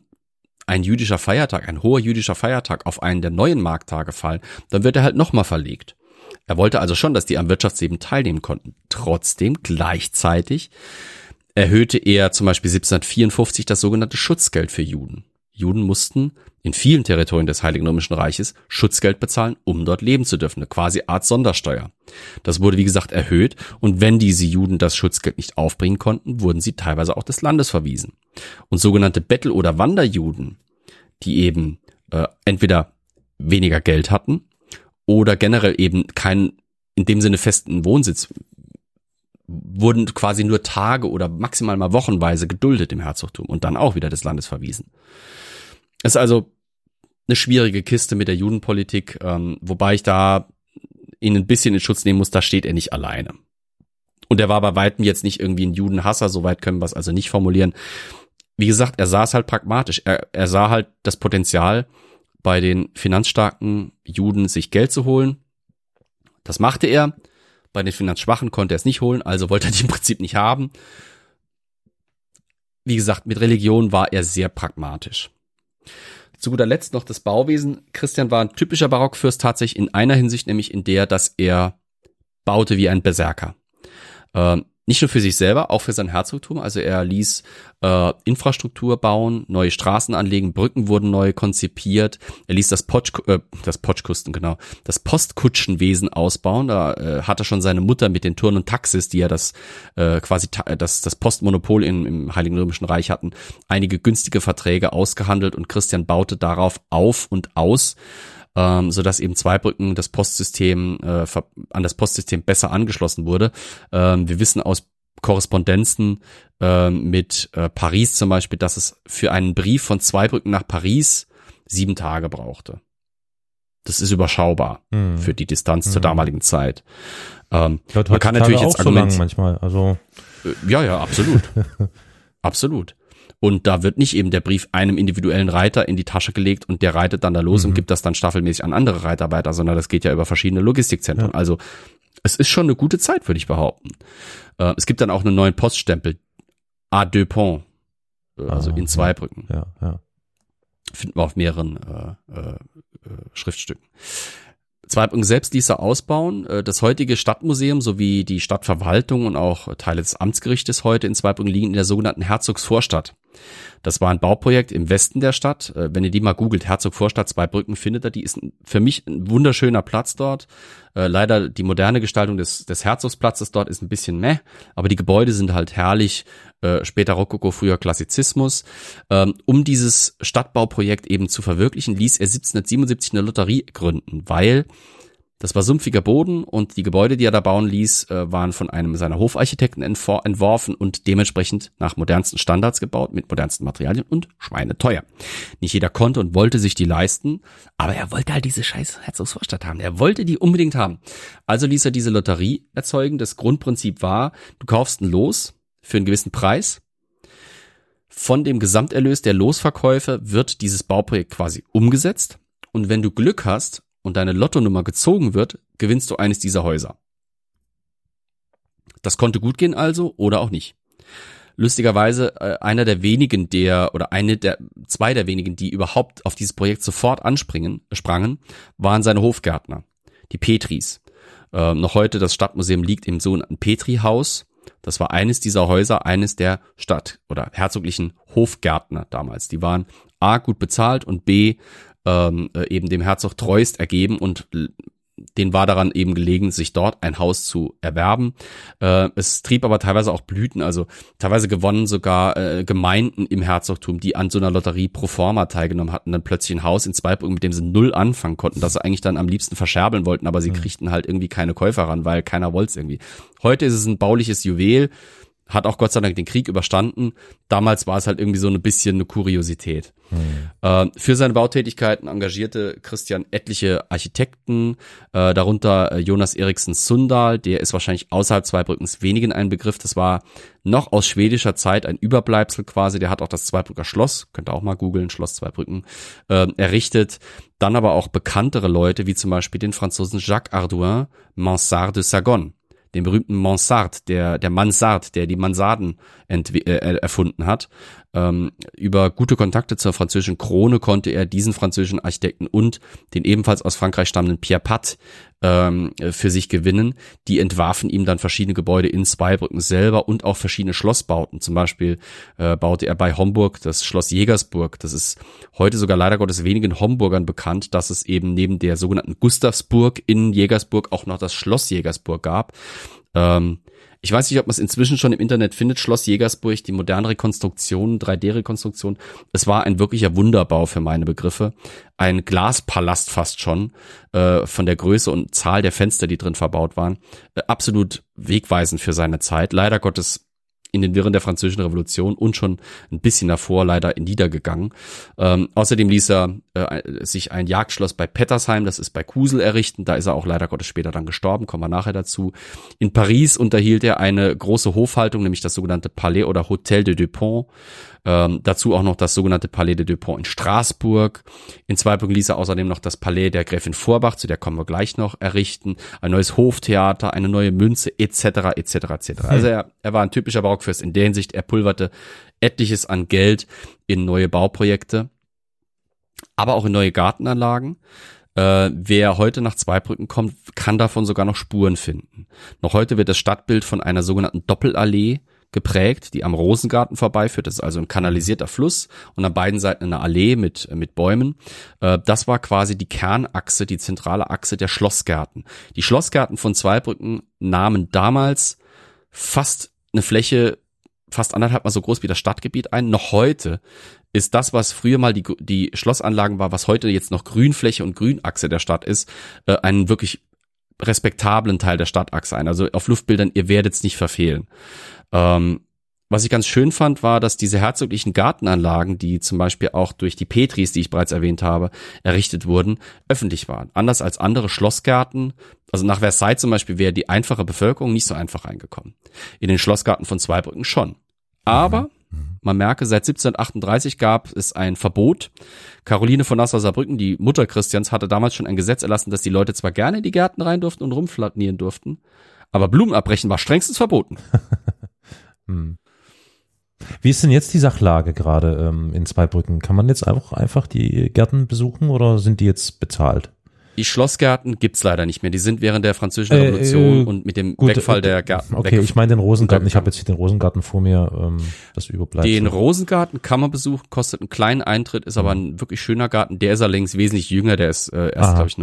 ein jüdischer Feiertag, ein hoher jüdischer Feiertag auf einen der neuen Markttage fallen, dann wird er halt nochmal verlegt. Er wollte also schon, dass die am Wirtschaftsleben teilnehmen konnten. Trotzdem gleichzeitig erhöhte er zum Beispiel 1754 das sogenannte Schutzgeld für Juden. Juden mussten in vielen Territorien des Heiligen Römischen Reiches Schutzgeld bezahlen, um dort leben zu dürfen. Eine quasi Art Sondersteuer. Das wurde, wie gesagt, erhöht und wenn diese Juden das Schutzgeld nicht aufbringen konnten, wurden sie teilweise auch des Landes verwiesen. Und sogenannte Bettel- oder Wanderjuden, die eben äh, entweder weniger Geld hatten oder generell eben keinen in dem Sinne festen Wohnsitz wurden quasi nur Tage oder maximal mal wochenweise geduldet im Herzogtum und dann auch wieder des Landes verwiesen. Es ist also eine schwierige Kiste mit der Judenpolitik, ähm, wobei ich da ihn ein bisschen in Schutz nehmen muss, da steht er nicht alleine. Und er war bei weitem jetzt nicht irgendwie ein Judenhasser, soweit können wir es also nicht formulieren. Wie gesagt, er sah es halt pragmatisch. Er, er sah halt das Potenzial, bei den finanzstarken Juden sich Geld zu holen. Das machte er. Bei den Finanzschwachen konnte er es nicht holen, also wollte er die im Prinzip nicht haben. Wie gesagt, mit Religion war er sehr pragmatisch. Zu guter Letzt noch das Bauwesen. Christian war ein typischer Barockfürst tatsächlich in einer Hinsicht, nämlich in der, dass er baute wie ein Berserker. Ähm, nicht nur für sich selber, auch für sein Herzogtum. Also er ließ äh, Infrastruktur bauen, neue Straßen anlegen, Brücken wurden neu konzipiert. Er ließ das, Potsch, äh, das Potschkusten, genau, das Postkutschenwesen ausbauen. Da äh, hatte schon seine Mutter mit den Turn und Taxis, die ja das äh, quasi ta das, das Postmonopol im, im Heiligen Römischen Reich hatten, einige günstige Verträge ausgehandelt und Christian baute darauf auf und aus ähm, so dass eben Zweibrücken das Postsystem äh, an das Postsystem besser angeschlossen wurde. Ähm, wir wissen aus Korrespondenzen ähm, mit äh, Paris zum Beispiel, dass es für einen Brief von Zweibrücken nach Paris sieben Tage brauchte. Das ist überschaubar Hm. für die Distanz zur Mhm. damaligen Zeit. Ähm, man kann natürlich auch jetzt so lang argumentieren. manchmal. Also Äh, Ja, ja, absolut. [LAUGHS] absolut. Und da wird nicht eben der Brief einem individuellen Reiter in die Tasche gelegt und der reitet dann da los Mhm. und gibt das dann staffelmäßig an andere Reiter weiter, sondern das geht ja über verschiedene Logistikzentren. Ja. Also es ist schon eine gute Zeit, würde ich behaupten. Äh, es gibt dann auch einen neuen Poststempel. A deux Ponts. Äh, also Ah, in Zweibrücken. Ja, ja. Finden wir auf mehreren äh, äh, äh, Schriftstücken. Zweibrücken selbst ließ er ausbauen. Äh, Das heutige Stadtmuseum sowie die Stadtverwaltung und auch Teile des Amtsgerichtes heute in Zweibrücken liegen in der sogenannten Herzogsvorstadt. Das war ein Bauprojekt im Westen der Stadt. Äh, Wenn ihr die mal googelt, Herzogvorstadt Zweibrücken, findet ihr die. Ist für mich ein wunderschöner Platz dort. Äh, leider die moderne Gestaltung des, des Herzogsplatzes dort ist ein bisschen meh, aber die Gebäude sind halt herrlich. Äh, später Rokoko, früher Klassizismus. Ähm, um dieses Stadtbauprojekt eben zu verwirklichen, ließ er 1777 eine Lotterie gründen, weil das war sumpfiger Boden und die Gebäude, die er da bauen ließ, äh, waren von einem seiner Hofarchitekten entworfen und dementsprechend nach modernsten Standards gebaut, mit modernsten Materialien und schweineteuer. Nicht jeder konnte und wollte sich die leisten, aber er wollte halt diese scheiß Herzogsvorstadt haben. Er wollte die unbedingt haben. Also ließ er diese Lotterie erzeugen. Das Grundprinzip war, du kaufst ein Los für einen gewissen Preis. Von dem Gesamterlös der Losverkäufe wird dieses Bauprojekt quasi umgesetzt. Und wenn du Glück hast und deine Lottonummer gezogen wird, gewinnst du eines dieser Häuser. Das konnte gut gehen also oder auch nicht. Lustigerweise äh, einer der wenigen der oder eine der zwei der wenigen, die überhaupt auf dieses Projekt sofort anspringen, sprangen, waren seine Hofgärtner, die Petris. Äh, noch heute das Stadtmuseum liegt im sogenannten Petri-Haus. Das war eines dieser Häuser, eines der Stadt- oder herzoglichen Hofgärtner damals. Die waren A gut bezahlt und B ähm, äh, eben dem Herzog treuest ergeben und den war daran eben gelegen, sich dort ein Haus zu erwerben. Äh, es trieb aber teilweise auch Blüten, also teilweise gewonnen sogar äh, Gemeinden im Herzogtum, die an so einer Lotterie pro forma teilgenommen hatten, dann plötzlich ein Haus in Zweibrücken, mit dem sie null anfangen konnten, das sie eigentlich dann am liebsten verscherbeln wollten, aber sie kriegten halt irgendwie keine Käufer ran, weil keiner wollte es irgendwie. Heute ist es ein bauliches Juwel, hat auch Gott sei Dank den Krieg überstanden. Damals war es halt irgendwie so ein bisschen eine Kuriosität. Äh, für seine Bautätigkeiten engagierte Christian etliche Architekten, äh, darunter äh, Jonas Eriksen Sundal, der ist wahrscheinlich außerhalb Zweibrückens wenigen ein Begriff. Das war noch aus schwedischer Zeit ein Überbleibsel quasi. Der hat auch das Zweibrücker Schloss, könnt ihr auch mal googeln, Schloss Zweibrücken, äh, errichtet. Dann aber auch bekanntere Leute, wie zum Beispiel den Franzosen Jacques Ardouin, Mansart de Sagonne den berühmten Mansart, der, der Mansart, der die Mansarden äh, erfunden hat. Ähm, über gute Kontakte zur französischen Krone konnte er diesen französischen Architekten und den ebenfalls aus Frankreich stammenden Pierre Pat ähm, für sich gewinnen. Die entwarfen ihm dann verschiedene Gebäude in Zweibrücken selber und auch verschiedene Schlossbauten. Zum Beispiel äh, baute er bei Homburg das Schloss Jägersburg. Das ist heute sogar leider Gottes wenigen Homburgern bekannt, dass es eben neben der sogenannten Gustavsburg in Jägersburg auch noch das Schloss Jägersburg gab. Ähm, ich weiß nicht, ob man es inzwischen schon im Internet findet, Schloss Jägersburg, die moderne Rekonstruktion, 3D-Rekonstruktion. Es war ein wirklicher Wunderbau für meine Begriffe. Ein Glaspalast fast schon, äh, von der Größe und Zahl der Fenster, die drin verbaut waren. Äh, absolut wegweisend für seine Zeit. Leider Gottes in den Wirren der französischen Revolution und schon ein bisschen davor leider niedergegangen. Ähm, außerdem ließ er äh, sich ein Jagdschloss bei Pettersheim, das ist bei Kusel, errichten. Da ist er auch leider Gottes später dann gestorben, kommen wir nachher dazu. In Paris unterhielt er eine große Hofhaltung, nämlich das sogenannte Palais oder Hotel de Dupont. Ähm, dazu auch noch das sogenannte Palais de Dupont in Straßburg. In Zweibrücken ließ er außerdem noch das Palais der Gräfin Vorbach, zu der kommen wir gleich noch, errichten. Ein neues Hoftheater, eine neue Münze etc. etc. etc. Also er, er war ein typischer Barockfürst in der Hinsicht, er pulverte etliches an Geld in neue Bauprojekte, aber auch in neue Gartenanlagen. Äh, wer heute nach Zweibrücken kommt, kann davon sogar noch Spuren finden. Noch heute wird das Stadtbild von einer sogenannten Doppelallee geprägt, die am Rosengarten vorbeiführt. Das ist also ein kanalisierter Fluss und an beiden Seiten eine Allee mit, mit Bäumen. Äh, das war quasi die Kernachse, die zentrale Achse der Schlossgärten. Die Schlossgärten von Zweibrücken nahmen damals fast eine Fläche, fast anderthalb mal so groß wie das Stadtgebiet ein. Noch heute ist das, was früher mal die, die Schlossanlagen war, was heute jetzt noch Grünfläche und Grünachse der Stadt ist, äh, einen wirklich respektablen Teil der Stadtachse ein. Also auf Luftbildern, ihr werdet es nicht verfehlen. Ähm, was ich ganz schön fand, war, dass diese herzoglichen Gartenanlagen, die zum Beispiel auch durch die Petris, die ich bereits erwähnt habe, errichtet wurden, öffentlich waren. Anders als andere Schlossgärten, also nach Versailles zum Beispiel wäre die einfache Bevölkerung nicht so einfach reingekommen. In den Schlossgarten von Zweibrücken schon. Aber Man merke, seit 1738 gab es ein Verbot. Caroline von Nassau-Saarbrücken, die Mutter Christians, hatte damals schon ein Gesetz erlassen, dass die Leute zwar gerne in die Gärten rein durften und rumflanieren durften, aber Blumen abbrechen war strengstens verboten. [LAUGHS] Hm. Wie ist denn jetzt die Sachlage gerade ähm, in Zweibrücken? Kann man jetzt auch einfach die Gärten besuchen oder sind die jetzt bezahlt? Die Schlossgärten gibt's leider nicht mehr. Die sind während der Französischen Äh, Revolution äh, und mit dem gut, Wegfall äh, der Gärten. Okay, ich meine den Rosengarten. Ich habe jetzt hier den Rosengarten vor mir, ähm, das überbleibt. Den Rosengarten kann man besuchen, kostet einen kleinen Eintritt, ist aber ein wirklich schöner Garten. Der ist allerdings wesentlich jünger, der ist äh, erst, glaube ich,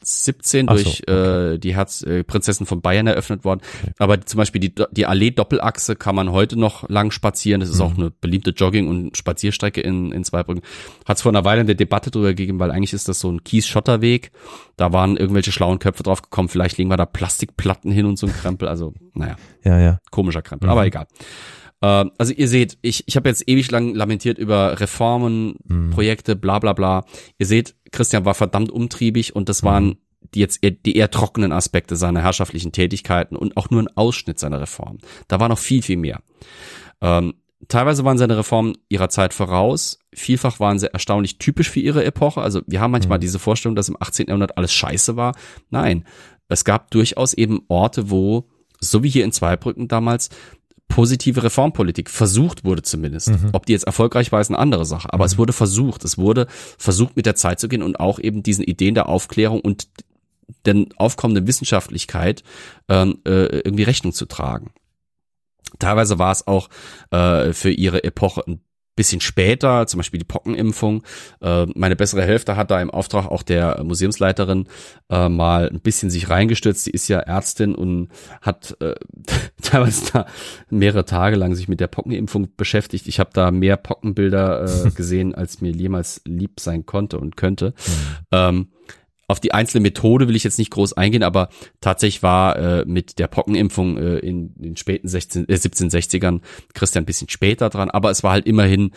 1917 Ach so, durch äh, die Herzprinzessin äh, Prinzessin von Bayern eröffnet worden. Aber zum Beispiel die, die Allee-Doppelachse kann man heute noch lang spazieren. Das ist auch eine beliebte Jogging- und Spazierstrecke in, in Zweibrücken. Hat es vor einer Weile eine Debatte drüber gegeben, weil eigentlich ist das so ein Kies-Schotterweg. Da waren irgendwelche schlauen Köpfe drauf gekommen. Vielleicht legen wir da Plastikplatten hin und so ein Krempel. Also, naja ja, ja. komischer Krempel, aber egal. Ähm, also ihr seht, ich, ich habe jetzt ewig lang lamentiert über Reformen, Projekte, bla bla bla. Ihr seht, Christian war verdammt umtriebig und das waren die jetzt eher, die eher trockenen Aspekte seiner herrschaftlichen Tätigkeiten und auch nur ein Ausschnitt seiner Reformen. Da war noch viel, viel mehr. Ähm, teilweise waren seine Reformen ihrer Zeit voraus, vielfach waren sie erstaunlich typisch für ihre Epoche. Also wir haben manchmal diese Vorstellung, dass im 18. Jahrhundert alles scheiße war. Nein, es gab durchaus eben Orte, wo, so wie hier in Zweibrücken damals, positive Reformpolitik versucht wurde zumindest. Ob die jetzt erfolgreich war, ist eine andere Sache. Aber es wurde versucht. Es wurde versucht, mit der Zeit zu gehen und auch eben diesen Ideen der Aufklärung und der aufkommenden Wissenschaftlichkeit ähm, äh, irgendwie Rechnung zu tragen. Teilweise war es auch äh, für ihre Epoche ein bisschen später, zum Beispiel die Pockenimpfung. Äh, meine bessere Hälfte hat da im Auftrag auch der Museumsleiterin äh, mal ein bisschen sich reingestürzt. Sie ist ja Ärztin und hat äh, [LAUGHS] teilweise da mehrere Tage lang sich mit der Pockenimpfung beschäftigt. Ich habe da mehr Pockenbilder äh, [LAUGHS] gesehen, als mir jemals lieb sein konnte und könnte. Ähm, auf die einzelne Methode will ich jetzt nicht groß eingehen, aber tatsächlich war äh, mit der Pockenimpfung äh, in den späten 16, äh, 1760ern Christian ein bisschen später dran, aber es war halt immerhin,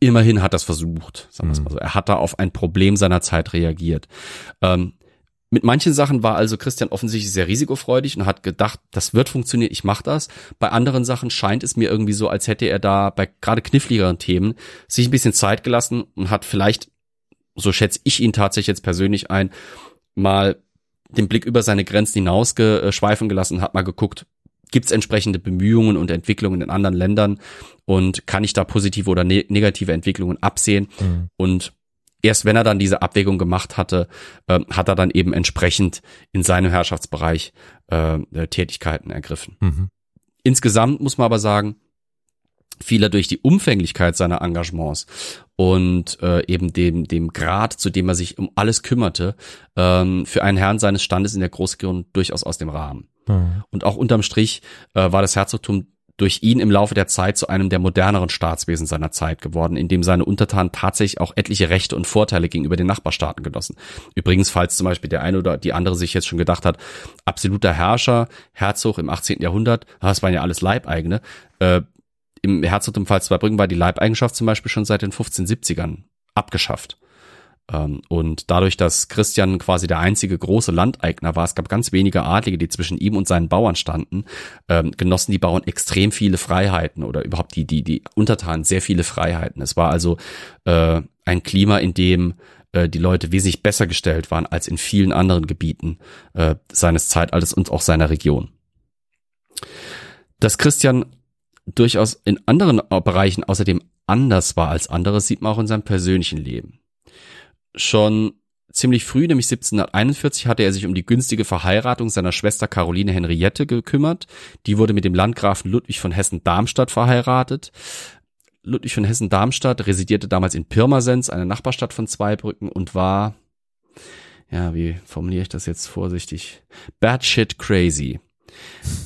immerhin hat das versucht, sagen wir es mal so. Er hat da auf ein Problem seiner Zeit reagiert. Ähm, mit manchen Sachen war also Christian offensichtlich sehr risikofreudig und hat gedacht, das wird funktionieren, ich mache das. Bei anderen Sachen scheint es mir irgendwie so, als hätte er da bei gerade kniffligeren Themen sich ein bisschen Zeit gelassen und hat vielleicht so schätze ich ihn tatsächlich jetzt persönlich ein, mal den Blick über seine Grenzen hinaus schweifen gelassen und hat mal geguckt, gibt es entsprechende Bemühungen und Entwicklungen in anderen Ländern und kann ich da positive oder ne negative Entwicklungen absehen Mhm. und erst wenn er dann diese Abwägung gemacht hatte, äh, hat er dann eben entsprechend in seinem Herrschaftsbereich äh, Tätigkeiten ergriffen. Mhm. Insgesamt muss man aber sagen, fiel er durch die Umfänglichkeit seiner Engagements und äh, eben dem, dem Grad, zu dem er sich um alles kümmerte, ähm, für einen Herrn seines Standes in der Großregion durchaus aus dem Rahmen. Mhm. Und auch unterm Strich äh, war das Herzogtum durch ihn im Laufe der Zeit zu einem der moderneren Staatswesen seiner Zeit geworden, in dem seine Untertanen tatsächlich auch etliche Rechte und Vorteile gegenüber den Nachbarstaaten genossen. Übrigens, falls zum Beispiel der eine oder die andere sich jetzt schon gedacht hat, absoluter Herrscher, Herzog im 18. Jahrhundert, das waren ja alles Leibeigene, äh, im Herzogtum Pfalz-Zweibrücken war die Leibeigenschaft zum Beispiel schon seit den 1570ern abgeschafft. Ähm, und dadurch, dass Christian quasi der einzige große Landeigner war, es gab ganz wenige Adlige, die zwischen ihm und seinen Bauern standen, ähm, genossen die Bauern extrem viele Freiheiten oder überhaupt die, die, die Untertanen sehr viele Freiheiten. Es war also äh, ein Klima, in dem äh, die Leute wesentlich besser gestellt waren als in vielen anderen Gebieten äh, seines Zeitalters und auch seiner Region. Dass Christian durchaus in anderen Bereichen außerdem anders war als andere, sieht man auch in seinem persönlichen Leben. Schon ziemlich früh, nämlich 1741, hatte er sich um die günstige Verheiratung seiner Schwester Caroline Henriette gekümmert. Die wurde mit dem Landgrafen Ludwig von Hessen-Darmstadt verheiratet. Ludwig von Hessen-Darmstadt residierte damals in Pirmasens, einer Nachbarstadt von Zweibrücken und war, ja, wie formuliere ich das jetzt vorsichtig? Bad shit crazy.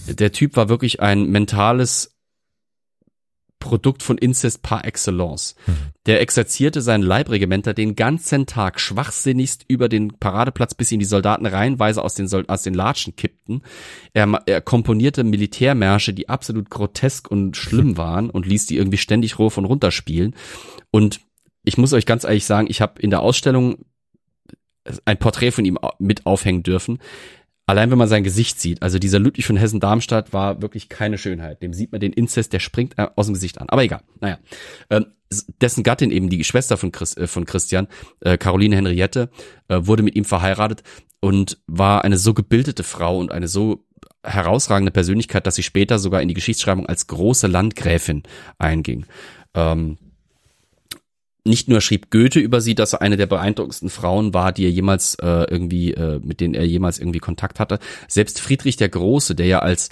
Der Typ war wirklich ein mentales Produkt von Inzest par excellence. Der exerzierte seinen Leibregimenter den ganzen Tag schwachsinnigst über den Paradeplatz, bis ihn die Soldaten reihenweise aus den, Sol aus den Latschen kippten. Er, er komponierte Militärmärsche, die absolut grotesk und schlimm [LAUGHS] waren und ließ die irgendwie ständig hoch und runter spielen. Und ich muss euch ganz ehrlich sagen, ich habe in der Ausstellung ein Porträt von ihm mit aufhängen dürfen. Allein wenn man sein Gesicht sieht, also dieser Ludwig von Hessen-Darmstadt war wirklich keine Schönheit. Dem sieht man den Inzest, der springt äh, aus dem Gesicht an. Aber egal, naja. Ähm, dessen Gattin eben, die Schwester von, Chris, äh, von Christian, äh, Caroline Henriette, äh, wurde mit ihm verheiratet und war eine so gebildete Frau und eine so herausragende Persönlichkeit, dass sie später sogar in die Geschichtsschreibung als große Landgräfin einging. Ähm, nicht nur schrieb Goethe über sie, dass er eine der beeindruckendsten Frauen war, die er jemals äh, irgendwie, äh, mit denen er jemals irgendwie Kontakt hatte. Selbst Friedrich der Große, der ja als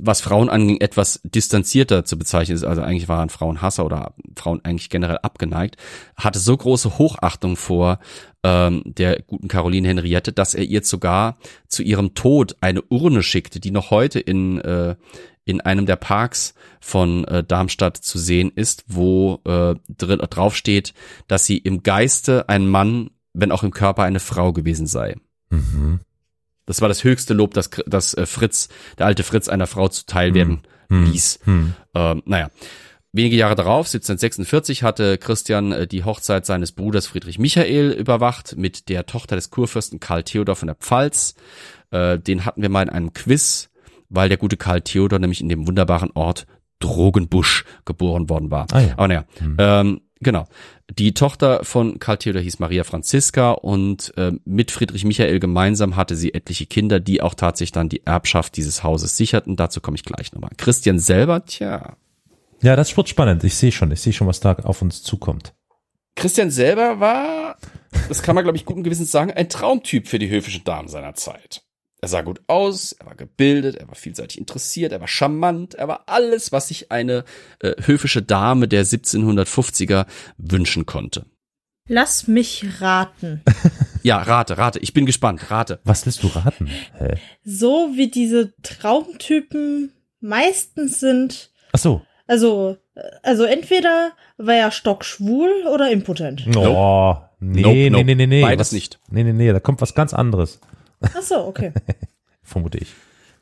was Frauen anging, etwas distanzierter zu bezeichnen ist, also eigentlich waren Frauenhasser oder Frauen eigentlich generell abgeneigt, hatte so große Hochachtung vor ähm, der guten Caroline Henriette, dass er ihr sogar zu ihrem Tod eine Urne schickte, die noch heute in, äh, in einem der Parks von äh, Darmstadt zu sehen ist, wo äh, drin drauf steht, dass sie im Geiste ein Mann, wenn auch im Körper eine Frau gewesen sei. Mhm. Das war das höchste Lob, das, das äh, Fritz, der alte Fritz einer Frau zuteil hm. werden hm. ließ. Hm. Ähm, naja. Wenige Jahre darauf, 1746, hatte Christian äh, die Hochzeit seines Bruders Friedrich Michael überwacht mit der Tochter des Kurfürsten Karl Theodor von der Pfalz. Äh, den hatten wir mal in einem Quiz, weil der gute Karl Theodor nämlich in dem wunderbaren Ort Drogenbusch geboren worden war. Ah, ja. Aber naja, hm. ähm, genau. Die Tochter von Karl Theodor hieß Maria Franziska und äh, mit Friedrich Michael gemeinsam hatte sie etliche Kinder, die auch tatsächlich dann die Erbschaft dieses Hauses sicherten. Dazu komme ich gleich nochmal. Christian selber, tja. Ja, das wird spannend. Ich sehe schon, ich sehe schon, was da auf uns zukommt. Christian selber war, das kann man glaube ich guten Gewissens sagen, ein Traumtyp für die höfischen Damen seiner Zeit. Er sah gut aus, er war gebildet, er war vielseitig interessiert, er war charmant, er war alles, was sich eine äh, höfische Dame der 1750er wünschen konnte. Lass mich raten. [LAUGHS] ja, rate, rate. Ich bin gespannt. Rate. Was willst du raten? Hä? So wie diese Traumtypen meistens sind. Ach so. Also, also entweder war er stockschwul oder impotent. Oh, nope. nee, nope, nee, nope. nee, nee, nee. Beides was, nicht. Nee, nee, nee, da kommt was ganz anderes. Ach so, okay. [LAUGHS] Vermute ich.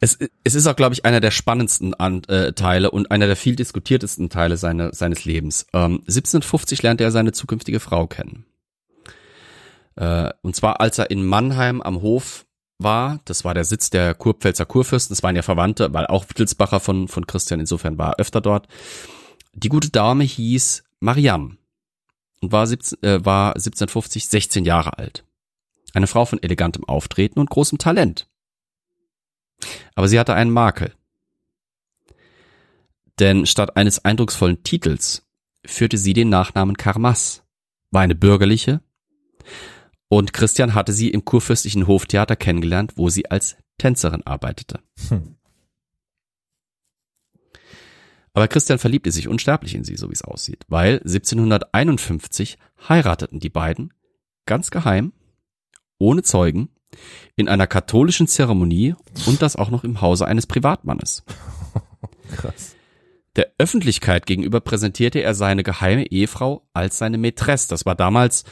Es, es ist auch, glaube ich, einer der spannendsten An äh, Teile und einer der viel diskutiertesten Teile seine, seines Lebens. Ähm, 1750 lernte er seine zukünftige Frau kennen. Äh, und zwar, als er in Mannheim am Hof war, das war der Sitz der Kurpfälzer Kurfürsten, das waren ja Verwandte, weil auch Wittelsbacher von, von Christian, insofern war er öfter dort. Die gute Dame hieß Marianne und war, 17, äh, war 1750 16 Jahre alt. Eine Frau von elegantem Auftreten und großem Talent. Aber sie hatte einen Makel. Denn statt eines eindrucksvollen Titels führte sie den Nachnamen Karmas, war eine bürgerliche, und Christian hatte sie im kurfürstlichen Hoftheater kennengelernt, wo sie als Tänzerin arbeitete. Hm. Aber Christian verliebte sich unsterblich in sie, so wie es aussieht, weil 1751 heirateten die beiden ganz geheim ohne Zeugen, in einer katholischen Zeremonie und das auch noch im Hause eines Privatmannes. [LAUGHS] Krass. Der Öffentlichkeit gegenüber präsentierte er seine geheime Ehefrau als seine Mätresse. Das war damals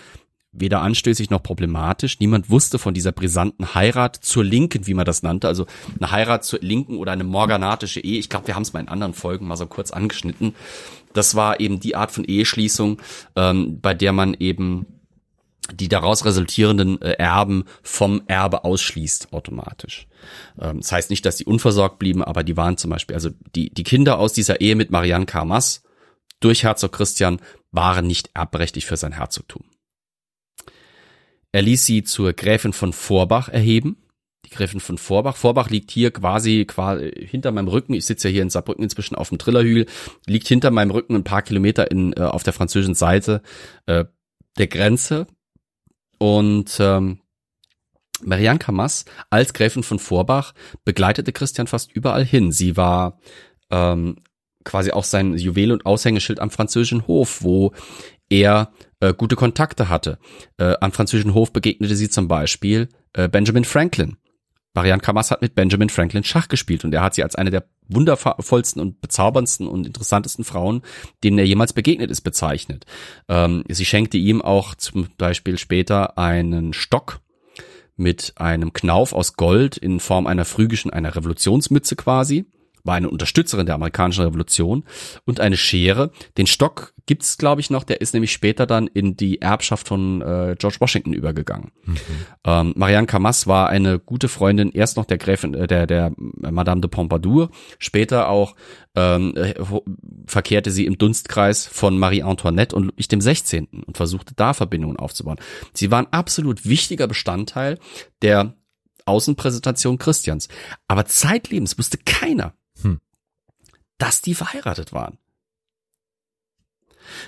weder anstößig noch problematisch. Niemand wusste von dieser brisanten Heirat zur Linken, wie man das nannte. Also eine Heirat zur Linken oder eine morganatische Ehe. Ich glaube, wir haben es mal in anderen Folgen mal so kurz angeschnitten. Das war eben die Art von Eheschließung, ähm, bei der man eben die daraus resultierenden äh, Erben vom Erbe ausschließt automatisch. Ähm, das heißt nicht, dass die unversorgt blieben, aber die waren zum Beispiel, also die, die Kinder aus dieser Ehe mit Marianne Karmas durch Herzog Christian waren nicht erbberechtigt für sein Herzogtum. Er ließ sie zur Gräfin von Vorbach erheben. Die Gräfin von Vorbach. Vorbach liegt hier quasi, quasi hinter meinem Rücken. Ich sitze ja hier in Saarbrücken inzwischen auf dem Trillerhügel. Liegt hinter meinem Rücken ein paar Kilometer in, äh, auf der französischen Seite äh, der Grenze und ähm, Marianne Camas als Gräfin von Vorbach begleitete Christian fast überall hin. Sie war ähm, quasi auch sein Juwel und Aushängeschild am französischen Hof, wo er äh, gute Kontakte hatte. Äh, am französischen Hof begegnete sie zum Beispiel äh, Benjamin Franklin. Marianne Camas hat mit Benjamin Franklin Schach gespielt und er hat sie als eine der wundervollsten und bezauberndsten und interessantesten Frauen, denen er jemals begegnet ist, bezeichnet. Ähm, sie schenkte ihm auch zum Beispiel später einen Stock mit einem Knauf aus Gold in Form einer phrygischen, einer Revolutionsmütze quasi. War eine Unterstützerin der amerikanischen Revolution und eine Schere. Den Stock gibt's glaube ich noch, der ist nämlich später dann in die Erbschaft von äh, George Washington übergegangen. Mhm. Ähm, Marianne Camas war eine gute Freundin erst noch der Gräfin äh, der der Madame de Pompadour, später auch ähm, äh, verkehrte sie im Dunstkreis von Marie Antoinette und Ludwig dem 16. und versuchte da Verbindungen aufzubauen. Sie war ein absolut wichtiger Bestandteil der Außenpräsentation Christians. Aber zeitlebens wusste keiner. Dass die verheiratet waren.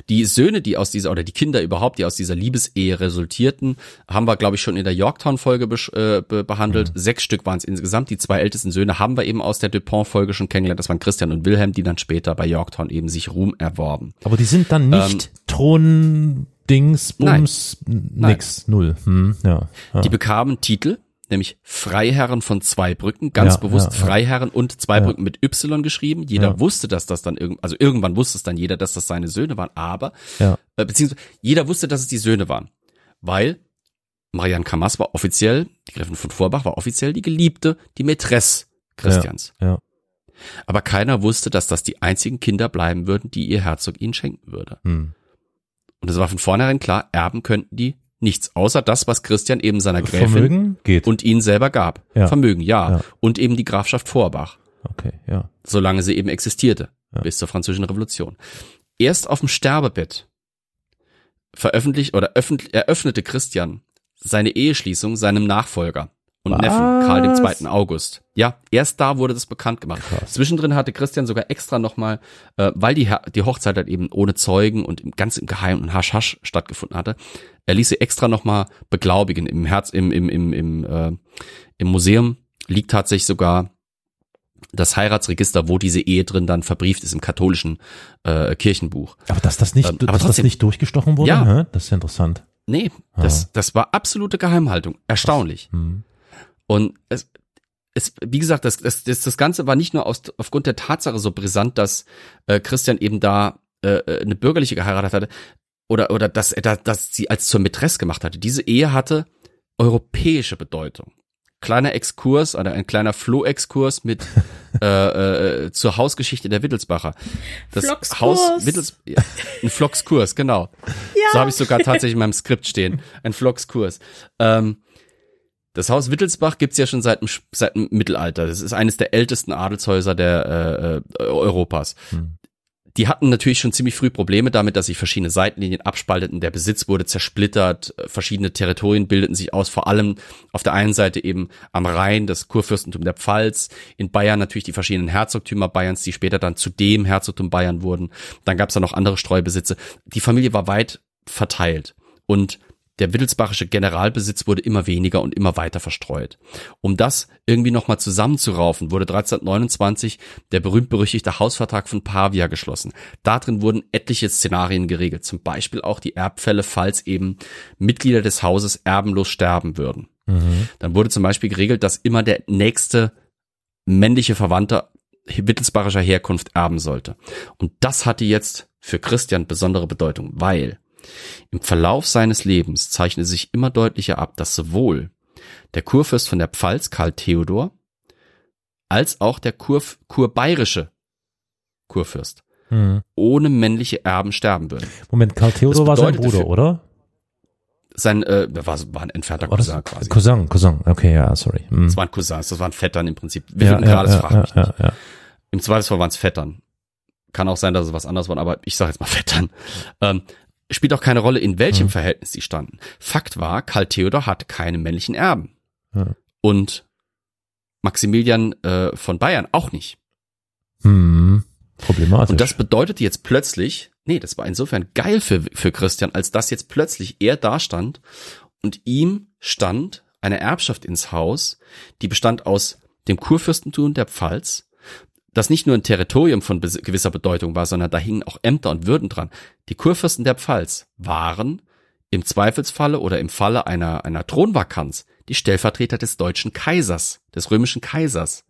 Die Söhne, die aus dieser, oder die Kinder überhaupt, die aus dieser Liebesehe resultierten, haben wir, glaube ich, schon in der Yorktown-Folge äh, be behandelt. Mhm. Sechs Stück waren es insgesamt. Die zwei ältesten Söhne haben wir eben aus der Dupont-Folge schon kennengelernt. Das waren Christian und Wilhelm, die dann später bei Yorktown eben sich Ruhm erworben. Aber die sind dann nicht ähm, Thron, Dings, Bums, Nein. nix, Nein. null. Hm, ja, ja. Die bekamen Titel, nämlich Freiherren von Zweibrücken, ganz ja, bewusst ja, Freiherren und Zweibrücken mit Y geschrieben. Jeder wusste, dass das dann irgend, also irgendwann wusste es dann jeder, dass das seine Söhne waren, aber äh, beziehungsweise jeder wusste, dass es die Söhne waren, weil Marianne Camas war offiziell, die Gräfin von Vorbach war offiziell die Geliebte, die Mätresse Christians. Ja, Aber keiner wusste, dass das die einzigen Kinder bleiben würden, die ihr Herzog ihnen schenken würde. Hm. Und es war von vornherein klar, erben könnten die nichts, außer das, was Christian eben seiner Gräfin Vermögen geht. und ihnen selber gab. Ja. Vermögen, ja. ja. Und eben die Grafschaft Vorbach. Okay, ja. Solange sie eben existierte, ja. bis zur Französischen Revolution. Erst auf dem Sterbebett veröffentlicht oder eröffnete Christian seine Eheschließung seinem Nachfolger und Was? Neffen, Karl II. August. Ja, erst da wurde das bekannt gemacht. Krass. Zwischendrin hatte Christian sogar extra nochmal, äh, weil die, die Hochzeit halt eben ohne Zeugen und ganz im Geheimen und Hasch-Hasch stattgefunden hatte, er ließ sie extra nochmal beglaubigen. Im Herz, im, im, im, im, äh, im Museum liegt tatsächlich sogar das Heiratsregister, wo diese Ehe drin dann verbrieft ist im katholischen äh, Kirchenbuch. Aber dass das nicht, ähm, aber dass trotzdem, das nicht durchgestochen wurde, ja, hä? das ist ja interessant. Nee, das, ah. das war absolute Geheimhaltung. Erstaunlich. Hm. Und es, es, wie gesagt, das, das, das, das Ganze war nicht nur aus, aufgrund der Tatsache so brisant, dass äh, Christian eben da äh, äh eine bürgerliche geheiratet hatte oder, oder dass er da, dass sie als zur Mätresse gemacht hatte. Diese Ehe hatte europäische Bedeutung. Kleiner Exkurs oder ein kleiner Floh-Exkurs mit [LAUGHS] äh, äh, zur Hausgeschichte der Wittelsbacher. Das Floxkurs. Haus Wittels, ja, ein Floxkurs, genau. Ja. So habe ich sogar tatsächlich in meinem Skript stehen. Ein Floxkurs. Ähm, das Haus Wittelsbach gibt's ja schon seit dem, seit dem Mittelalter. Das ist eines der ältesten Adelshäuser der äh, äh, Europas. Hm. Die hatten natürlich schon ziemlich früh Probleme damit, dass sich verschiedene Seitenlinien abspalteten, der Besitz wurde zersplittert, verschiedene Territorien bildeten sich aus, vor allem auf der einen Seite eben am Rhein das Kurfürstentum der Pfalz, in Bayern natürlich die verschiedenen Herzogtümer Bayerns, die später dann zu dem Herzogtum Bayern wurden. Dann gab's da noch andere Streubesitze. Die Familie war weit verteilt und der wittelsbachische Generalbesitz wurde immer weniger und immer weiter verstreut. Um das irgendwie nochmal zusammenzuraufen, wurde 1329 der berühmt-berüchtigte Hausvertrag von Pavia geschlossen. Darin wurden etliche Szenarien geregelt, zum Beispiel auch die Erbfälle, falls eben Mitglieder des Hauses erbenlos sterben würden. Mhm. Dann wurde zum Beispiel geregelt, dass immer der nächste männliche Verwandte wittelsbachischer Herkunft erben sollte. Und das hatte jetzt für Christian besondere Bedeutung, weil im Verlauf seines Lebens zeichnet sich immer deutlicher ab, dass sowohl der Kurfürst von der Pfalz Karl Theodor als auch der Kur, kurbayerische Kurfürst hm. ohne männliche Erben sterben würden. Moment, Karl Theodor war sein Bruder, oder? Sein äh, war, war ein entfernter war Cousin quasi. Cousin, Cousin, okay, ja, sorry. Hm. Das waren Cousins, das waren Vettern im Prinzip. Wir ja, gerade, ja, ja, ja, ja, Im Zweifelsfall waren es Vettern. Kann auch sein, dass es was anderes war, aber ich sage jetzt mal Vettern. Ähm, spielt auch keine Rolle, in welchem mhm. Verhältnis sie standen. Fakt war, Karl Theodor hatte keine männlichen Erben. Ja. Und Maximilian äh, von Bayern auch nicht. Hm, problematisch. Und das bedeutete jetzt plötzlich, nee, das war insofern geil für, für Christian, als dass jetzt plötzlich er da stand und ihm stand eine Erbschaft ins Haus, die bestand aus dem Kurfürstentum der Pfalz, das nicht nur ein Territorium von gewisser Bedeutung war, sondern da hingen auch Ämter und Würden dran. Die Kurfürsten der Pfalz waren im Zweifelsfalle oder im Falle einer, einer Thronvakanz die Stellvertreter des deutschen Kaisers, des römischen Kaisers.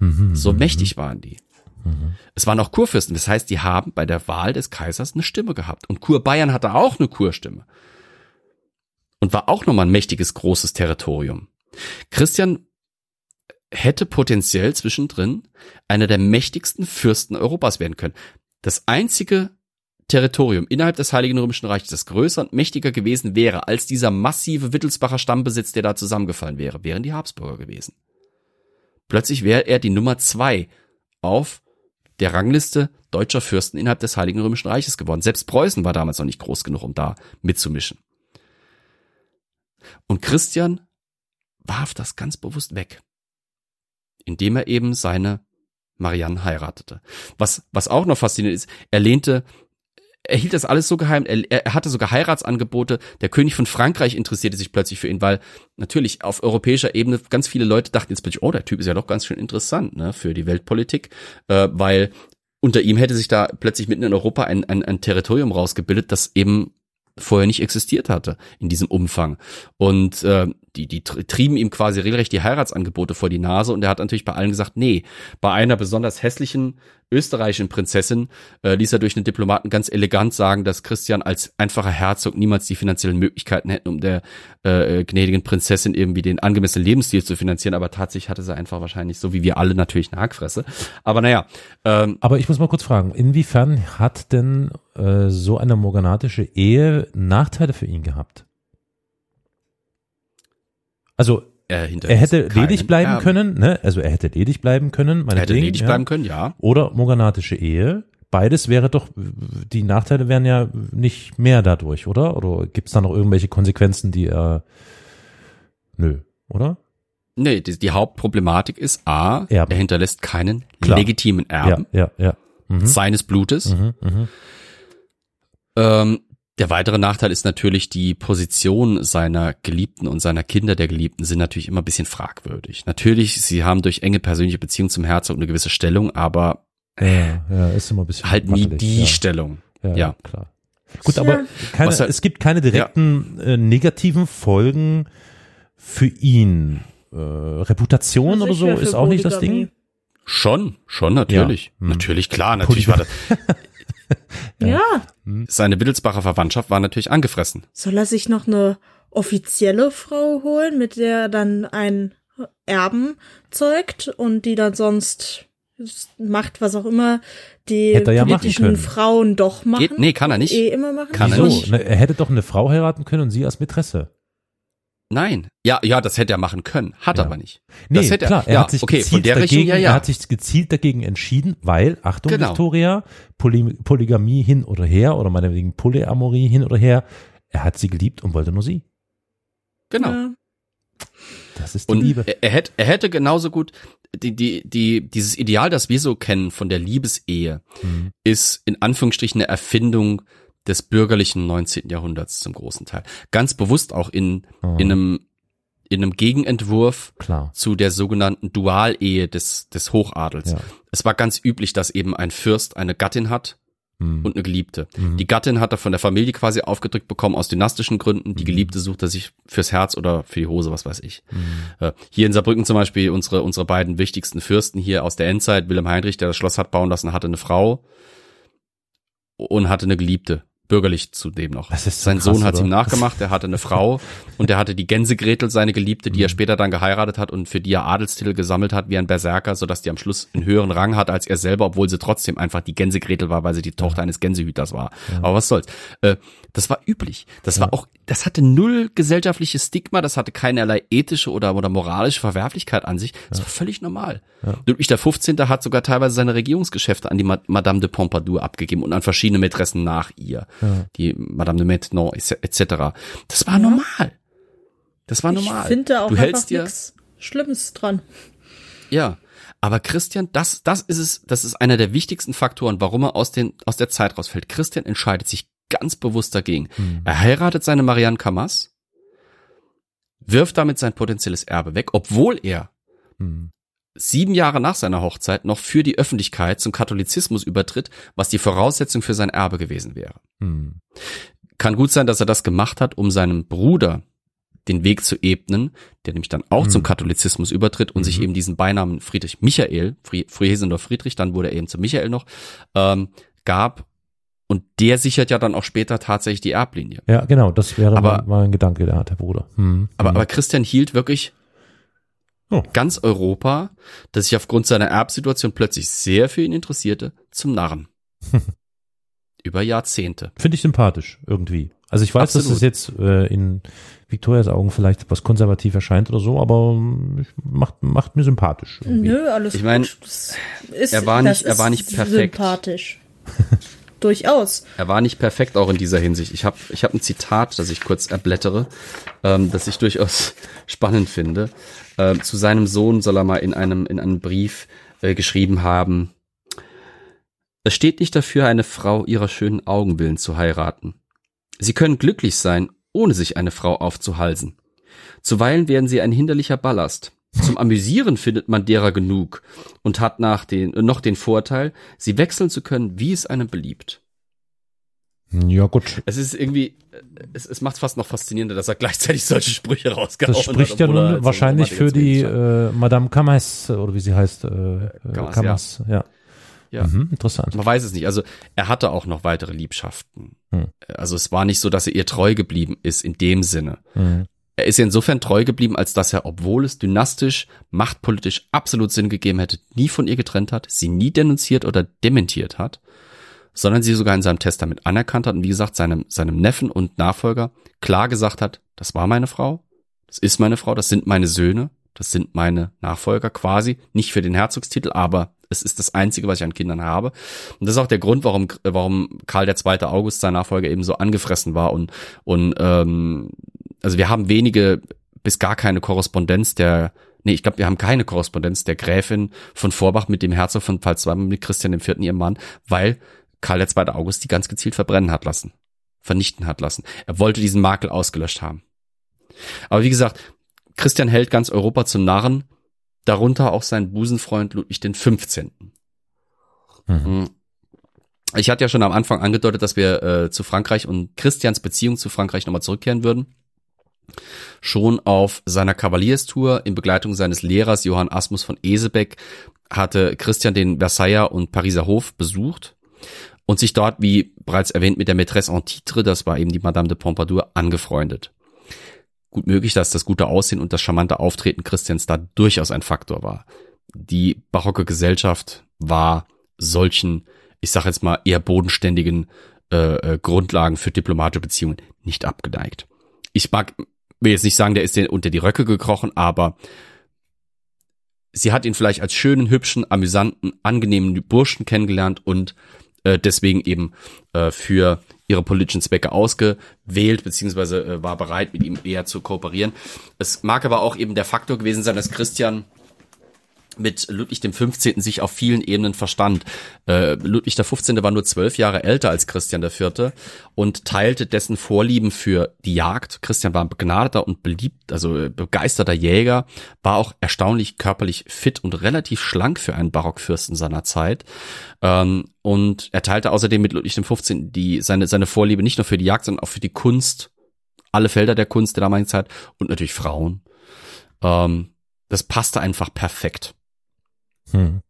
Mhm, so mhm. mächtig waren die. Mhm. Es waren auch Kurfürsten, das heißt, die haben bei der Wahl des Kaisers eine Stimme gehabt. Und Kurbayern hatte auch eine Kurstimme. Und war auch nochmal ein mächtiges, großes Territorium. Christian hätte potenziell zwischendrin einer der mächtigsten Fürsten Europas werden können. Das einzige Territorium innerhalb des Heiligen Römischen Reiches, das größer und mächtiger gewesen wäre als dieser massive Wittelsbacher Stammbesitz, der da zusammengefallen wäre, wären die Habsburger gewesen. Plötzlich wäre er die Nummer zwei auf der Rangliste deutscher Fürsten innerhalb des Heiligen Römischen Reiches geworden. Selbst Preußen war damals noch nicht groß genug, um da mitzumischen. Und Christian warf das ganz bewusst weg, indem er eben seine Marianne heiratete. Was, was auch noch faszinierend ist, er lehnte er hielt das alles so geheim, er, er hatte sogar Heiratsangebote. Der König von Frankreich interessierte sich plötzlich für ihn, weil natürlich auf europäischer Ebene ganz viele Leute dachten jetzt plötzlich, oh, der Typ ist ja doch ganz schön interessant ne, für die Weltpolitik, äh, weil unter ihm hätte sich da plötzlich mitten in Europa ein, ein, ein Territorium rausgebildet, das eben vorher nicht existiert hatte in diesem Umfang. Und äh, die, die trieben ihm quasi regelrecht die Heiratsangebote vor die Nase und er hat natürlich bei allen gesagt, nee, bei einer besonders hässlichen österreichischen Prinzessin äh, ließ er durch einen Diplomaten ganz elegant sagen, dass Christian als einfacher Herzog niemals die finanziellen Möglichkeiten hätten, um der äh, gnädigen Prinzessin irgendwie den angemessenen Lebensstil zu finanzieren, aber tatsächlich hatte sie einfach wahrscheinlich, so wie wir alle, natürlich eine Hackfresse. Aber naja. Ähm, aber ich muss mal kurz fragen, inwiefern hat denn äh, so eine morganatische Ehe Nachteile für ihn gehabt? Also er, er hätte ledig bleiben Erben. können, ne? Also er hätte ledig bleiben können, meine Er hätte Ding, ledig ja. bleiben können, ja. Oder morganatische Ehe. Beides wäre doch, die Nachteile wären ja nicht mehr dadurch, oder? Oder gibt's da noch irgendwelche Konsequenzen, die er, nö, oder? Nee, die, die Hauptproblematik ist A, Erben. er hinterlässt keinen Klar. legitimen Erben ja, ja, ja. Mhm. seines Blutes. Mhm, mh. ähm, der weitere Nachteil ist natürlich, die Position seiner Geliebten und seiner Kinder der Geliebten sind natürlich immer ein bisschen fragwürdig. Natürlich, sie haben durch enge persönliche Beziehung zum Herzog eine gewisse Stellung, aber ja, ja, ist immer ein bisschen halt nie die ja. Stellung. Ja, ja, klar. Gut, aber keine, halt, es gibt keine direkten ja. äh, negativen Folgen für ihn. Äh, Reputation oder so ist auch nicht das Ding. Schon, schon natürlich. Ja. Hm. Natürlich, klar, natürlich war das. [LAUGHS] ja. Hm. Seine Wittelsbacher Verwandtschaft war natürlich angefressen. Soll er sich noch eine offizielle Frau holen, mit der er dann ein Erben zeugt und die dann sonst macht, was auch immer die hätte er politischen ja Frauen doch machen? Geht, nee, kann er nicht. Eh immer machen. Kann er nicht. Er hätte doch eine Frau heiraten können und sie als Mätresse. Nein. Ja, ja, das hätte er machen können, hat ja. aber nicht. Nee, das hätte klar, er, ja, hat sich okay, gezielt dagegen, Richtung, ja, ja. er hat sich gezielt dagegen entschieden, weil, Achtung, genau. Victoria, Poly Polygamie hin oder her, oder meinetwegen Polyamorie hin oder her, er hat sie geliebt und wollte nur sie. Genau. Ja. Das ist die und Liebe. Er, er, hätte, er hätte genauso gut, die, die, die, dieses Ideal, das wir so kennen von der Liebesehe, mhm. ist in Anführungsstrichen eine Erfindung des bürgerlichen 19. Jahrhunderts zum großen Teil. Ganz bewusst auch in, oh. in einem in einem Gegenentwurf Klar. zu der sogenannten Dualehe des, des Hochadels. Ja. Es war ganz üblich, dass eben ein Fürst eine Gattin hat mhm. und eine Geliebte. Mhm. Die Gattin hat er von der Familie quasi aufgedrückt bekommen aus dynastischen Gründen. Die mhm. Geliebte sucht er sich fürs Herz oder für die Hose, was weiß ich. Mhm. Äh, hier in Saarbrücken zum Beispiel unsere, unsere beiden wichtigsten Fürsten hier aus der Endzeit, Wilhelm Heinrich, der das Schloss hat bauen lassen, hatte eine Frau und hatte eine Geliebte bürgerlich zudem noch. So Sein krass, Sohn hat ihm nachgemacht, er hatte eine Frau [LAUGHS] und er hatte die Gänsegretel, seine Geliebte, die er mhm. später dann geheiratet hat und für die er Adelstitel gesammelt hat wie ein Berserker, sodass die am Schluss einen höheren Rang hat als er selber, obwohl sie trotzdem einfach die Gänsegretel war, weil sie die Tochter eines Gänsehüters war. Ja. Aber was soll's. Äh, das war üblich. Das ja. war auch, das hatte null gesellschaftliches Stigma, das hatte keinerlei ethische oder, oder moralische Verwerflichkeit an sich. Das war völlig normal. Ludwig der 15. hat sogar teilweise seine Regierungsgeschäfte an die Madame de Pompadour abgegeben und an verschiedene Mätressen nach ihr. Die Madame de Maintenon etc. Das war ja. normal. Das war normal. Ich finde auch du hältst dir nichts Schlimmes dran. Ja, aber Christian, das, das ist es, das ist einer der wichtigsten Faktoren, warum er aus, den, aus der Zeit rausfällt. Christian entscheidet sich ganz bewusst dagegen. Hm. Er heiratet seine Marianne Camas, wirft damit sein potenzielles Erbe weg, obwohl er hm sieben Jahre nach seiner Hochzeit noch für die Öffentlichkeit zum Katholizismus übertritt, was die Voraussetzung für sein Erbe gewesen wäre. Hm. Kann gut sein, dass er das gemacht hat, um seinem Bruder den Weg zu ebnen, der nämlich dann auch hm. zum Katholizismus übertritt und mhm. sich eben diesen Beinamen Friedrich Michael, nur Friedrich, dann wurde er eben zu Michael noch, ähm, gab. Und der sichert ja dann auch später tatsächlich die Erblinie. Ja, genau, das wäre aber, mal ein Gedanke, der hat der Bruder. Hm. Aber, hm. aber Christian hielt wirklich Oh. Ganz Europa, das sich aufgrund seiner Erbsituation plötzlich sehr für ihn interessierte, zum Narren. [LAUGHS] Über Jahrzehnte. Finde ich sympathisch, irgendwie. Also ich weiß, dass Absolut. es jetzt äh, in Victorias Augen vielleicht etwas konservativ erscheint oder so, aber ähm, ich- macht, macht mir sympathisch. irgendwie. Nö, alles Ich mein, gut. Das ist, er war nicht- er war nicht perfekt. Sympathisch. [LAUGHS] Durchaus. Er war nicht perfekt auch in dieser Hinsicht. Ich habe ich hab ein Zitat, das ich kurz erblättere, ähm, das ich durchaus [LAUGHS] spannend finde. Ähm, zu seinem Sohn soll er mal in einem, in einem Brief äh, geschrieben haben, es steht nicht dafür, eine Frau ihrer schönen Augen willen zu heiraten. Sie können glücklich sein, ohne sich eine Frau aufzuhalsen. Zuweilen werden sie ein hinderlicher Ballast. Zum Amüsieren findet man derer genug und hat nach den, noch den Vorteil, sie wechseln zu können, wie es einem beliebt. Ja, gut. Es ist irgendwie, äh, es, es macht fast noch faszinierender, dass er gleichzeitig solche Sprüche rausgehauen Das hat. spricht ja obwohl er nun wahrscheinlich ein für die äh, Madame Camas, oder wie sie heißt. Äh, äh, Camas, Camas, ja. Ja. Mhm, interessant. Man weiß es nicht. Also er hatte auch noch weitere Liebschaften. Hm. Also es war nicht so, dass er ihr treu geblieben ist in dem Sinne. Mhm. Er ist insofern treu geblieben, als dass er, obwohl es dynastisch, machtpolitisch absolut Sinn gegeben hätte, nie von ihr getrennt hat, sie nie denunziert oder dementiert hat, sondern sie sogar in seinem Testament anerkannt hat und wie gesagt seinem, seinem Neffen und Nachfolger klar gesagt hat, das war meine Frau, das ist meine Frau, das sind meine Söhne, das sind meine Nachfolger quasi, nicht für den Herzogstitel, aber es ist das Einzige, was ich an Kindern habe. Und das ist auch der Grund, warum, warum Karl II. August, sein Nachfolger, eben so angefressen war und, und ähm, also wir haben wenige bis gar keine Korrespondenz der, nee, ich glaube, wir haben keine Korrespondenz der Gräfin von Vorbach mit dem Herzog von Pfalz II mit Christian IV. ihrem Mann, weil Karl II. August die ganz gezielt verbrennen hat lassen, vernichten hat lassen. Er wollte diesen Makel ausgelöscht haben. Aber wie gesagt, Christian hält ganz Europa zum Narren, darunter auch sein Busenfreund Ludwig den 15. Mhm. Ich hatte ja schon am Anfang angedeutet, dass wir äh, zu Frankreich und Christians Beziehung zu Frankreich nochmal zurückkehren würden. Schon auf seiner Kavalierstour in Begleitung seines Lehrers Johann Asmus von Esebeck hatte Christian den Versailler und Pariser Hof besucht und sich dort, wie bereits erwähnt, mit der Maîtresse en Titre, das war eben die Madame de Pompadour, angefreundet. Gut möglich, dass das gute Aussehen und das charmante Auftreten Christians da durchaus ein Faktor war. Die barocke Gesellschaft war solchen, ich sage jetzt mal, eher bodenständigen äh, äh, Grundlagen für diplomatische Beziehungen nicht abgeneigt. Ich mag, will jetzt nicht sagen, der ist dir unter die Röcke gekrochen, aber sie hat ihn vielleicht als schönen, hübschen, amüsanten, angenehmen Burschen kennengelernt und äh, deswegen eben äh, für ihre politischen Zwecke ausgewählt, beziehungsweise äh, war bereit, mit ihm eher zu kooperieren. Es mag aber auch eben der Faktor gewesen sein, dass Christian mit Ludwig dem 15. sich auf vielen Ebenen verstand. Äh, Ludwig der 15. war nur zwölf Jahre älter als Christian Vierte und teilte dessen Vorlieben für die Jagd. Christian war ein begnadeter und beliebt, also äh, begeisterter Jäger, war auch erstaunlich körperlich fit und relativ schlank für einen Barockfürsten seiner Zeit. Ähm, und er teilte außerdem mit Ludwig dem 15. die seine seine Vorliebe nicht nur für die Jagd, sondern auch für die Kunst, alle Felder der Kunst der damaligen Zeit und natürlich Frauen. Ähm, das passte einfach perfekt. Hm.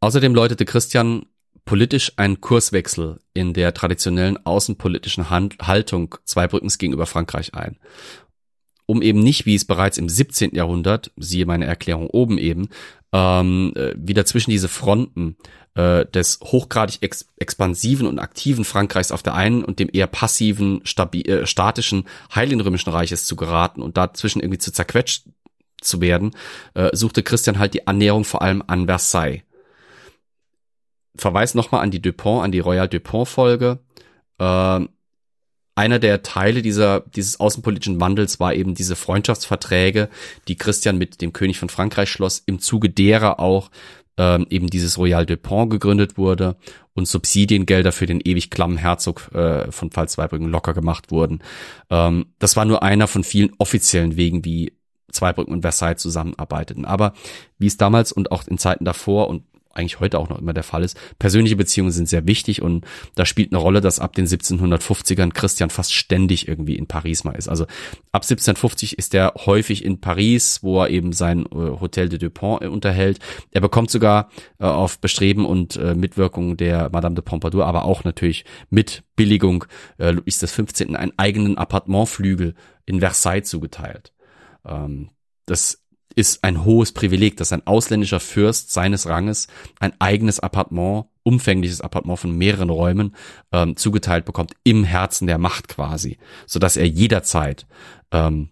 Außerdem läutete Christian politisch einen Kurswechsel in der traditionellen außenpolitischen Hand Haltung Zweibrückens gegenüber Frankreich ein. Um eben nicht, wie es bereits im 17. Jahrhundert, siehe meine Erklärung oben eben, ähm, äh, wieder zwischen diese Fronten äh, des hochgradig ex expansiven und aktiven Frankreichs auf der einen und dem eher passiven, äh, statischen Heiligen Römischen Reiches zu geraten und dazwischen irgendwie zu zerquetscht zu werden, äh, suchte Christian halt die Annäherung vor allem an Versailles. Verweis nochmal an die Dupont, an die Royal Dupont-Folge. Äh, einer der Teile dieser, dieses außenpolitischen Wandels war eben diese Freundschaftsverträge, die Christian mit dem König von Frankreich schloss, im Zuge derer auch ähm, eben dieses Royal Dupont gegründet wurde und Subsidiengelder für den ewig klammen Herzog äh, von Pfalz-Zweibrücken locker gemacht wurden. Ähm, das war nur einer von vielen offiziellen Wegen, wie Zweibrücken und Versailles zusammenarbeiteten. Aber wie es damals und auch in Zeiten davor und eigentlich heute auch noch immer der Fall ist, persönliche Beziehungen sind sehr wichtig und da spielt eine Rolle, dass ab den 1750ern Christian fast ständig irgendwie in Paris mal ist. Also ab 1750 ist er häufig in Paris, wo er eben sein äh, Hotel de Dupont äh, unterhält. Er bekommt sogar äh, auf Bestreben und äh, Mitwirkung der Madame de Pompadour, aber auch natürlich mit Billigung äh, Louis 15. einen eigenen Appartementflügel in Versailles zugeteilt. Ähm, das ist ein hohes Privileg, dass ein ausländischer Fürst seines Ranges ein eigenes Appartement, umfängliches Appartement von mehreren Räumen ähm, zugeteilt bekommt im Herzen der Macht quasi, so dass er jederzeit ähm,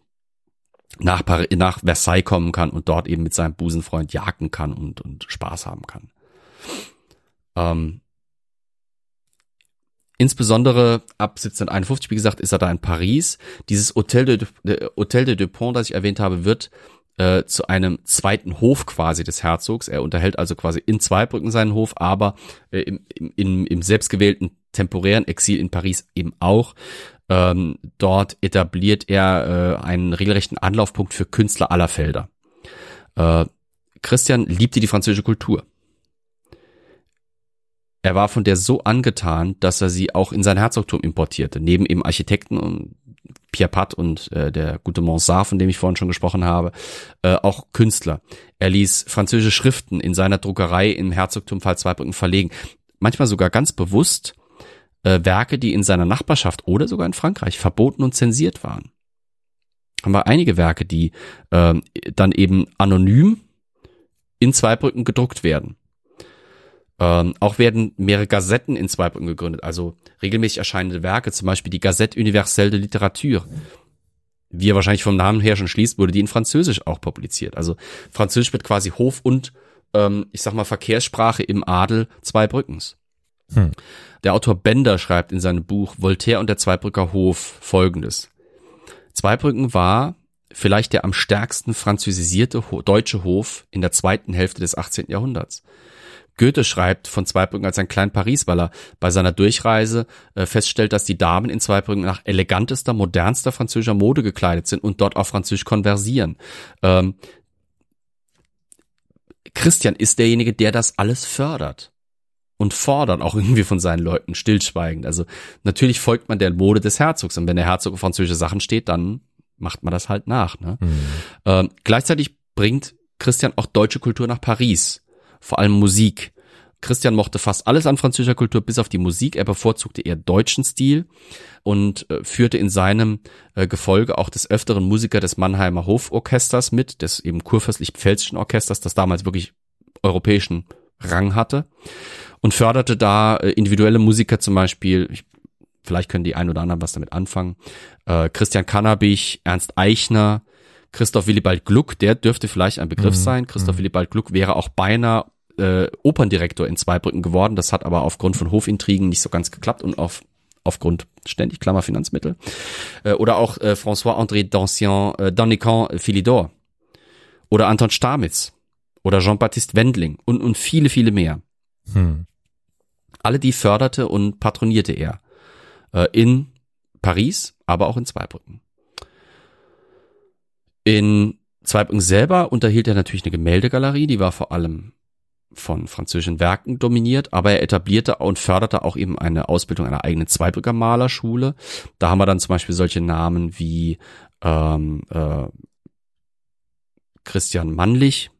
nach, nach Versailles kommen kann und dort eben mit seinem Busenfreund jagen kann und, und Spaß haben kann. Ähm, Insbesondere ab 1751, wie gesagt, ist er da in Paris. Dieses Hotel de, de Hotel de Dupont, das ich erwähnt habe, wird äh, zu einem zweiten Hof quasi des Herzogs. Er unterhält also quasi in Zweibrücken seinen Hof, aber äh, im, im, im selbstgewählten temporären Exil in Paris eben auch. Ähm, dort etabliert er äh, einen regelrechten Anlaufpunkt für Künstler aller Felder. Äh, Christian liebte die französische Kultur. Er war von der so angetan, dass er sie auch in sein Herzogtum importierte. Neben eben Architekten und Pierre Pat und äh, der gute Monsart, von dem ich vorhin schon gesprochen habe, äh, auch Künstler. Er ließ französische Schriften in seiner Druckerei im Herzogtum Pfalz-Zweibrücken verlegen. Manchmal sogar ganz bewusst äh, Werke, die in seiner Nachbarschaft oder sogar in Frankreich verboten und zensiert waren. Haben wir einige Werke, die äh, dann eben anonym in Zweibrücken gedruckt werden. Ähm, auch werden mehrere Gazetten in Zweibrücken gegründet, also regelmäßig erscheinende Werke, zum Beispiel die Gazette Universelle de Littérature. Wie ihr wahrscheinlich vom Namen her schon schließt, wurde die in Französisch auch publiziert. Also Französisch wird quasi Hof- und, ähm, ich sag mal, Verkehrssprache im Adel Zweibrückens. Hm. Der Autor Bender schreibt in seinem Buch Voltaire und der Zweibrücker Hof folgendes. Zweibrücken war vielleicht der am stärksten französisierte deutsche Hof in der zweiten Hälfte des 18. Jahrhunderts. Goethe schreibt von Zweibrücken als ein klein Paris, weil er bei seiner Durchreise äh, feststellt, dass die Damen in Zweibrücken nach elegantester, modernster französischer Mode gekleidet sind und dort auf Französisch konversieren. Ähm, Christian ist derjenige, der das alles fördert und fordert auch irgendwie von seinen Leuten stillschweigend. Also natürlich folgt man der Mode des Herzogs und wenn der Herzog auf französische Sachen steht, dann macht man das halt nach. Ne? Mhm. Ähm, gleichzeitig bringt Christian auch deutsche Kultur nach Paris vor allem Musik. Christian mochte fast alles an französischer Kultur, bis auf die Musik. Er bevorzugte eher deutschen Stil und äh, führte in seinem äh, Gefolge auch des öfteren Musiker des Mannheimer Hoforchesters mit, des eben kurfürstlich-pfälzischen Orchesters, das damals wirklich europäischen Rang hatte und förderte da äh, individuelle Musiker zum Beispiel, ich, vielleicht können die ein oder anderen was damit anfangen, äh, Christian Kannabich, Ernst Eichner, Christoph Willibald Gluck, der dürfte vielleicht ein Begriff mhm. sein. Christoph mhm. Willibald Gluck wäre auch beinahe äh, Operndirektor in Zweibrücken geworden. Das hat aber aufgrund von Hofintrigen nicht so ganz geklappt und auf aufgrund ständig Klammer Finanzmittel äh, oder auch äh, François-André Dancien äh, Danican Philidor oder Anton Stamitz oder Jean-Baptiste Wendling und und viele viele mehr. Hm. Alle die förderte und patronierte er äh, in Paris, aber auch in Zweibrücken. In Zweibrücken selber unterhielt er natürlich eine Gemäldegalerie, die war vor allem von französischen Werken dominiert, aber er etablierte und förderte auch eben eine Ausbildung einer eigenen Zweibrücker Malerschule. Da haben wir dann zum Beispiel solche Namen wie ähm, äh, Christian Mannlich.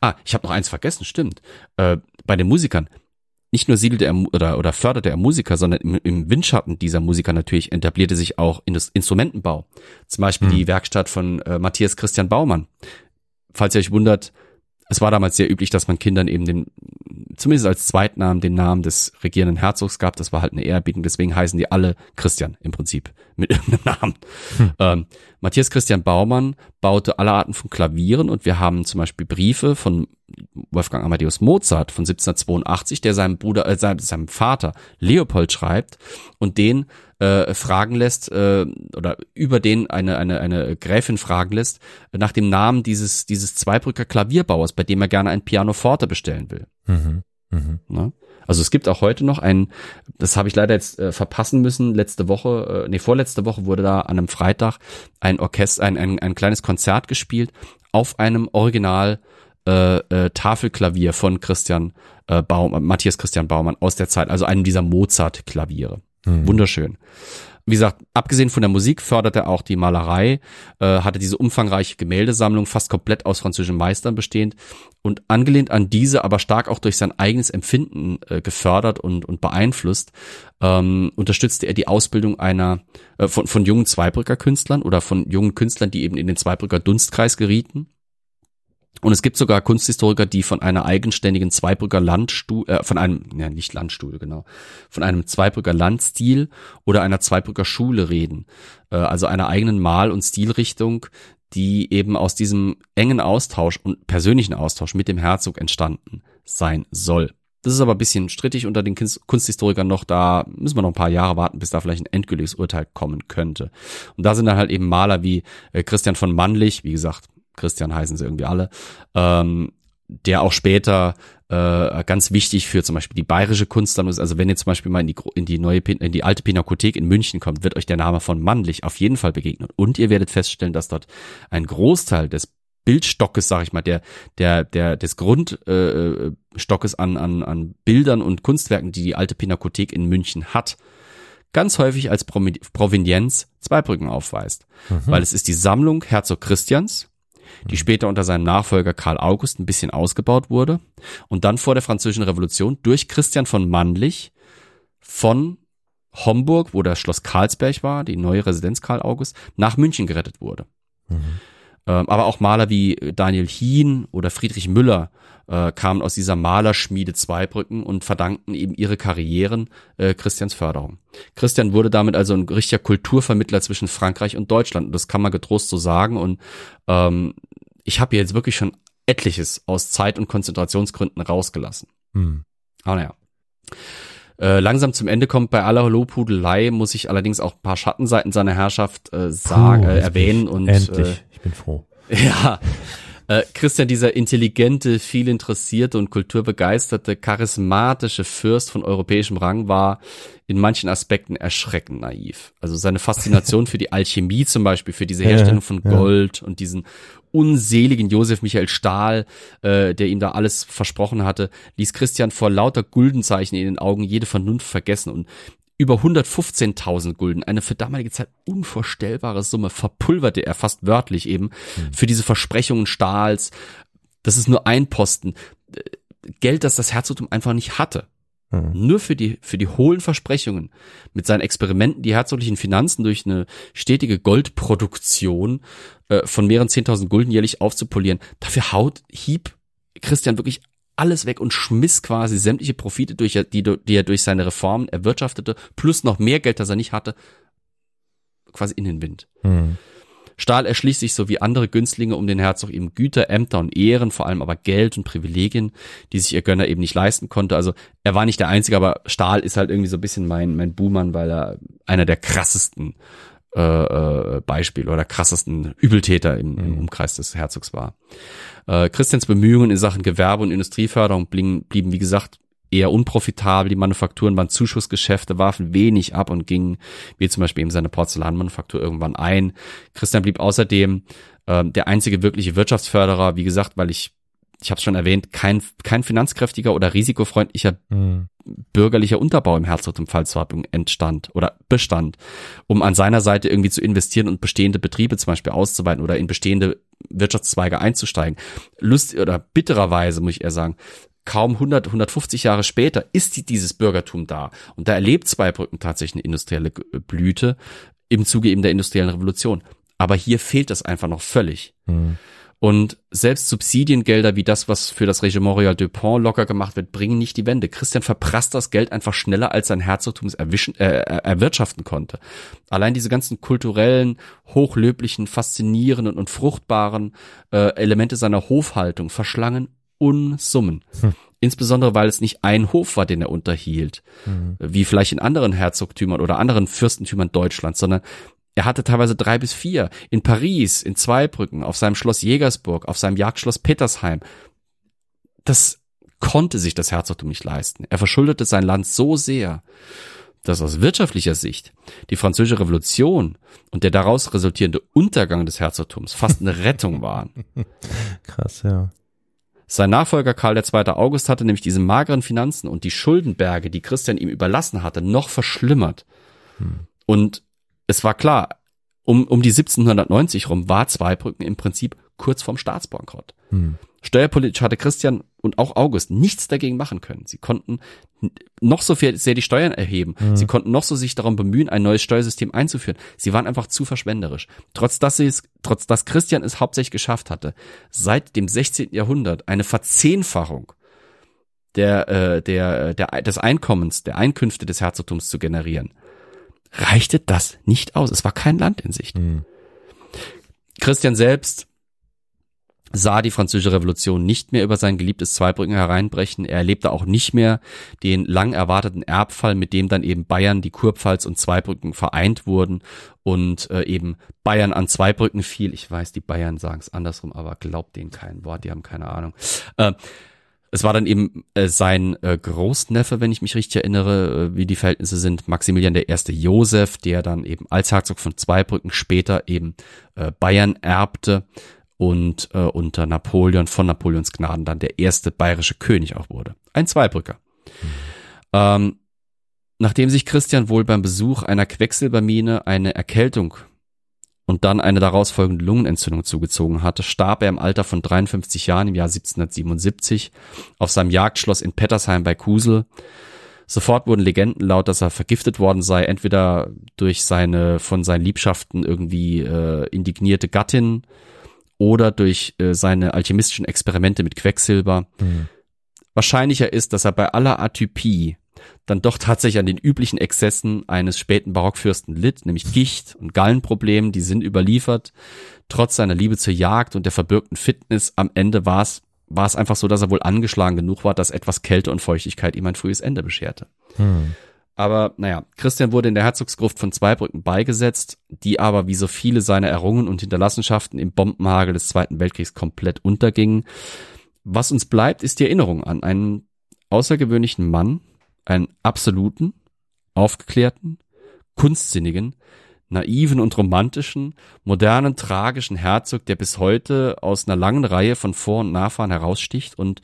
Ah, ich habe noch eins vergessen, stimmt. Äh, bei den Musikern nicht nur siedelte er oder, oder förderte er Musiker, sondern im, im Windschatten dieser Musiker natürlich etablierte sich auch Instrumentenbau. Zum Beispiel mhm. die Werkstatt von äh, Matthias Christian Baumann. Falls ihr euch wundert, es war damals sehr üblich, dass man Kindern eben den, zumindest als Zweitnamen, den Namen des regierenden Herzogs gab. Das war halt eine Ehrerbietung. Deswegen heißen die alle Christian im Prinzip [LAUGHS] mit irgendeinem Namen. Hm. Ähm, Matthias Christian Baumann baute alle Arten von Klavieren und wir haben zum Beispiel Briefe von Wolfgang Amadeus Mozart von 1782, der seinem Bruder, äh, seinem, seinem Vater Leopold schreibt und den äh, fragen lässt äh, oder über den eine eine eine Gräfin fragen lässt nach dem Namen dieses dieses Zweibrücker Klavierbauers, bei dem er gerne ein Pianoforte bestellen will. Mhm. Mhm. Ne? Also es gibt auch heute noch ein, das habe ich leider jetzt äh, verpassen müssen, letzte Woche, äh, nee, vorletzte Woche wurde da an einem Freitag ein Orchester, ein, ein, ein kleines Konzert gespielt auf einem Original äh, äh, Tafelklavier von Christian äh, Baum, Matthias Christian Baumann aus der Zeit, also einem dieser Mozart-Klaviere. Mhm. Wunderschön. Wie gesagt, abgesehen von der Musik fördert er auch die Malerei, äh, hatte diese umfangreiche Gemäldesammlung fast komplett aus französischen Meistern bestehend und angelehnt an diese, aber stark auch durch sein eigenes Empfinden äh, gefördert und, und beeinflusst, ähm, unterstützte er die Ausbildung einer äh, von, von jungen Zweibrücker Künstlern oder von jungen Künstlern, die eben in den Zweibrücker Dunstkreis gerieten Und es gibt sogar Kunsthistoriker, die von einer eigenständigen Zweibrücker Landstuhl, äh, von einem, ja nicht Landstuhl, genau, von einem Zweibrücker Landstil oder einer Zweibrücker Schule reden. Äh, also einer eigenen Mal- und Stilrichtung, die eben aus diesem engen Austausch und persönlichen Austausch mit dem Herzog entstanden sein soll. Das ist aber ein bisschen strittig unter den Kunsthistorikern noch. Da müssen wir noch ein paar Jahre warten, bis da vielleicht ein endgültiges Urteil kommen könnte. Und da sind dann halt eben Maler wie äh, Christian von Mannlich, wie gesagt, Christian heißen sie irgendwie alle, ähm, der auch später äh, ganz wichtig für zum Beispiel die bayerische Kunst dann ist. Also wenn ihr zum Beispiel mal in die, in die neue, in die alte Pinakothek in München kommt, wird euch der Name von Mannlich auf jeden Fall begegnen. Und ihr werdet feststellen, dass dort ein Großteil des Bildstockes, sag ich mal, der, der, der, des Grundstockes äh, an, an, an Bildern und Kunstwerken, die die alte Pinakothek in München hat, ganz häufig als Provenienz Zweibrücken aufweist. Mhm. Weil es ist die Sammlung Herzog Christians, die später unter seinem Nachfolger Karl August ein bisschen ausgebaut wurde und dann vor der Französischen Revolution durch Christian von Mannlich von Homburg, wo das Schloss Karlsberg war, die neue Residenz Karl August, nach München gerettet wurde. Mhm. Ähm, aber auch Maler wie Daniel Hien oder Friedrich Müller äh, kamen aus dieser Malerschmiede Zweibrücken und verdankten eben ihre Karrieren äh, Christians Förderung. Christian wurde damit also ein richtiger Kulturvermittler zwischen Frankreich und Deutschland. Und das kann man getrost so sagen. Und ähm, ich habe jetzt wirklich schon etliches aus Zeit- und Konzentrationsgründen rausgelassen. Hm. Aber naja. Äh, langsam zum Ende kommt. Bei aller Lobhudelei, muss ich allerdings auch ein paar Schattenseiten seiner Herrschaft äh, sagen, äh, erwähnen und endlich, äh, ich bin froh. [LAUGHS] Ja, äh, Christian, dieser intelligente, viel interessierte und kulturbegeisterte, charismatische Fürst von europäischem Rang war in manchen Aspekten erschreckend naiv. Also seine Faszination für die [LAUGHS] Alchemie zum Beispiel, für diese Herstellung von Gold und diesen unseligen Josef Michael Stahl, äh, der ihm da alles versprochen hatte, ließ Christian vor lauter Guldenzeichen in den Augen jede Vernunft vergessen und über 115.000 Gulden, eine für damalige Zeit unvorstellbare Summe, verpulverte er fast wörtlich eben mhm. für diese Versprechungen Stahls. Das ist nur ein Posten. Geld, das das Herzogtum einfach nicht hatte. Mhm. Nur für die, für die hohlen Versprechungen. Mit seinen Experimenten die herzoglichen Finanzen durch eine stetige Goldproduktion äh, von mehreren 10.000 Gulden jährlich aufzupolieren. Dafür haut, hieb Christian wirklich alles weg und schmiss quasi sämtliche Profite, durch, die, die er durch seine Reformen erwirtschaftete, plus noch mehr Geld, das er nicht hatte, quasi in den Wind. Mhm. Stahl erschließt sich so wie andere Günstlinge um den Herzog eben Güter, Ämter und Ehren, vor allem aber Geld und Privilegien, die sich ihr Gönner eben nicht leisten konnte. Also er war nicht der Einzige, aber Stahl ist halt irgendwie so ein bisschen mein, mein Buhmann, weil er einer der krassesten äh, äh, Beispiele oder krassesten Übeltäter im, im mhm. Umkreis des Herzogs war. Äh, Christians Bemühungen in Sachen Gewerbe und Industrieförderung blieben, blieben, wie gesagt, eher unprofitabel. Die Manufakturen waren Zuschussgeschäfte, warfen wenig ab und gingen, wie zum Beispiel eben seine Porzellanmanufaktur, irgendwann ein. Christian blieb außerdem äh, der einzige wirkliche Wirtschaftsförderer, wie gesagt, weil ich ich habe es schon erwähnt, kein, kein finanzkräftiger oder risikofreundlicher mhm. bürgerlicher Unterbau im Herzogtum Pfalz-Zweibrücken entstand oder bestand, um an seiner Seite irgendwie zu investieren und bestehende Betriebe zum Beispiel auszuweiten oder in bestehende Wirtschaftszweige einzusteigen. Lust oder bittererweise muss ich eher sagen, kaum 100, 150 Jahre später ist die, dieses Bürgertum da. Und da erlebt Zweibrücken tatsächlich eine industrielle Blüte im Zuge eben der industriellen Revolution. Aber hier fehlt das einfach noch völlig. Mhm. Und selbst Subsidiengelder wie das, was für das Regiment Royal de Pont locker gemacht wird, bringen nicht die Wende. Christian verprasst das Geld einfach schneller, als sein Herzogtum es erwischen, äh, erwirtschaften konnte. Allein diese ganzen kulturellen, hochlöblichen, faszinierenden und fruchtbaren äh, Elemente seiner Hofhaltung verschlangen Unsummen. Hm. Insbesondere, weil es nicht ein Hof war, den er unterhielt, mhm. wie vielleicht in anderen Herzogtümern oder anderen Fürstentümern Deutschlands, sondern er hatte teilweise drei bis vier. In Paris, in Zweibrücken, auf seinem Schloss Jägersburg, auf seinem Jagdschloss Petersheim. Das konnte sich das Herzogtum nicht leisten. Er verschuldete sein Land so sehr, dass aus wirtschaftlicher Sicht die französische Revolution und der daraus resultierende Untergang des Herzogtums fast eine Rettung waren. [LAUGHS] Krass, ja. Sein Nachfolger Karl II. August hatte nämlich diese mageren Finanzen und die Schuldenberge, die Christian ihm überlassen hatte, noch verschlimmert. Hm. Und es war klar, um, um die 1790 rum war Zweibrücken im Prinzip kurz vorm Staatsbankrott. Hm. Steuerpolitisch hatte Christian und auch August nichts dagegen machen können. Sie konnten noch so viel, sehr die Steuern erheben. Mhm. Sie konnten noch so sich darum bemühen, ein neues Steuersystem einzuführen. Sie waren einfach zu verschwenderisch. Trotz dass sie es, trotz dass Christian es hauptsächlich geschafft hatte, seit dem 16. Jahrhundert eine Verzehnfachung der, äh, der, der, des Einkommens, der Einkünfte des Herzogtums zu generieren, reichte das nicht aus. Es war kein Land in Sicht. Mhm. Christian selbst sah die französische Revolution nicht mehr über sein geliebtes Zweibrücken hereinbrechen. Er erlebte auch nicht mehr den lang erwarteten Erbfall, mit dem dann eben Bayern, die Kurpfalz und Zweibrücken vereint wurden und äh, eben Bayern an Zweibrücken fiel. Ich weiß, die Bayern sagen es andersrum, aber glaubt denen kein Wort, die haben keine Ahnung. Äh, es war dann eben äh, sein äh, Großneffe, wenn ich mich richtig erinnere, äh, wie die Verhältnisse sind, Maximilian der erste Josef, der dann eben als Herzog von Zweibrücken später eben äh, Bayern erbte und äh, unter Napoleon von Napoleons Gnaden dann der erste bayerische König auch wurde. Ein Zweibrücker. Mhm. Ähm, nachdem sich Christian wohl beim Besuch einer Quecksilbermine eine Erkältung und dann eine daraus folgende Lungenentzündung zugezogen hatte, starb er im Alter von 53 Jahren im Jahr 1777 auf seinem Jagdschloss in Pettersheim bei Kusel. Sofort wurden Legenden laut, dass er vergiftet worden sei, entweder durch seine von seinen Liebschaften irgendwie äh, indignierte Gattin oder durch äh, seine alchemistischen Experimente mit Quecksilber. Mhm. Wahrscheinlicher ist, dass er bei aller Atypie dann doch tatsächlich an den üblichen Exzessen eines späten Barockfürsten litt, nämlich Gicht und Gallenproblemen, die sind überliefert. Trotz seiner Liebe zur Jagd und der verbürgten Fitness, am Ende war es war es einfach so, dass er wohl angeschlagen genug war, dass etwas Kälte und Feuchtigkeit ihm ein frühes Ende bescherte. Hm. Aber naja, Christian wurde in der Herzogsgruft von Zweibrücken beigesetzt, die aber wie so viele seiner Errungen und Hinterlassenschaften im Bombenhagel des Zweiten Weltkriegs komplett untergingen. Was uns bleibt, ist die Erinnerung an einen außergewöhnlichen Mann, einen absoluten, aufgeklärten, kunstsinnigen, naiven und romantischen, modernen, tragischen Herzog, der bis heute aus einer langen Reihe von Vor- und Nachfahren heraussticht und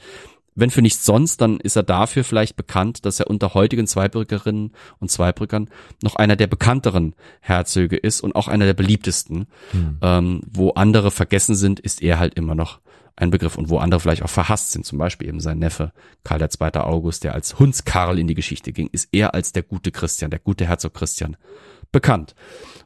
wenn für nichts sonst, dann ist er dafür vielleicht bekannt, dass er unter heutigen Zweibrückerinnen und Zweibrückern noch einer der bekannteren Herzöge ist und auch einer der beliebtesten. Mhm. Ähm, wo andere vergessen sind, ist er halt immer noch ein Begriff und wo andere vielleicht auch verhasst sind, zum Beispiel eben sein Neffe Karl II. August, der als Hundskarl in die Geschichte ging, ist er als der gute Christian, der gute Herzog Christian bekannt.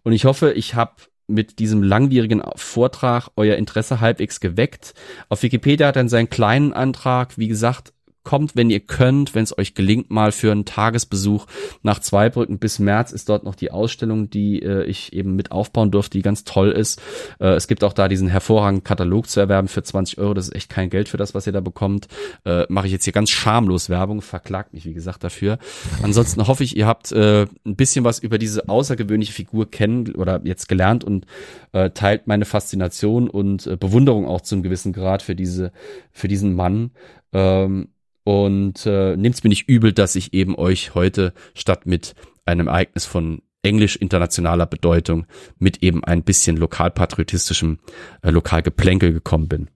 Und ich hoffe, ich habe mit diesem langwierigen Vortrag euer Interesse halbwegs geweckt. Auf Wikipedia hat er seinen kleinen Antrag, wie gesagt, kommt, wenn ihr könnt, wenn es euch gelingt, mal für einen Tagesbesuch nach Zweibrücken. Bis März ist dort noch die Ausstellung, die äh, ich eben mit aufbauen durfte, die ganz toll ist. Äh, es gibt auch da diesen hervorragenden Katalog zu erwerben für 20 Euro. Das ist echt kein Geld für das, was ihr da bekommt. Äh, Mache ich jetzt hier ganz schamlos Werbung, verklagt mich, wie gesagt, dafür. Ansonsten hoffe ich, ihr habt äh, ein bisschen was über diese außergewöhnliche Figur kennen oder jetzt gelernt und äh, teilt meine Faszination und äh, Bewunderung auch zu einem gewissen Grad für diese, für diesen Mann. Ähm, und äh, nehmt mir nicht übel, dass ich eben euch heute statt mit einem Ereignis von englisch internationaler Bedeutung mit eben ein bisschen lokalpatriotistischem äh, Lokalgeplänkel gekommen bin.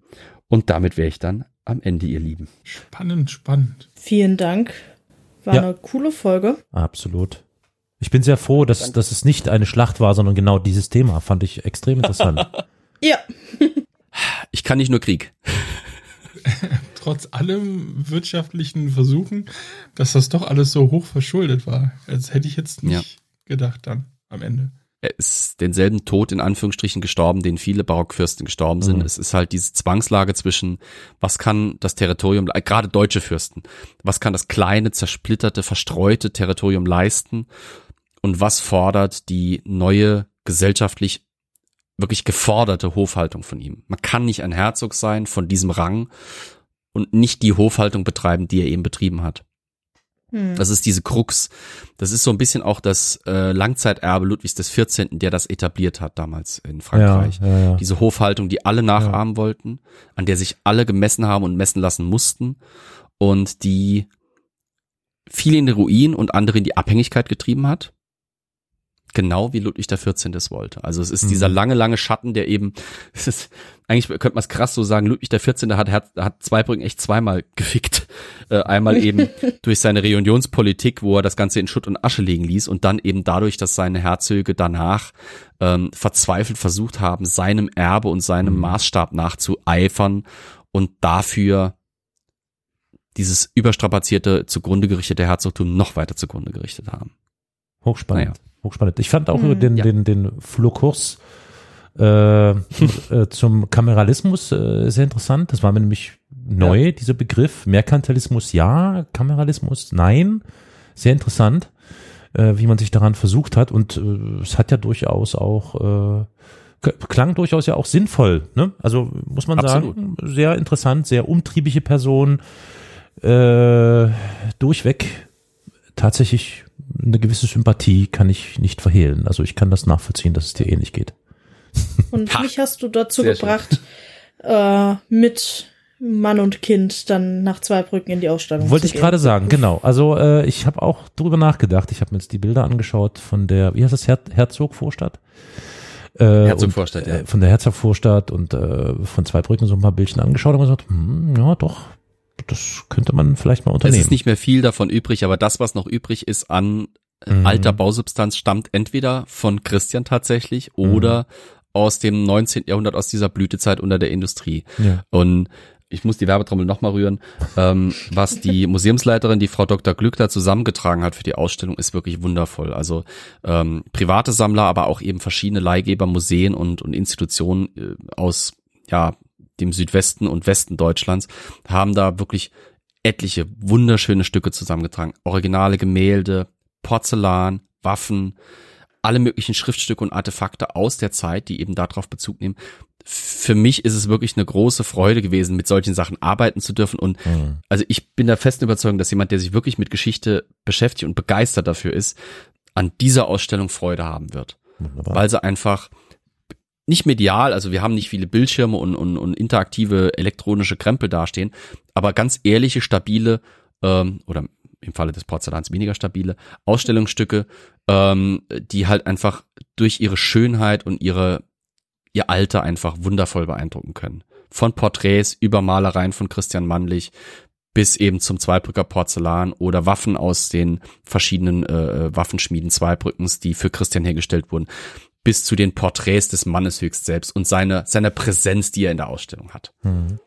Und damit wäre ich dann am Ende, ihr Lieben. Spannend, spannend. Vielen Dank. War ja. eine coole Folge. Absolut. Ich bin sehr froh, dass, dass es nicht eine Schlacht war, sondern genau dieses Thema. Fand ich extrem interessant. [LAUGHS] ja. ich kann nicht nur Krieg. [LAUGHS] trotz allem wirtschaftlichen Versuchen, dass das doch alles so hoch verschuldet war. Das hätte ich jetzt nicht ja. gedacht dann am Ende. Er ist denselben Tod in Anführungsstrichen gestorben, den viele Barockfürsten gestorben sind. Mhm. Es ist halt diese Zwangslage zwischen, was kann das Territorium, gerade deutsche Fürsten, was kann das kleine, zersplitterte, verstreute Territorium leisten und was fordert die neue gesellschaftlich wirklich geforderte Hofhaltung von ihm. Man kann nicht ein Herzog sein von diesem Rang und nicht die Hofhaltung betreiben, die er eben betrieben hat. Hm. Das ist diese Krux. Das ist so ein bisschen auch das äh, Langzeiterbe Ludwigs des 14., der das etabliert hat damals in Frankreich. Ja, ja, ja. Diese Hofhaltung, die alle nachahmen wollten, an der sich alle gemessen haben und messen lassen mussten und die viele in den Ruin und andere in die Abhängigkeit getrieben hat genau wie Ludwig der 14. es wollte. Also es ist mhm. dieser lange, lange Schatten, der eben, [LAUGHS] es ist, eigentlich könnte man es krass so sagen, Ludwig der 14. hat, hat, hat Zweibrücken echt zweimal gefickt. Äh, einmal eben [LAUGHS] durch seine Reunionspolitik, wo er das Ganze in Schutt und Asche legen ließ und dann eben dadurch, dass seine Herzöge danach ähm, verzweifelt versucht haben, seinem Erbe und seinem mhm. Maßstab nachzueifern und dafür dieses überstrapazierte, zugrunde gerichtete Herzogtum noch weiter zugrunde gerichtet haben. Hochspannend. Naja. Hochspannend. Ich fand auch Hm. den, Ja. den, den Flurkurs äh, [LAUGHS] äh, zum Kameralismus äh, sehr interessant. Das war mir nämlich neu, dieser Begriff. Merkantilismus ja, Kameralismus nein. Sehr interessant, äh, wie man sich daran versucht hat. Und äh, es hat ja durchaus auch, äh, klang durchaus ja auch sinnvoll. Ne? Also muss man Absolut. sagen, sehr interessant, sehr umtriebige Person. Äh, durchweg tatsächlich eine gewisse Sympathie kann ich nicht verhehlen. Also ich kann das nachvollziehen, dass es dir ähnlich geht. Und Ha. mich hast du dazu Sehr gebracht, äh, mit Mann und Kind dann nach Zweibrücken in die Ausstellung Wollte zu ich gerade sagen, genau. Also äh, ich habe auch drüber nachgedacht. Ich habe mir jetzt die Bilder angeschaut von der, wie heißt das, Her Herzogvorstadt? Äh, Herzogvorstadt, und, ja. äh, Von der Herzogvorstadt und äh, von Zweibrücken so ein paar Bildchen angeschaut und gesagt, hm, ja doch, das könnte man vielleicht mal Es unternehmen. ist nicht mehr viel davon übrig, aber das, was noch übrig ist an äh, Mhm. alter Bausubstanz, stammt entweder von Christian tatsächlich oder aus dem 19. Jahrhundert, aus dieser Blütezeit unter der Industrie. ja. Und ich muss die Werbetrommel nochmal rühren. Ähm, [LAUGHS] was die Museumsleiterin, die Frau Dr. Glück, da zusammengetragen hat für die Ausstellung, ist wirklich wundervoll. Also ähm, private Sammler, aber auch eben verschiedene Leihgeber, Museen und, und Institutionen äh, aus ja dem Südwesten und Westen Deutschlands haben da wirklich etliche wunderschöne Stücke zusammengetragen. Originale Gemälde, Porzellan, Waffen, alle möglichen Schriftstücke und Artefakte aus der Zeit, die eben darauf Bezug nehmen. Für mich ist es wirklich eine große Freude gewesen, mit solchen Sachen arbeiten zu dürfen. Und Mhm. also ich bin der festen Überzeugung, dass jemand, der sich wirklich mit Geschichte beschäftigt und begeistert dafür ist, an dieser Ausstellung Freude haben wird. Wunderbar. Weil sie einfach nicht medial, also wir haben nicht viele Bildschirme und, und, und interaktive elektronische Krempel dastehen, aber ganz ehrliche, stabile ähm, oder im Falle des Porzellans weniger stabile Ausstellungsstücke, ähm, die halt einfach durch ihre Schönheit und ihre ihr Alter einfach wundervoll beeindrucken können. Von Porträts über Malereien von Christian Mannlich bis eben zum Zweibrücker Porzellan oder Waffen aus den verschiedenen äh, Waffenschmieden Zweibrückens, die für Christian hergestellt wurden, bis zu den Porträts des Mannes höchst selbst und seine, seiner Präsenz, die er in der Ausstellung hat. Mhm.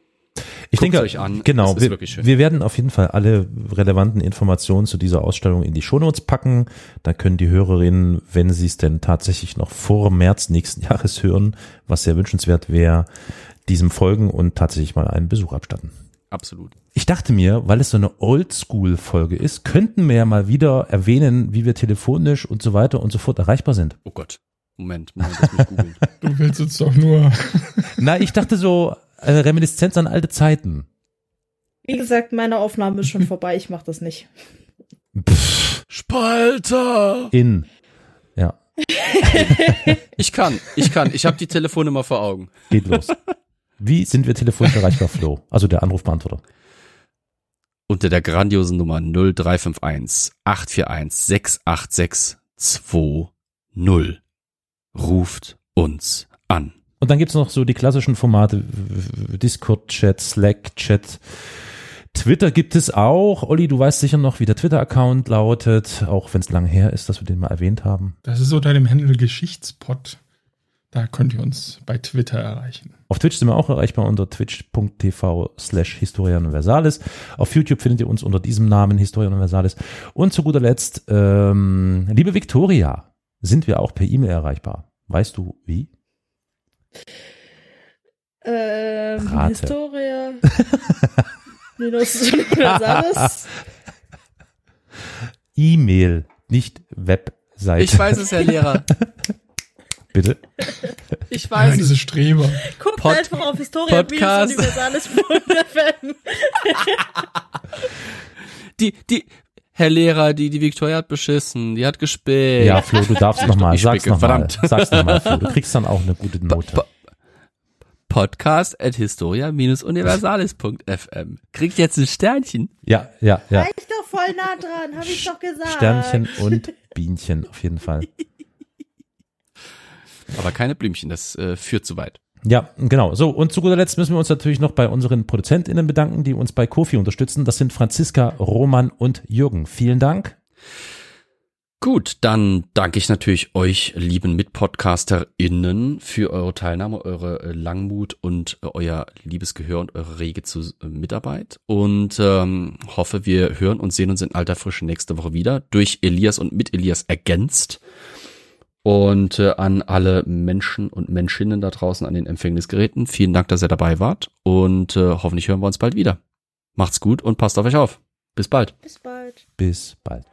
Ich Guckt's denke, euch an. genau, wir, wirklich schön. wir werden auf jeden Fall alle relevanten Informationen zu dieser Ausstellung in die Shownotes packen. Da können die Hörerinnen, wenn sie es denn tatsächlich noch vor März nächsten [LAUGHS] Jahres hören, was sehr wünschenswert wäre, diesem folgen und tatsächlich mal einen Besuch abstatten. Absolut. Ich dachte mir, weil es so eine Oldschool-Folge ist, könnten wir ja mal wieder erwähnen, wie wir telefonisch und so weiter und so fort erreichbar sind. Oh Gott. Moment, Moment, das muss ich googeln. [LAUGHS] Du willst uns doch nur. [LAUGHS] Na, ich dachte so, eine Reminiszenz an alte Zeiten. Wie gesagt, meine Aufnahme ist schon vorbei, ich mache das nicht. Pff, Spalter! in. Ja, [LAUGHS] Ich kann, ich kann. Ich habe die Telefonnummer vor Augen. geht los. Wie sind wir telefonisch erreichbar, Flo? Also der Anrufbeantworter. Unter der grandiosen Nummer 0351 841 686 20 ruft uns an. Und dann gibt's noch so die klassischen Formate, Discord-Chat, Slack-Chat. Twitter gibt es auch. Olli, du weißt sicher noch, wie der Twitter-Account lautet, auch wenn es lang her ist, dass wir den mal erwähnt haben. Das ist unter dem Handel Geschichtspot. Da könnt ihr uns bei Twitter erreichen. Auf Twitch sind wir auch erreichbar unter twitch.tv slash Historia Universalis. Auf YouTube findet ihr uns unter diesem Namen Historia Universalis. Und zu guter Letzt, ähm, liebe Victoria, sind wir auch per E-Mail erreichbar. Weißt du wie? Ähm, Rate. Historia. Minus Universalis. E-Mail, nicht Webseite. Ich weiß es, Herr [LAUGHS] Lehrer. Bitte. Ich weiß es. diese Streber. Guckt Pod- einfach auf Historia Podcast. Universalis.fm. [LAUGHS] [LAUGHS] Die, die, Herr Lehrer, die, die Victoria hat beschissen. Die hat gespäht. Ja, Flo, du darfst nochmal. Ich Sag's spicke, nochmal. verdammt. Sag's nochmal, Flo. Du kriegst dann auch eine gute Note. Pa- Podcast at historia-universalis.fm. Kriegt jetzt ein Sternchen. Ja, ja, ja. War ich doch voll nah dran, habe ich doch gesagt. Sternchen und Bienchen auf jeden Fall. Aber keine Blümchen, das äh, führt zu weit. Ja, genau. So, und zu guter Letzt müssen wir uns natürlich noch bei unseren ProduzentInnen bedanken, die uns bei Kofi unterstützen. Das sind Franziska, Roman und Jürgen. Vielen Dank. Gut, dann danke ich natürlich euch, lieben MitpodcasterInnen, für eure Teilnahme, eure äh, Langmut und äh, euer liebes Gehör und eure rege zu, äh, Mitarbeit. Und ähm, hoffe, wir hören und sehen uns in alter Frische nächste Woche wieder, durch Elias und mit Elias ergänzt. Und äh, an alle Menschen und Menschinnen da draußen an den Empfängnisgeräten, vielen Dank, dass ihr dabei wart. Und äh, hoffentlich hören wir uns bald wieder. Macht's gut und passt auf euch auf. Bis bald. Bis bald. Bis bald.